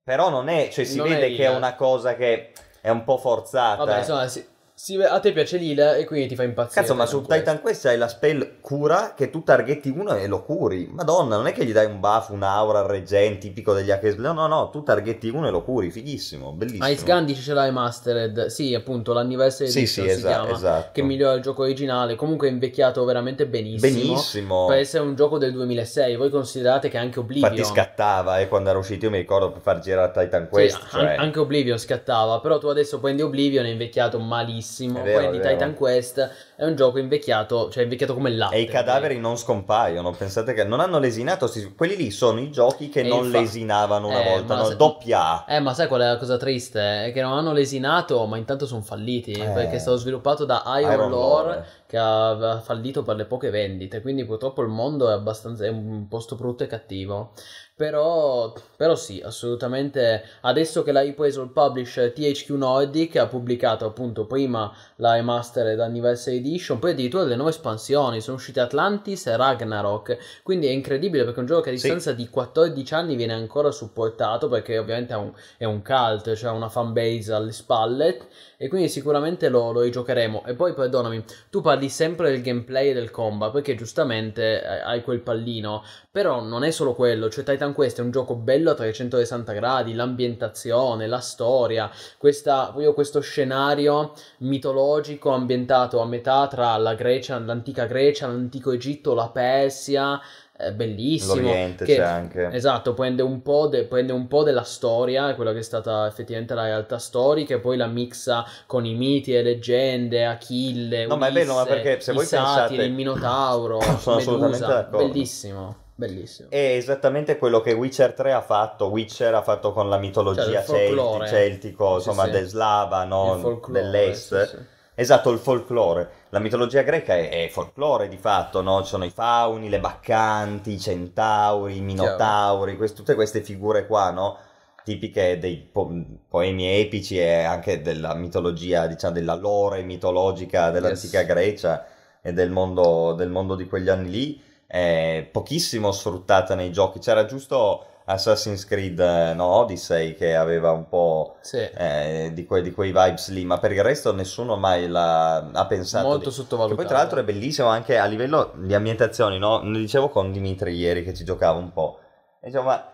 però non è, cioè si Non vede è che è una cosa che è un po' forzata. Vabbè, insomma, si- si- a te piace l'Ila e quindi ti fa impazzire. Cazzo, ma su Titan Quest hai la spell cura che tu targetti uno e lo curi. Madonna, non è che gli dai un buff, un'aura, al regen tipico degli hack No, no, no, tu targetti uno e lo curi, fighissimo, bellissimo. Ice dice ce l'hai mastered. Sì, appunto, l'anniversary Sì, sì, edition si esa- chiama. esatto. Che migliora il gioco originale. Comunque è invecchiato veramente benissimo. Benissimo. Per essere un gioco del 2006. Voi considerate che anche Oblivion. Infatti scattava, eh, quando era uscito io mi ricordo per far girare Titan Sì, Quest. an- cioè... anche Oblivion scattava, però tu adesso prendi Oblivion è invecchiato malissimo, È vero, è vero. Titan Quest è un gioco invecchiato, cioè invecchiato come il latte. E i cadaveri non scompaiono, pensate che non hanno lesinato, si- quelli lì sono i giochi che E non infa- lesinavano una Eh, volta, no? se- doppia A. Eh, ma sai qual è la cosa triste? È che non hanno lesinato, ma intanto sono falliti. Eh. Perché è stato sviluppato da Iron, Iron Lore, Lore. che aveva fallito per le poche vendite. Quindi purtroppo il mondo è abbastanza. è un posto brutto e cattivo. Però, però sì, assolutamente. Adesso che l'ha ripreso il publisher THQ Nordic, ha pubblicato appunto prima la remastered Anniversary Edition, poi addirittura delle nuove espansioni. Sono uscite Atlantis e Ragnarok. Quindi è incredibile perché è un gioco che a Sì. distanza di 14 anni viene ancora supportato perché ovviamente ha un, è un cult, cioè una fanbase alle spalle e quindi sicuramente lo, lo rigiocheremo. E poi perdonami, tu parli sempre del gameplay e del combat perché giustamente eh, hai quel pallino, però non è solo quello, cioè Titan Quest è un gioco bello a 360 gradi, l'ambientazione, la storia, questa, proprio questo scenario mitologico ambientato a metà tra la Grecia, l'antica Grecia, l'antico Egitto, la Persia, è bellissimo. L'Oriente che- c'è anche. Esatto, prende un, po' de- prende un po' della storia, quella che è stata effettivamente la realtà storica, e poi la mixa con i miti e leggende, Achille, No, ma è bello, ma Ulisse, perché se voi satiri, pensate- il Minotauro, Sono assolutamente Medusa, d'accordo. bellissimo, bellissimo. È esattamente quello che Witcher 3 ha fatto. Witcher ha fatto con la mitologia Cioè, celti- celtico, Sì, insomma, sì. del slava, no? Folklore, dell'est. sì. Esatto, il folklore. La mitologia greca è, è folklore di fatto, no? Ci sono i fauni, le baccanti, i centauri, i minotauri, quest- tutte queste figure qua, no? Tipiche dei po- poemi epici e anche della mitologia, diciamo, della lore mitologica dell'antica Yes. Grecia e del mondo, del mondo di quegli anni lì. È pochissimo sfruttata nei giochi. C'era giusto Assassin's Creed eh, no, Odyssey che aveva un po' Sì. eh, di, que- di quei vibes lì, ma per il resto nessuno mai l'ha, ha pensato. Molto di- sottovalutato. Che poi tra l'altro è bellissimo anche a livello di ambientazioni, no? Ne dicevo con Dimitri ieri che ci giocava un po'. E dicevo, ma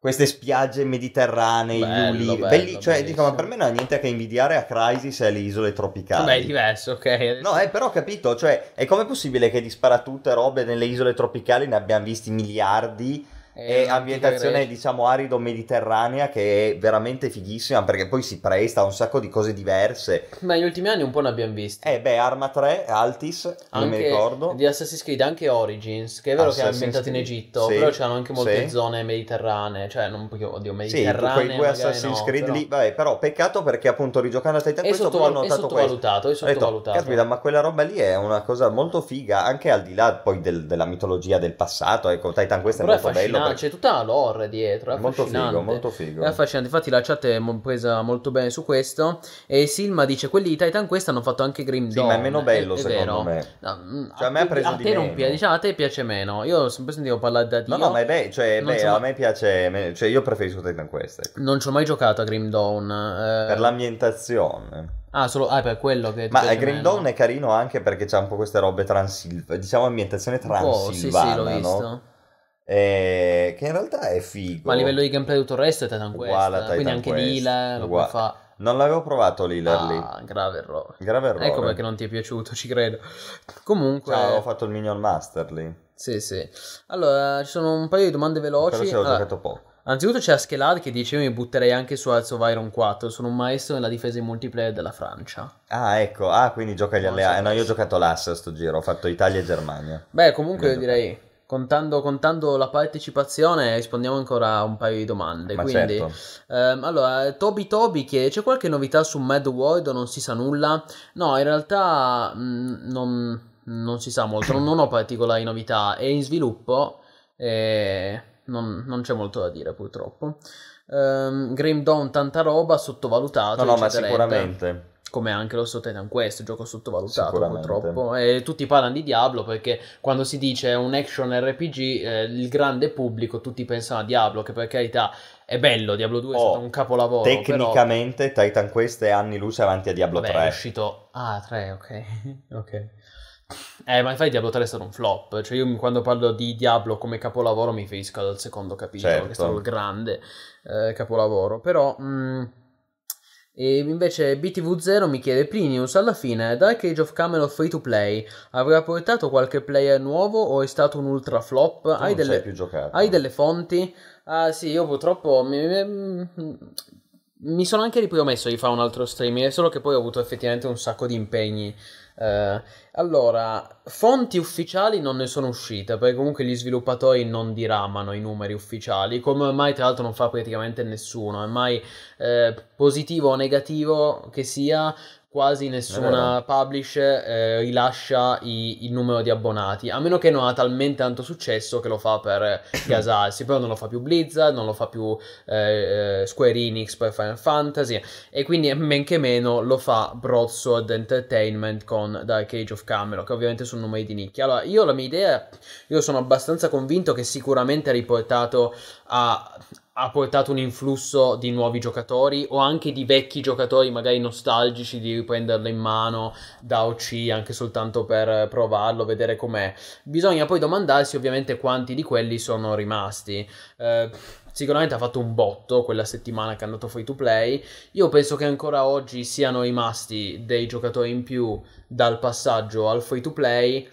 queste spiagge mediterranee, gli Bello, ulivi, bello, belli- cioè dico, ma per me non ha niente a che invidiare a Crisis e alle isole tropicali. Vabbè, è diverso, ok. No, eh, però ho capito, cioè, è come possibile che di sparatute robe nelle isole tropicali ne abbiamo visti miliardi e ambientazione, diciamo, arido-mediterranea che è veramente fighissima perché poi si presta a un sacco di cose diverse. Ma negli ultimi anni un po' ne abbiamo visti. Eh, beh, Arma 3, Altis, non mi ricordo. di Assassin's Creed, anche Origins, che è vero che è Assassin's ambientato in Creed, Egitto, sì, però c'erano anche molte sì. zone mediterranee, cioè non oddio, Sì, mediterranee. quei due Assassin's no, Creed però lì, vabbè, però peccato perché appunto rigiocando a Titan È, questo poi ho sottovalu- è notato questo. sottovalutato, è Ho detto, sottovalutato. caspita, ma quella roba lì è una cosa molto figa, anche al di là poi del- della mitologia del passato. Ecco, Titan questo è Però è molto bello. Perché- c'è tutta la lore dietro, è Molto figo, molto figo. È affascinante, infatti la chat è presa molto bene su questo. E Silma dice: Quelli di Titan Quest hanno fatto anche Grim Sì, Dawn. ma è meno bello è, è secondo vero. me. No, mm, Cioè, a me ha preso a di te non meno. piace, diciamo, a te piace meno. Io ho sempre sentito parlare da Dio. No, no, ma è bello, cioè, Non beh, so- a me piace, cioè io preferisco Titan Quest, ecco. Non ci ho mai giocato a Grim Dawn. eh. per l'ambientazione. Ah, solo ah, per quello che Ma Green. Dawn è carino anche perché c'ha un po' queste robe transilvane, diciamo ambientazione Un po', sì, sì, transilvana, l'ho visto. Eh, che in realtà è figo. Ma a livello di gameplay tutto il resto è Titan Quest. Uguale a Titan quindi anche Quest. Lila lo Uguale. fare. Non l'avevo provato l'Healer lì. Ah, grave errore. Grave errore. Ecco perché non ti è piaciuto, ci credo. Comunque, Ciao, ho fatto il Minion Master lì. sì, sì. Allora, ci sono un paio di domande veloci. Però ci ho Allora, giocato poco. Anzitutto c'è Askeladd che dice io mi butterei anche su Hearts of Iron 4, sono un maestro nella difesa in multiplayer della Francia. Ah, ecco. Ah, quindi gioca gli alleati. Eh, no, io ho giocato l'Ass sto giro. Ho fatto Italia e Germania. Beh, comunque Vedo. direi, contando, contando la partecipazione, rispondiamo ancora a un paio di domande. Ma quindi, certo. ehm, allora, Toby Toby chiede, c'è qualche novità su Mad World o non si sa nulla? No, in realtà mh, non, non si sa molto, non, non ho particolari novità, è in sviluppo e non, non c'è molto da dire purtroppo. Um, Grim Dawn tanta roba, sottovalutato. No, no, ma sicuramente. Come anche lo so Titan Quest, gioco sottovalutato purtroppo. E tutti parlano di Diablo perché quando si dice un action RPG, eh, il grande pubblico, tutti pensano a Diablo, che per carità è bello, Diablo 2 è Oh, stato un capolavoro. però, Tecnicamente Titan Quest è anni luce avanti a Diablo vabbè, 3. è uscito... Ah, 3, ok. ok. Eh, ma infatti Diablo 3 è stato un flop. Cioè, io quando parlo di Diablo come capolavoro mi riferisco al secondo capitolo, Certo. che è stato il grande eh, capolavoro. Però, mm, e invece BTV0 mi chiede: Plinius, alla fine Dark Age of Camelot free to play avrà portato qualche player nuovo o è stato un ultra flop? Tu Hai non delle, sei più giocato. hai delle fonti? Ah, sì, io purtroppo mi- mi sono anche ripromesso di fare un altro streaming, solo che poi ho avuto effettivamente un sacco di impegni. Eh, allora, fonti ufficiali non ne sono uscite, perché comunque gli sviluppatori non diramano i numeri ufficiali, come ormai tra l'altro non fa praticamente nessuno, ormai eh, positivo o negativo che sia, quasi nessuna publisher eh, rilascia i- il numero di abbonati, a meno che non ha talmente tanto successo che lo fa per gasarsi, però non lo fa più Blizzard, non lo fa più eh, eh, Square Enix per Final Fantasy e quindi men che meno lo fa Broadsword Entertainment con Dark Age of Camelot, che ovviamente sono numeri di nicchia. Allora, io la mia idea, io sono abbastanza convinto che sicuramente ha riportato a ha portato un influsso di nuovi giocatori o anche di vecchi giocatori magari nostalgici di riprenderlo in mano da OC anche soltanto per provarlo, vedere com'è. Bisogna poi domandarsi ovviamente quanti di quelli sono rimasti. Eh, sicuramente ha fatto un botto quella settimana che è andato free to play. Io penso che ancora oggi siano rimasti dei giocatori in più dal passaggio al free to play.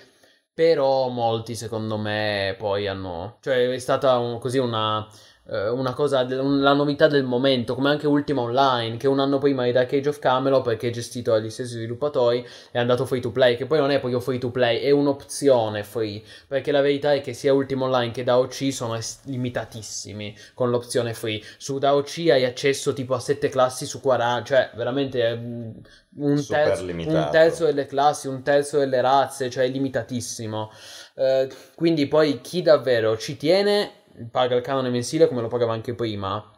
Però molti secondo me poi hanno... Cioè è stata un- così una una cosa, la novità del momento, come anche Ultima Online, che un anno prima di Dark Age of Camelot, perché è gestito dagli stessi sviluppatori, è andato free to play, che poi non è proprio free to play, è un'opzione free, perché la verità è che sia Ultima Online che DAOC sono limitatissimi con l'opzione free. Su DAOC hai accesso tipo a 7 classi su 40, cioè veramente mm, un terzo, un terzo delle classi, un terzo delle razze, cioè è limitatissimo. Eh, quindi poi chi davvero ci tiene paga il canone mensile come lo pagava anche prima.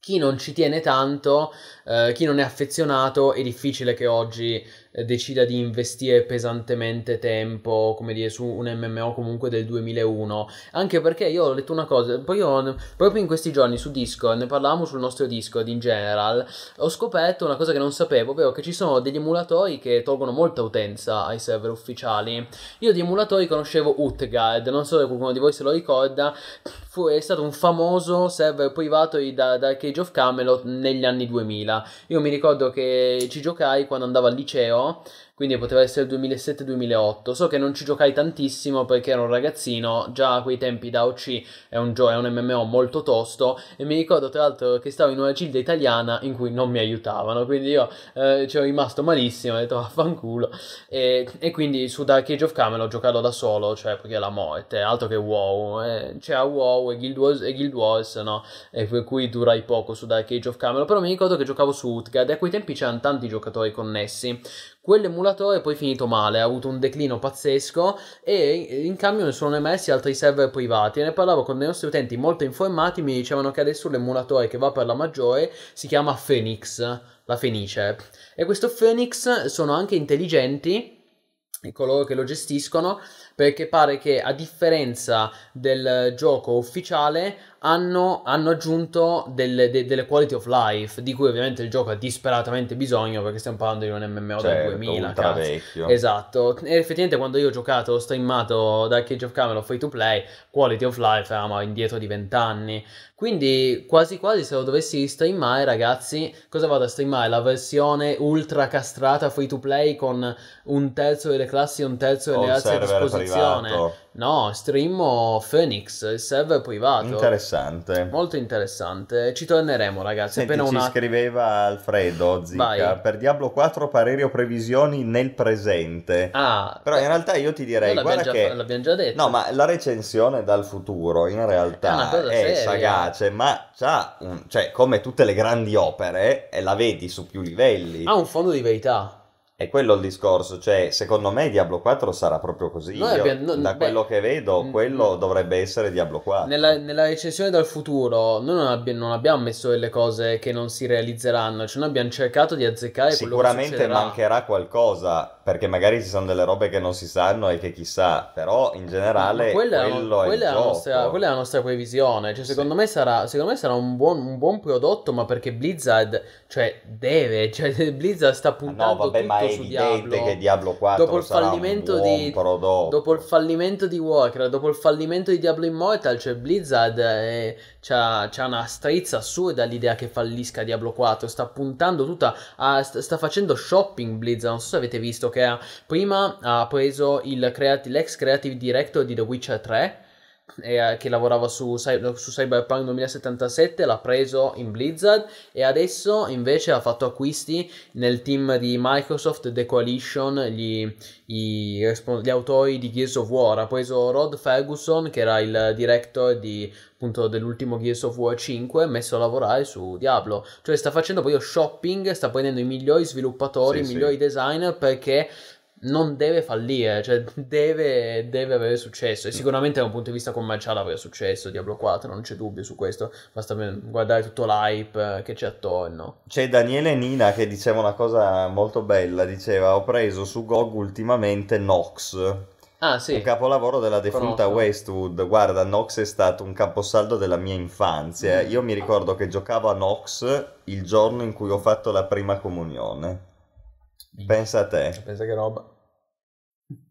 chi non ci tiene tanto, eh, chi non è affezionato, è difficile che oggi decida di investire pesantemente tempo, come dire, su un MMO comunque del 2001. Anche perché io ho letto una cosa, poi io proprio in questi giorni su Discord, ne parlavamo sul nostro Discord in general, ho scoperto una cosa che non sapevo, ovvero che ci sono degli emulatori che tolgono molta utenza ai server ufficiali. Io di emulatori conoscevo Utgard, non so se qualcuno di voi se lo ricorda, fu, è stato un famoso server privato da, da Cage of Camelot negli anni 2000. Io mi ricordo che ci giocai quando andavo al liceo all. Quindi poteva essere il 2007-2008. So che non ci giocai tantissimo perché ero un ragazzino, già a quei tempi da OC è un, gio- è un MMO molto tosto. E mi ricordo tra l'altro che stavo in una gilda italiana in cui non mi aiutavano, quindi io eh, ci ho rimasto malissimo, ho detto vaffanculo e, e quindi su Dark Age of Camelot giocarlo da solo, cioè perché la morte, altro che WoW, eh, c'era WoW e Guild Wars, e Guild Wars no? E per cui durai poco su Dark Age of Camelot, però mi ricordo che giocavo su Utgard. E a quei tempi c'erano tanti giocatori connessi Quell'emulatore è poi finito male, ha avuto un declino pazzesco e in cambio ne sono emersi altri server privati. E ne parlavo con dei nostri utenti molto informati, mi dicevano che adesso l'emulatore che va per la maggiore si chiama Phoenix, la Fenice. E questo Phoenix sono anche intelligenti coloro che lo gestiscono perché pare che a differenza del gioco ufficiale hanno, hanno aggiunto delle, de, delle, quality of life di cui ovviamente il gioco ha disperatamente bisogno perché stiamo parlando di un MMO certo, del 2000 vecchio. esatto. E effettivamente quando io ho giocato ho streamato da Cage of Camelot free to play quality of life eravamo indietro di 20 anni quindi quasi quasi se lo dovessi streamare ragazzi cosa vado a streamare? La versione ultra castrata free to play con un terzo delle classi e un terzo delle razze a disposizione privato. No, streamo Phoenix, il server privato. Interessante. Molto interessante. Ci torneremo, ragazzi. Senti, appena ci una... scriveva Alfredo Zicca. Vai. Per Diablo 4 pareri o previsioni nel presente. Ah. Però in realtà io ti direi, guarda già, che... L'abbiamo già detto. No, ma la recensione dal futuro in realtà è, è sagace, ma c'ha, un... cioè, come tutte le grandi opere, e la vedi su più livelli. Ha un fondo di verità. È quello il discorso, cioè secondo me Diablo 4 sarà proprio così. Io, abbiamo, no, da beh, quello che vedo, mm, quello mm. dovrebbe essere Diablo 4. Nella, nella recensione dal futuro, noi non, abbi- non, abbiamo messo delle cose che non si realizzeranno, cioè noi abbiamo cercato di azzeccare Sicuramente mancherà qualcosa, perché magari ci sono delle robe che non si sanno e che chissà, però in generale Ma quella quello è, quella è, la nostra, quella è la nostra previsione. Cioè, secondo, sì. me sarà, secondo me sarà un buon, un buon prodotto, ma perché Blizzard, cioè, deve, cioè, Blizzard sta puntando no, vabbè, tutto su Diablo. che Diablo 4 dopo il fallimento di prodotto. dopo il fallimento di Warcraft, dopo il fallimento di Diablo Immortal, cioè Blizzard è, c'ha, c'ha, una strizza assurda l'idea che fallisca Diablo 4, sta puntando tutta a, sta facendo shopping Blizzard, non so se avete visto che prima ha preso l'ex creative director di The Witcher 3 eh, che lavorava su, su, Cyberpunk 2077, l'ha preso in Blizzard e adesso invece ha fatto acquisti nel team di Microsoft The Coalition, gli, i, gli autori di Gears of War. Ha preso Rod Ferguson, che era il director di, appunto, dell'ultimo Gears of War 5, messo a lavorare su Diablo. Cioè sta facendo poi shopping, sta prendendo i migliori sviluppatori, sì, i migliori sì. designer perché non deve fallire, cioè deve, deve, avere successo e sicuramente da un punto di vista commerciale avrà successo Diablo 4, non c'è dubbio su questo, basta guardare tutto l'hype eh, che c'è attorno. C'è Daniele Nina che diceva una cosa molto bella, diceva ho preso su GOG ultimamente Nox. Ah, sì. Un capolavoro della defunta Conosco. Westwood. Guarda, Nox è stato un caposaldo della mia infanzia. Io mi ricordo che giocavo a Nox il giorno in cui ho fatto la prima comunione. Pensa a te. Pensa che roba.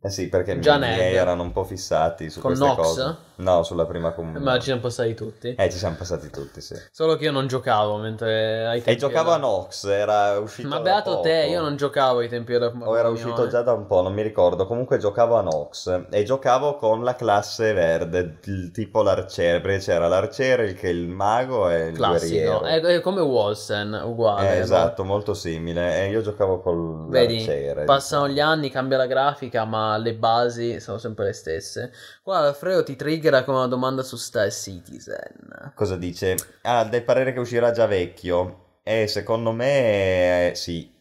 Eh sì, perché i miei erano un po' fissati su Con queste Nox? cose. No, sulla prima comunità. Ma ci siamo passati tutti. Eh, ci siamo passati tutti, sì. Solo che io non giocavo mentre ai tempi. E giocavo era... a Nox, era uscito. Ma beato te, io non giocavo ai tempi della O era uscito già da un po', non mi ricordo. Comunque giocavo a Nox e giocavo con la classe verde, tipo l'arciere, perché c'era l'arciere, il, il mago e il Classico. guerriero. È, è come Wolsen, uguale. Eh, esatto, molto simile. E io giocavo con l'arciere. Vedi, passano diciamo. gli anni, cambia la grafica, ma le basi sono sempre le stesse. Qua Alfredo ti triggera con una domanda su Star Citizen. Cosa dice? Ah, del parere che uscirà già vecchio. Eh, secondo me eh, sì.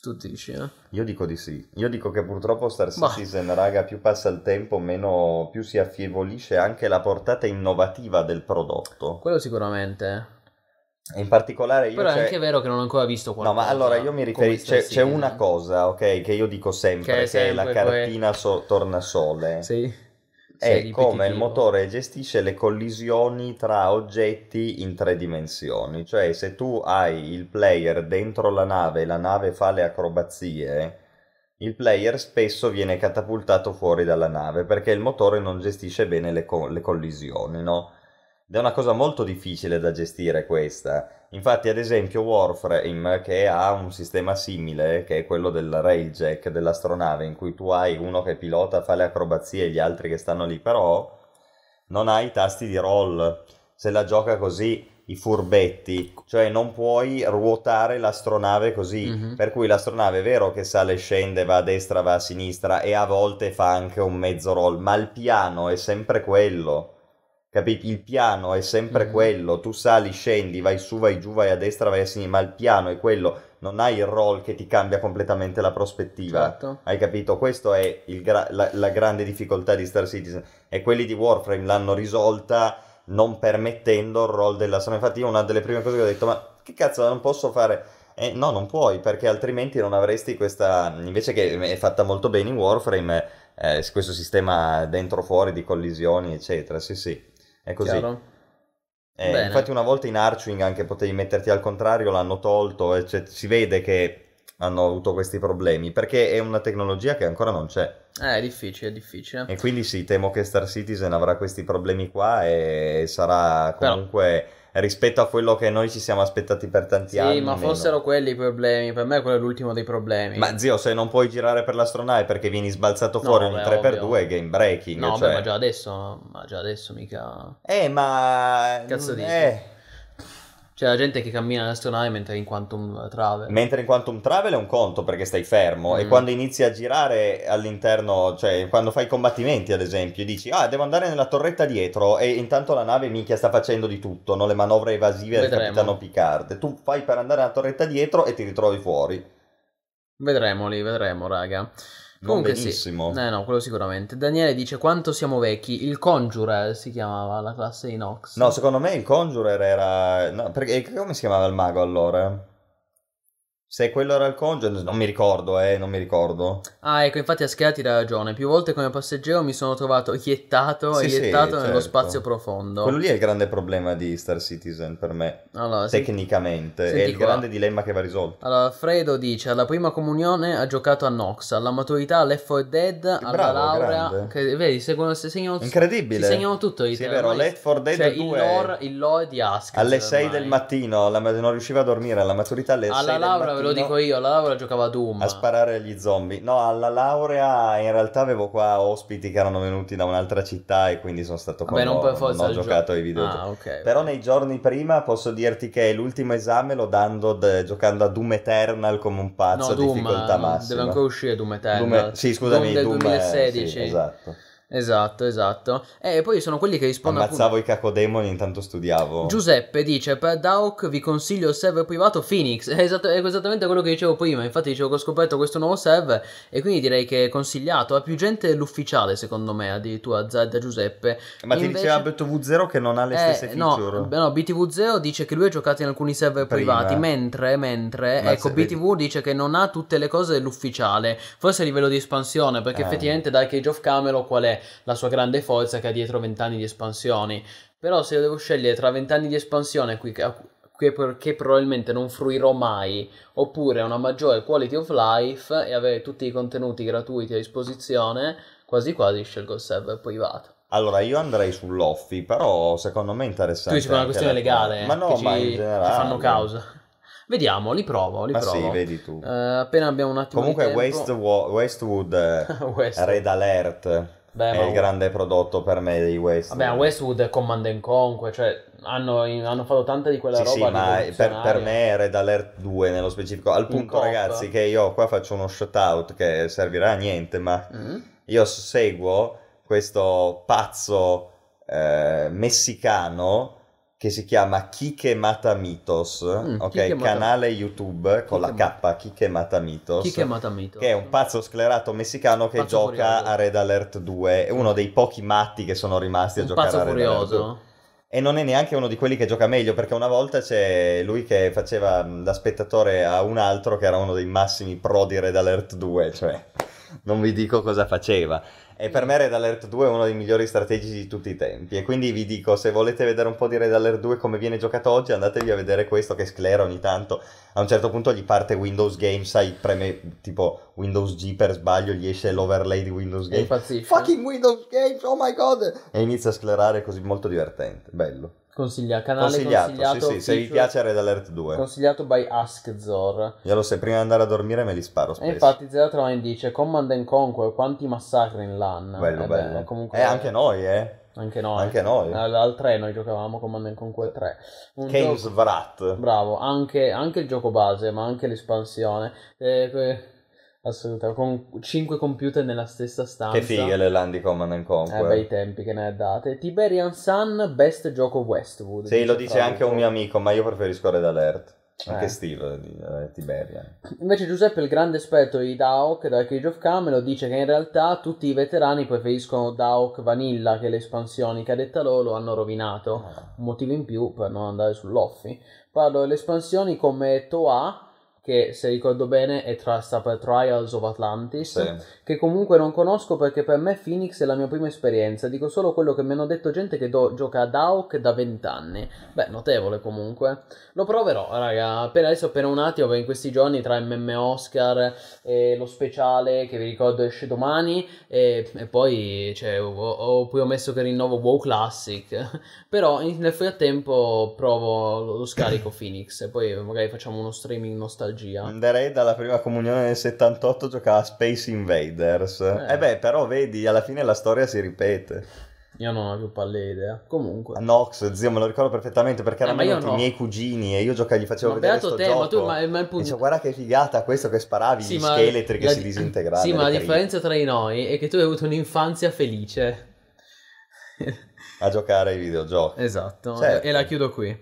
Tu dici, eh? Io dico di sì. Io dico che purtroppo Star Citizen, bah. raga, più passa il tempo, meno più si affievolisce anche la portata innovativa del prodotto. Quello sicuramente. In particolare io Però è anche vero che non ho ancora visto No, qualcosa. ma allora io mi riferisco, come c'è, c'è una cosa, ok, che io dico sempre, Che che, è è la sempre que- cartina so- tornasole. Sì. È Sì, come il motore gestisce le collisioni tra oggetti in tre dimensioni. Cioè, se tu hai il player dentro la nave e la nave fa le acrobazie, il player spesso viene catapultato fuori dalla nave perché il motore non gestisce bene le, co- le collisioni, no? Ed è una cosa molto difficile da gestire questa. Infatti, ad esempio, Warframe, che ha un sistema simile, che è quello del railjack dell'astronave, in cui tu hai uno che pilota, fa le acrobazie e gli altri che stanno lì, però non hai i tasti di roll. Se la gioca così, i furbetti, cioè non puoi ruotare l'astronave così. Mhm. Per cui l'astronave è vero che sale e scende, va a destra, va a sinistra e a volte fa anche un mezzo roll, ma il piano è sempre quello. Capiti? Il piano è sempre Mhm. quello. Tu sali, scendi, vai su, vai giù, vai a destra, vai a sinistra, ma il piano è quello. Non hai il roll che ti cambia completamente la prospettiva. Certo. Hai capito? Questa è gra- la, la grande difficoltà di Star Citizen. E quelli di Warframe l'hanno risolta non permettendo il roll della sono Infatti, io una delle prime cose che ho detto, ma che cazzo, non posso fare. Eh, no, non puoi, perché altrimenti non avresti questa. Invece che è fatta molto bene in Warframe, eh, questo sistema dentro-fuori di collisioni, eccetera. Sì, sì, è così. Eh, infatti una volta in Archwing anche potevi metterti al contrario, l'hanno tolto e cioè, si vede che hanno avuto questi problemi perché è una tecnologia che ancora non c'è Eh, è difficile, è difficile. e quindi sì, temo che Star Citizen avrà questi problemi qua e sarà Però- comunque rispetto a quello che noi ci siamo aspettati per tanti Sì, anni. ma meno. fossero quelli i problemi. Per me quello è l'ultimo dei problemi. Ma zio, se non puoi girare per l'astronave perché vieni sbalzato No, fuori ogni beh, 3x2 ovvio. è game breaking. No, cioè. beh, ma già adesso, ma già adesso mica... Eh, ma... Cazzo dici? eh. C'è la gente che cammina nell'astronave mentre è in Quantum Travel. Mentre in Quantum Travel è un conto perché stai fermo e Mm. quando inizi a girare all'interno, cioè quando fai combattimenti ad esempio, dici ah devo andare nella torretta dietro e intanto la nave minchia sta facendo di tutto, no? le manovre evasive del Vedremo. capitano Picard. Tu fai per andare nella torretta dietro e ti ritrovi fuori. Vedremo lì, vedremo, raga. Non Comunque benissimo. sì. Eh no, quello sicuramente. Daniele dice quanto siamo vecchi. Il Conjurer si chiamava la classe di Nox. No, secondo me il Conjurer era... No, perché come si chiamava il mago allora? Se quello era il Conjurer, non mi ricordo, eh, non mi ricordo. Ah, ecco, infatti a Schiati hai ragione. Più volte come passeggero mi sono trovato iettato Sì, e sì, iettato nello certo. spazio profondo. Quello lì è il grande problema di Star Citizen per me, Allora, tecnicamente, senti è il qua. grande dilemma che va risolto. Allora, Fredo dice: Alla prima comunione ha giocato a Nox, alla maturità 4 Dead, alla Bravo, laurea. grande. Che, vedi, seguono, si segnano, Incredibile. Si segnano tutto. i Sì, è vero, Left 4 Dead cioè, il 2 lore, il lore di Ask. alle 6 del mattino, la- non riusciva a dormire, alla maturità alle 6 Alla del laurea, ve lo dico io, alla laurea giocava a Doom. a sparare agli zombie. No, alla laurea in realtà avevo qua ospiti che erano venuti da un'altra città e quindi sono stato con Vabbè, non per forza non ho giocato ai videogiochi. Ah, ok. Però nei giorni prima posso dirti che l'ultimo esame l'ho dando de- giocando a Doom Eternal come un pazzo No, Doom, difficoltà eh, massima. deve ancora uscire Doom Eternal. Doom- sì, scusami, Doom del Doom, eh, 2016. sì, esatto. Esatto, esatto. E poi sono quelli che rispondono appunto- Ammazzavo i cacodemoni intanto studiavo. Giuseppe dice per Dauk vi consiglio il server privato Phoenix è, esatto- è esattamente quello che dicevo prima infatti dicevo che ho scoperto questo nuovo server e quindi direi che è consigliato ha più gente dell'ufficiale secondo me addirittura Z da Giuseppe Ma ti Invece- diceva BTV0 che non ha le Eh, stesse no, feature. beh, no, BTV0 dice che lui ha giocato in alcuni server Prima. privati, mentre, mentre Ma ecco, se BTV dice che non ha tutte le cose dell'ufficiale, forse a livello di espansione, perché Ah. effettivamente Dark Age of Camelot qual è la sua grande forza che ha dietro 20 anni di espansioni. Però se io devo scegliere tra 20 anni di espansione qui che, che, probabilmente non fruirò mai, oppure una maggiore quality of life e avere tutti i contenuti gratuiti a disposizione, quasi quasi scelgo il server privato. Allora, io andrei sull'Offi, però secondo me è Tu interessante. dici per una anche questione legale, Ma no, che ma ci, in generale. fanno causa. Vediamo, li provo, li Ma provo. sì, vedi tu. Eh, appena abbiamo un attimo Comunque Westwood eh, West- Red Alert Beh, è ma- il grande prodotto per me dei Westwood. Vabbè, Westwood è Command and Conquer, cioè hanno, hanno fatto tanta di quella Sì, roba sì, ma per, per me è Red Alert 2 nello specifico. Al punto, ragazzi, che io qua faccio uno shoutout che servirà a niente, ma Mm? io seguo questo pazzo eh, messicano che si chiama Kike Matamitos, Mm, ok? Kike Mata- Canale YouTube con Kike la K, Kike Matamitos. Chi che Matamito? Che è un pazzo sclerato messicano che Pazzo gioca furioso. a Red Alert 2. È uno dei pochi matti che sono rimasti a Un giocare a Red Alert 2. furioso. E non è neanche uno di quelli che gioca meglio, perché una volta c'è lui che faceva da spettatore a un altro che era uno dei massimi pro di Red Alert 2, cioè non vi dico cosa faceva. E per me Red Alert 2 è uno dei migliori strategici di tutti i tempi. E quindi vi dico, se volete vedere un po' di Red Alert 2 come viene giocato oggi, andatevi a vedere questo che sclera ogni tanto. A un certo punto gli parte Windows Game, sai, preme tipo Windows G per sbaglio, gli esce l'overlay di Windows Game. Fucking Windows Games, oh my god! E inizia a sclerare così molto divertente, bello. Consiglia, canale Consigliato, consigliato. sì, sì, se vi piace Red Alert 2. Consigliato by AskZor. Io lo so, prima di andare a dormire me li sparo E spesso. infatti Zero Train dice Command and Conquer, quanti massacri in LAN. bello, Eh beh, bello. comunque Eh, anche noi, eh. Anche noi. Anche noi. Al, al 3 noi giocavamo Command and Conquer 3. Un Games gioco- Vrat. Bravo, anche, anche il gioco base, ma anche l'espansione. Eh, Assolutamente, con 5 computer nella stessa stanza. Che fighe le land di Command and Eh, Conquer. bei tempi che ne ha date. Tiberian Sun, best gioco Westwood. Sì, lo dice anche un mio amico, ma io preferisco Red Alert. Anche Eh. Steve di eh, Tiberian. Invece Giuseppe, il grande esperto di Daok da Cage of Camelot, dice che in realtà tutti i veterani preferiscono Daok Vanilla che le espansioni che a detta loro lo hanno rovinato. Un motivo in più per non andare sull'offi. Parlo delle espansioni come Toa, che se ricordo bene è tra, sta per Trials of Atlantis, Sì. che comunque non conosco perché per me Phoenix è la mia prima esperienza. Dico solo quello che mi hanno detto gente che do- gioca a Daok da 20 anni. Beh, notevole comunque. Lo proverò, raga. Appena adesso, appena un attimo, perché in questi giorni tra MM Oscar e lo speciale che vi ricordo esce domani. E, e poi cioè, ho, ho poi ho messo che rinnovo WoW Classic. Però nel frattempo provo lo, lo scarico Phoenix. E poi magari facciamo uno streaming nostalgia. Anderei dalla prima comunione nel 78 giocava a Space Invaders. Eh. Eh. beh, però vedi, alla fine la storia si ripete. Io non ho più palle idea. Comunque. A Nox, zio, me lo ricordo perfettamente perché Eh, erano venuti no. i miei cugini e io giocavo, gli facevo Ma vedere beato sto te, gioco. ma tu ma, ma il punto Dicevo, guarda che figata questo che sparavi Sì, gli scheletri che la si di- disintegravano. Sì, ma la differenza tra di noi è che tu hai avuto un'infanzia felice. A giocare ai videogiochi. esatto, Certo. e la chiudo qui.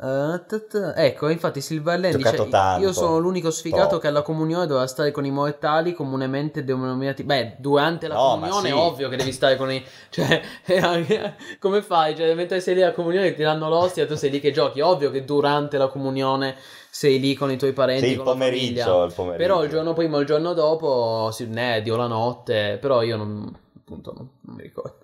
Tut- ecco, infatti Silverland dice: tanto. Io sono l'unico sfigato Troppo. che alla comunione doveva stare con i mortali comunemente denominati. Beh, durante la No, comunione sì. è ovvio che devi stare con i. Cioè, anche- come fai? Cioè, mentre sei lì alla comunione ti danno l'ostia, tu sei lì che giochi. Ovvio che durante la comunione sei lì con i tuoi parenti. Sì, il pomeriggio, il pomeriggio. Però il giorno prima o il giorno dopo, sì, ne, o la notte, però io non, appunto, non mi ricordo.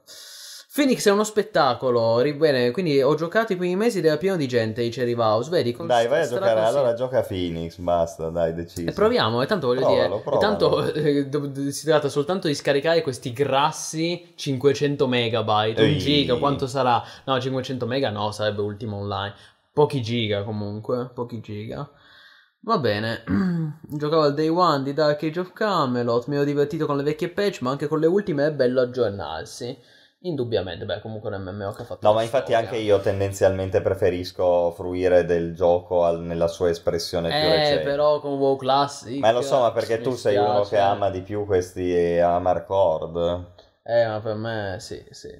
Phoenix è uno spettacolo, bene, quindi ho giocato i primi mesi ed era pieno di gente, dice Rivaus, vedi? con- Dai, vai a giocare. Allora gioca Phoenix, basta, dai, deciso. E proviamo, e tanto voglio Provalo, dire, provalo. e tanto eh, si tratta soltanto di scaricare questi grassi 500 megabyte, un Ehi. giga, quanto sarà? No, 500 mega no, sarebbe ultimo online. Pochi giga comunque, pochi giga. Va bene, giocavo al day one di Dark Age of Camelot, mi ero divertito con le vecchie patch, ma anche con le ultime è bello aggiornarsi. Indubbiamente, beh, comunque un MMO che ha fatto No, ma infatti storia. anche io tendenzialmente preferisco fruire del gioco al- nella sua espressione più Eh, recente. però con WoW Classic... Ma lo so, ma perché tu sei uno che ama di più questi Amarcord. Eh, ma per me sì, sì.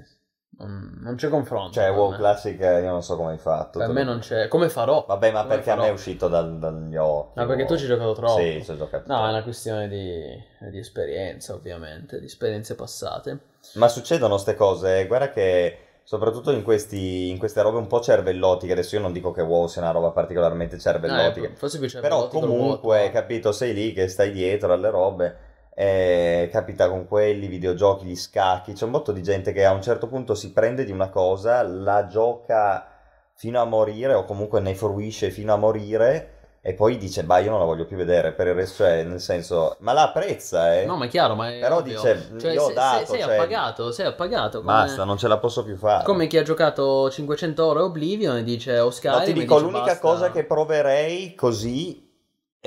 Non, non c'è confronto. Cioè, WoW me. Classic eh, io non so come hai fatto. Per me lo- non c'è. Come farò? Vabbè, ma Come perché a farò? me è uscito dal- dagli occhi. Ma perché tu ci hai giocato troppo. Sì, ci ho giocato. No, è una questione di, di esperienza, ovviamente, di esperienze passate. Ma succedono queste cose, eh, guarda che soprattutto in, questi, in queste robe un po' cervellotiche, adesso io non dico che WoW sia una roba particolarmente cervellotica, Eh, forse più però comunque, vuoto. capito, sei lì che stai dietro alle robe, e capita con quelli, videogiochi, gli scacchi, c'è un botto di gente che a un certo punto si prende di una cosa, la gioca fino a morire o comunque ne fruisce fino a morire e poi dice, bah io non la voglio più vedere, per il resto, cioè, nel senso, ma la apprezza, eh. No, ma è chiaro, ma è Però ovvio. dice, Cioè, io ho se- dato, se- sei cioè- appagato, sei appagato. Come, Basta, non ce la posso più fare. come chi ha giocato 500 ore Oblivion e dice o Skyrim No, ti dico, dice, l'unica basta. cosa che proverei così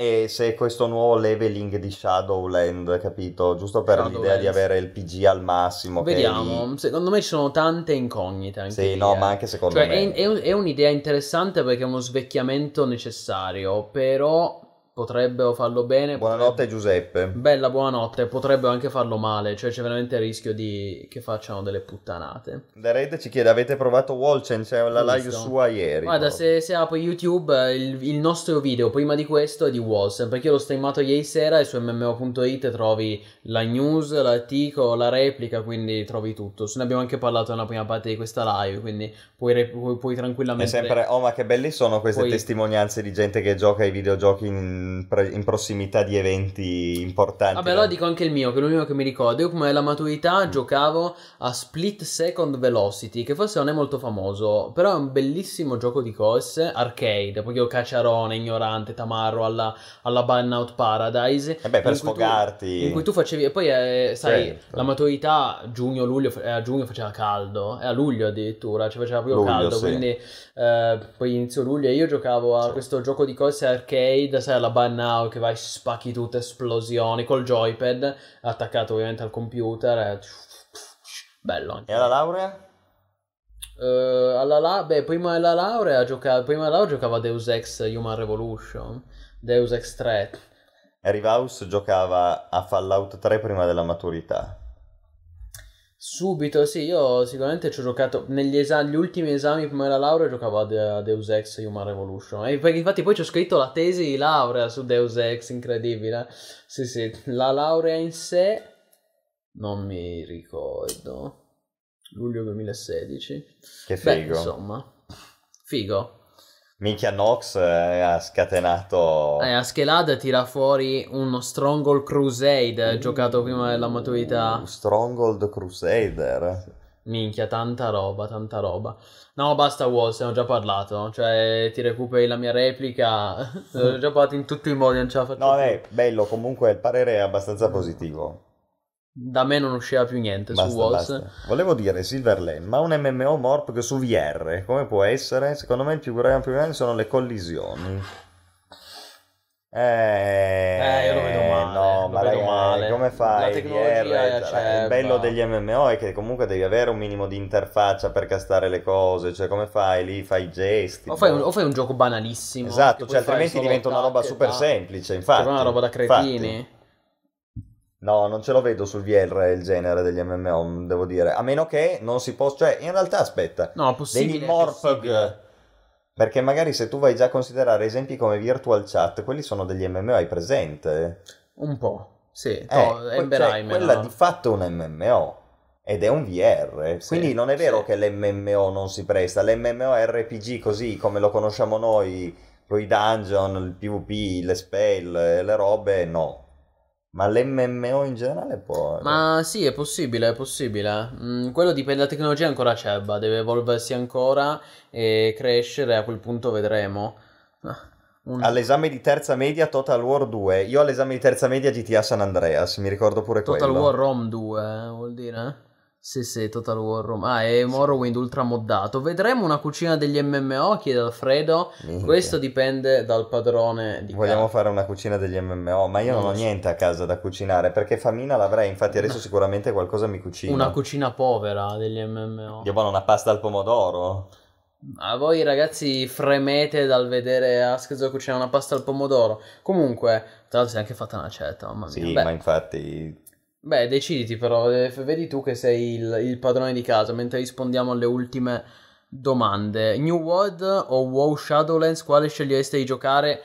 è se questo nuovo leveling di Shadowland, capito? Giusto per Shadowlands. l'idea di avere il PG al massimo. Vediamo, lì. secondo me ci sono tante incognite anche Sì, lì, no, eh. ma anche secondo Cioè, me. è, è un- è un'idea interessante perché è uno svecchiamento necessario, però potrebbero farlo bene. Buonanotte potrebbero- Giuseppe. Bella buonanotte, potrebbero anche farlo male, cioè c'è veramente il rischio di che facciano delle puttanate. The Red ci chiede, avete provato Wolchen? C'è la live Visto. sua ieri. Guarda, se, se apri YouTube, il, il nostro video prima di questo è di Wolsen, perché io l'ho streamato ieri sera e su mmo.it trovi la news, l'articolo, la replica, quindi trovi tutto. Se ne abbiamo anche parlato nella prima parte di questa live, quindi puoi, re- puoi, puoi È tranquillamente... sempre, oh ma che belli sono queste Poi- testimonianze di gente che gioca ai videogiochi in, in prossimità di eventi importanti. Vabbè, allora dico anche il mio, che è l'unico che mi ricordo. Io come alla maturità giocavo a Split Second Velocity, che forse non è molto famoso, però è un bellissimo gioco di corse, arcade, poi io cacciarone, ignorante, tamarro alla, alla Burnout Paradise. Eh beh, per in cui tu- sfogarti. in cui tu facevi, e poi eh, sai, Certo. la maturità giugno-luglio, eh, a giugno faceva caldo, e a luglio addirittura, ci faceva proprio Luglio, caldo, sì. quindi eh, poi inizio luglio e io giocavo a questo gioco di corse arcade, sai, alla Burnout che vai, spacchi tutte, esplosioni, col joypad, attaccato ovviamente al computer, e... bello anche. E alla laurea? Eh, alla la- beh, prima della laurea giocavo, prima della laurea giocavo a Deus Ex Human Revolution, Deus Ex 3. Harry House giocava a Fallout 3 prima della maturità. Subito, sì, io sicuramente ci ho giocato negli esami, gli ultimi esami prima della laurea giocavo a, De- a Deus Ex Human Revolution. E infatti poi ci ho scritto la tesi di laurea su Deus Ex, incredibile. Sì, sì, la laurea in sé non mi ricordo. Luglio 2016. Che Beh, figo. insomma, figo. Minchia Nox eh, ha scatenato... Eh, a Schelada tira fuori uno Stronghold Crusade giocato prima della maturità. Stronghold Crusader. Minchia, tanta roba, tanta roba. No, basta Walls, ne ho già parlato. Cioè, ti recuperi la mia replica. Ne ho già parlato in tutti i modi, non ce la faccio No, più. è bello, comunque il parere è abbastanza positivo. Da me non usciva più niente su Basta, Walls. basta. Volevo dire, Silverlane, ma un MMO Morp su VR, come può essere? Secondo me il più grande sono le collisioni. Eh, Eh, io lo vedo male, No, ma vedo male. come fai? La tecnologia VR, è cioè, il bello degli MMO è che comunque devi avere un minimo di interfaccia per castare le cose, cioè come fai lì, fai i gesti. O fai, un, boh. o fai un gioco banalissimo. Esatto, cioè altrimenti diventa una roba super semplice, infatti. Cioè, una roba da infatti. No, non ce lo vedo sul VR il genere degli MMO, devo dire. A meno che non si possa... Cioè, in realtà, aspetta. No, possibile. degli Morpg... Perché magari se tu vai già a considerare esempi come Virtual Chat, quelli sono degli MMO, hai presente? Un po'. Sì, Eh, que- Ember cioè, quella no? di fatto è un MMO. Ed è un VR. Sì, Quindi non è vero sì. che l'MMO non si presta. L'MMORPG così come lo conosciamo noi, con i dungeon, il PvP, le spell, le robe, no. Ma l'MMO in generale può... Ma sì, è possibile, è possibile. Mm, quello dipende, la tecnologia ancora acerba, deve evolversi ancora e crescere, a quel punto vedremo. Ah, un- All'esame di terza media Total War 2. Io all'esame di terza media GTA San Andreas, mi ricordo pure Total quello. War Rom 2, eh, vuol dire? Sì, sì, Total War Rom. Ah, è Morrowind ultra moddato. Vedremo una cucina degli MMO, chiede Alfredo. Minchia. Questo dipende dal padrone di Vogliamo casa. fare una cucina degli MMO, ma io non, Non ho so. niente a casa da cucinare perché famina l'avrei, infatti adesso sicuramente qualcosa mi cucino. Una cucina povera degli MMO. Dio buono, una pasta al pomodoro. A voi ragazzi fremete dal vedere Askez cucinare una pasta al pomodoro. Comunque, tra l'altro si è anche fatta una certa, mamma mia. Sì, Beh, ma infatti beh, deciditi però, eh, vedi tu che sei il, il padrone di casa, mentre rispondiamo alle ultime domande. New World o WoW Shadowlands, quale scegliereste di giocare?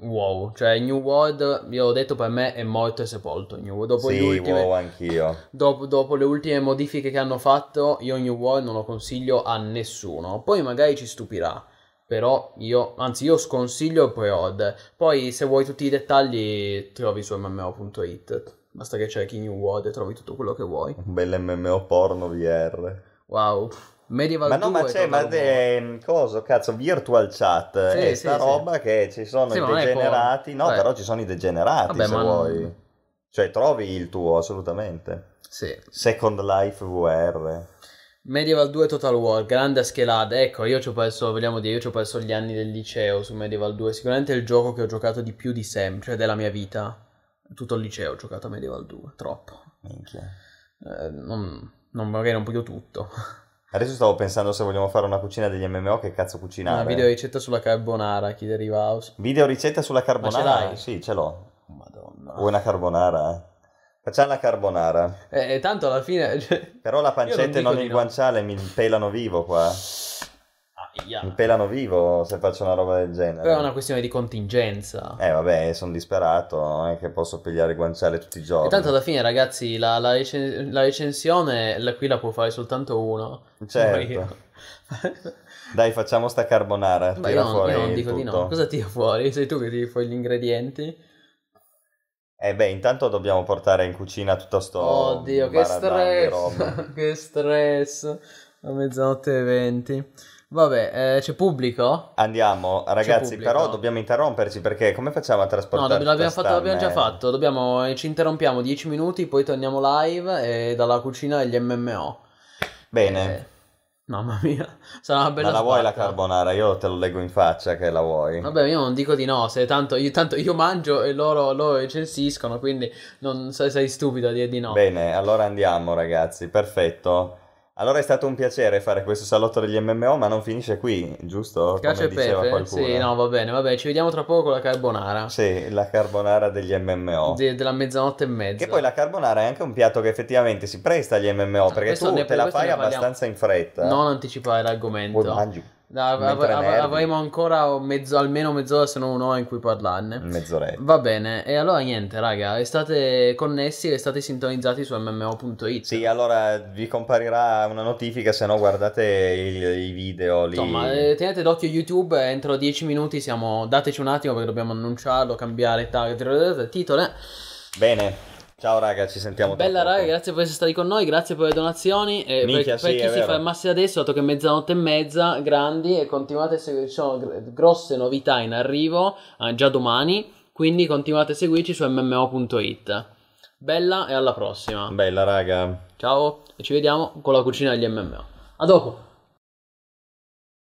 WoW, cioè New World, io ho detto per me è morto e sepolto. New World. Dopo, sì, ultime, wow, anch'io. dopo, dopo le ultime modifiche che hanno fatto, io New World non lo consiglio a nessuno. Poi magari ci stupirà. Però io, anzi, io sconsiglio il pre-order. Poi, se vuoi tutti i dettagli, trovi su mmo.it. Basta che cerchi New World e trovi tutto quello che vuoi. Un bel MMO porno VR. Wow. Medieval Ma no, 2 ma c'è, ma è, cosa, cazzo, virtual chat, Sì, è sì, sta sì. roba che ci sono Sì, i degenerati, no, porno. però ci sono i degenerati Vabbè, se ma non- vuoi. Cioè, trovi il tuo, assolutamente. Sì. Second Life VR. Medieval 2 Total War, grande schelata. Ecco, io ci ho perso, vogliamo dire, io ci ho perso gli anni del liceo su Medieval 2. Sicuramente è il gioco che ho giocato di più di sempre, cioè della mia vita. Tutto il liceo ho giocato a Medieval 2, troppo. Minchia. Eh, non, non- magari non proprio tutto. Adesso stavo pensando se vogliamo fare una cucina degli MMO, che cazzo cucinare. Una video ricetta sulla carbonara, Killer House. Video ricetta sulla carbonara? Ce? Sì, ce l'ho. Madonna. Vuoi una carbonara? Facciamo la carbonara. Eh, tanto alla fine... cioè, Però la non pancetta e non di il no. guanciale mi pelano vivo qua. Aia. Mi pelano vivo se faccio una roba del genere. Però è una questione di contingenza. Eh vabbè, sono disperato, non è che posso pigliare il guanciale tutti i giorni. E tanto alla fine, ragazzi, la, la recen- la recensione la- qui la può fare soltanto uno. Certo. Dai, facciamo sta carbonara. Ma tira io non, fuori io non dico di tutto. no. Cosa tira fuori? Sei tu che tiri fuori gli ingredienti? Eh beh, intanto dobbiamo portare in cucina tutto sto Oddio, che di stress! che stress! A mezzanotte e venti. Vabbè, eh, c'è pubblico? Andiamo, ragazzi, pubblico. però dobbiamo interromperci perché come facciamo a No, trasportare dobb- l'abbiamo, fatto, l'abbiamo già fatto. Dobbiamo, eh, ci interrompiamo 10 minuti, poi torniamo live e dalla cucina degli MMO. Bene, Eh, mamma mia, sarà una bella ma la vuoi la carbonara? Io te lo leggo in faccia che la vuoi. Vabbè, io non dico di no, se tanto io, tanto io mangio e loro, loro recensiscono, quindi non sei, sei stupido a dire di no. Bene, allora andiamo ragazzi, perfetto. Allora è stato un piacere fare questo salotto degli MMO, ma non finisce qui, giusto? Cacio e pepe? qualcuno. Sì, no, va bene, vabbè, ci vediamo tra poco con la carbonara. Sì, la carbonara degli MMO. De- della mezzanotte e mezza. Che poi la carbonara è anche un piatto che effettivamente si presta agli MMO, perché questo tu ne- te la fai abbastanza in fretta. Non anticipare l'argomento. Poi mangi Av- av- avremo ancora mezzo, almeno mezz'ora, se non un'ora in cui parlarne. mezz'oretta. Va bene, e allora niente, raga, restate connessi, restate sintonizzati su mmo.it. Sì, allora vi comparirà una notifica, se no guardate il- i video lì. Insomma, eh, tenete d'occhio YouTube, eh, entro 10 minuti siamo... Dateci un attimo perché dobbiamo annunciarlo, cambiare tag, titolo. eh. Bene, ciao raga, ci sentiamo Bella poco. raga, grazie per essere stati con noi, grazie per le donazioni. E Minchia, per, per sì, chi è si vero. fermasse adesso, dato che è mezzanotte e mezza, grandi, e continuate a seguire, ci sono gr- grosse novità in arrivo, eh, già domani, quindi continuate a seguirci su mmo.it. Bella e alla prossima. Bella raga. Ciao e ci vediamo con la cucina degli MMO. A dopo.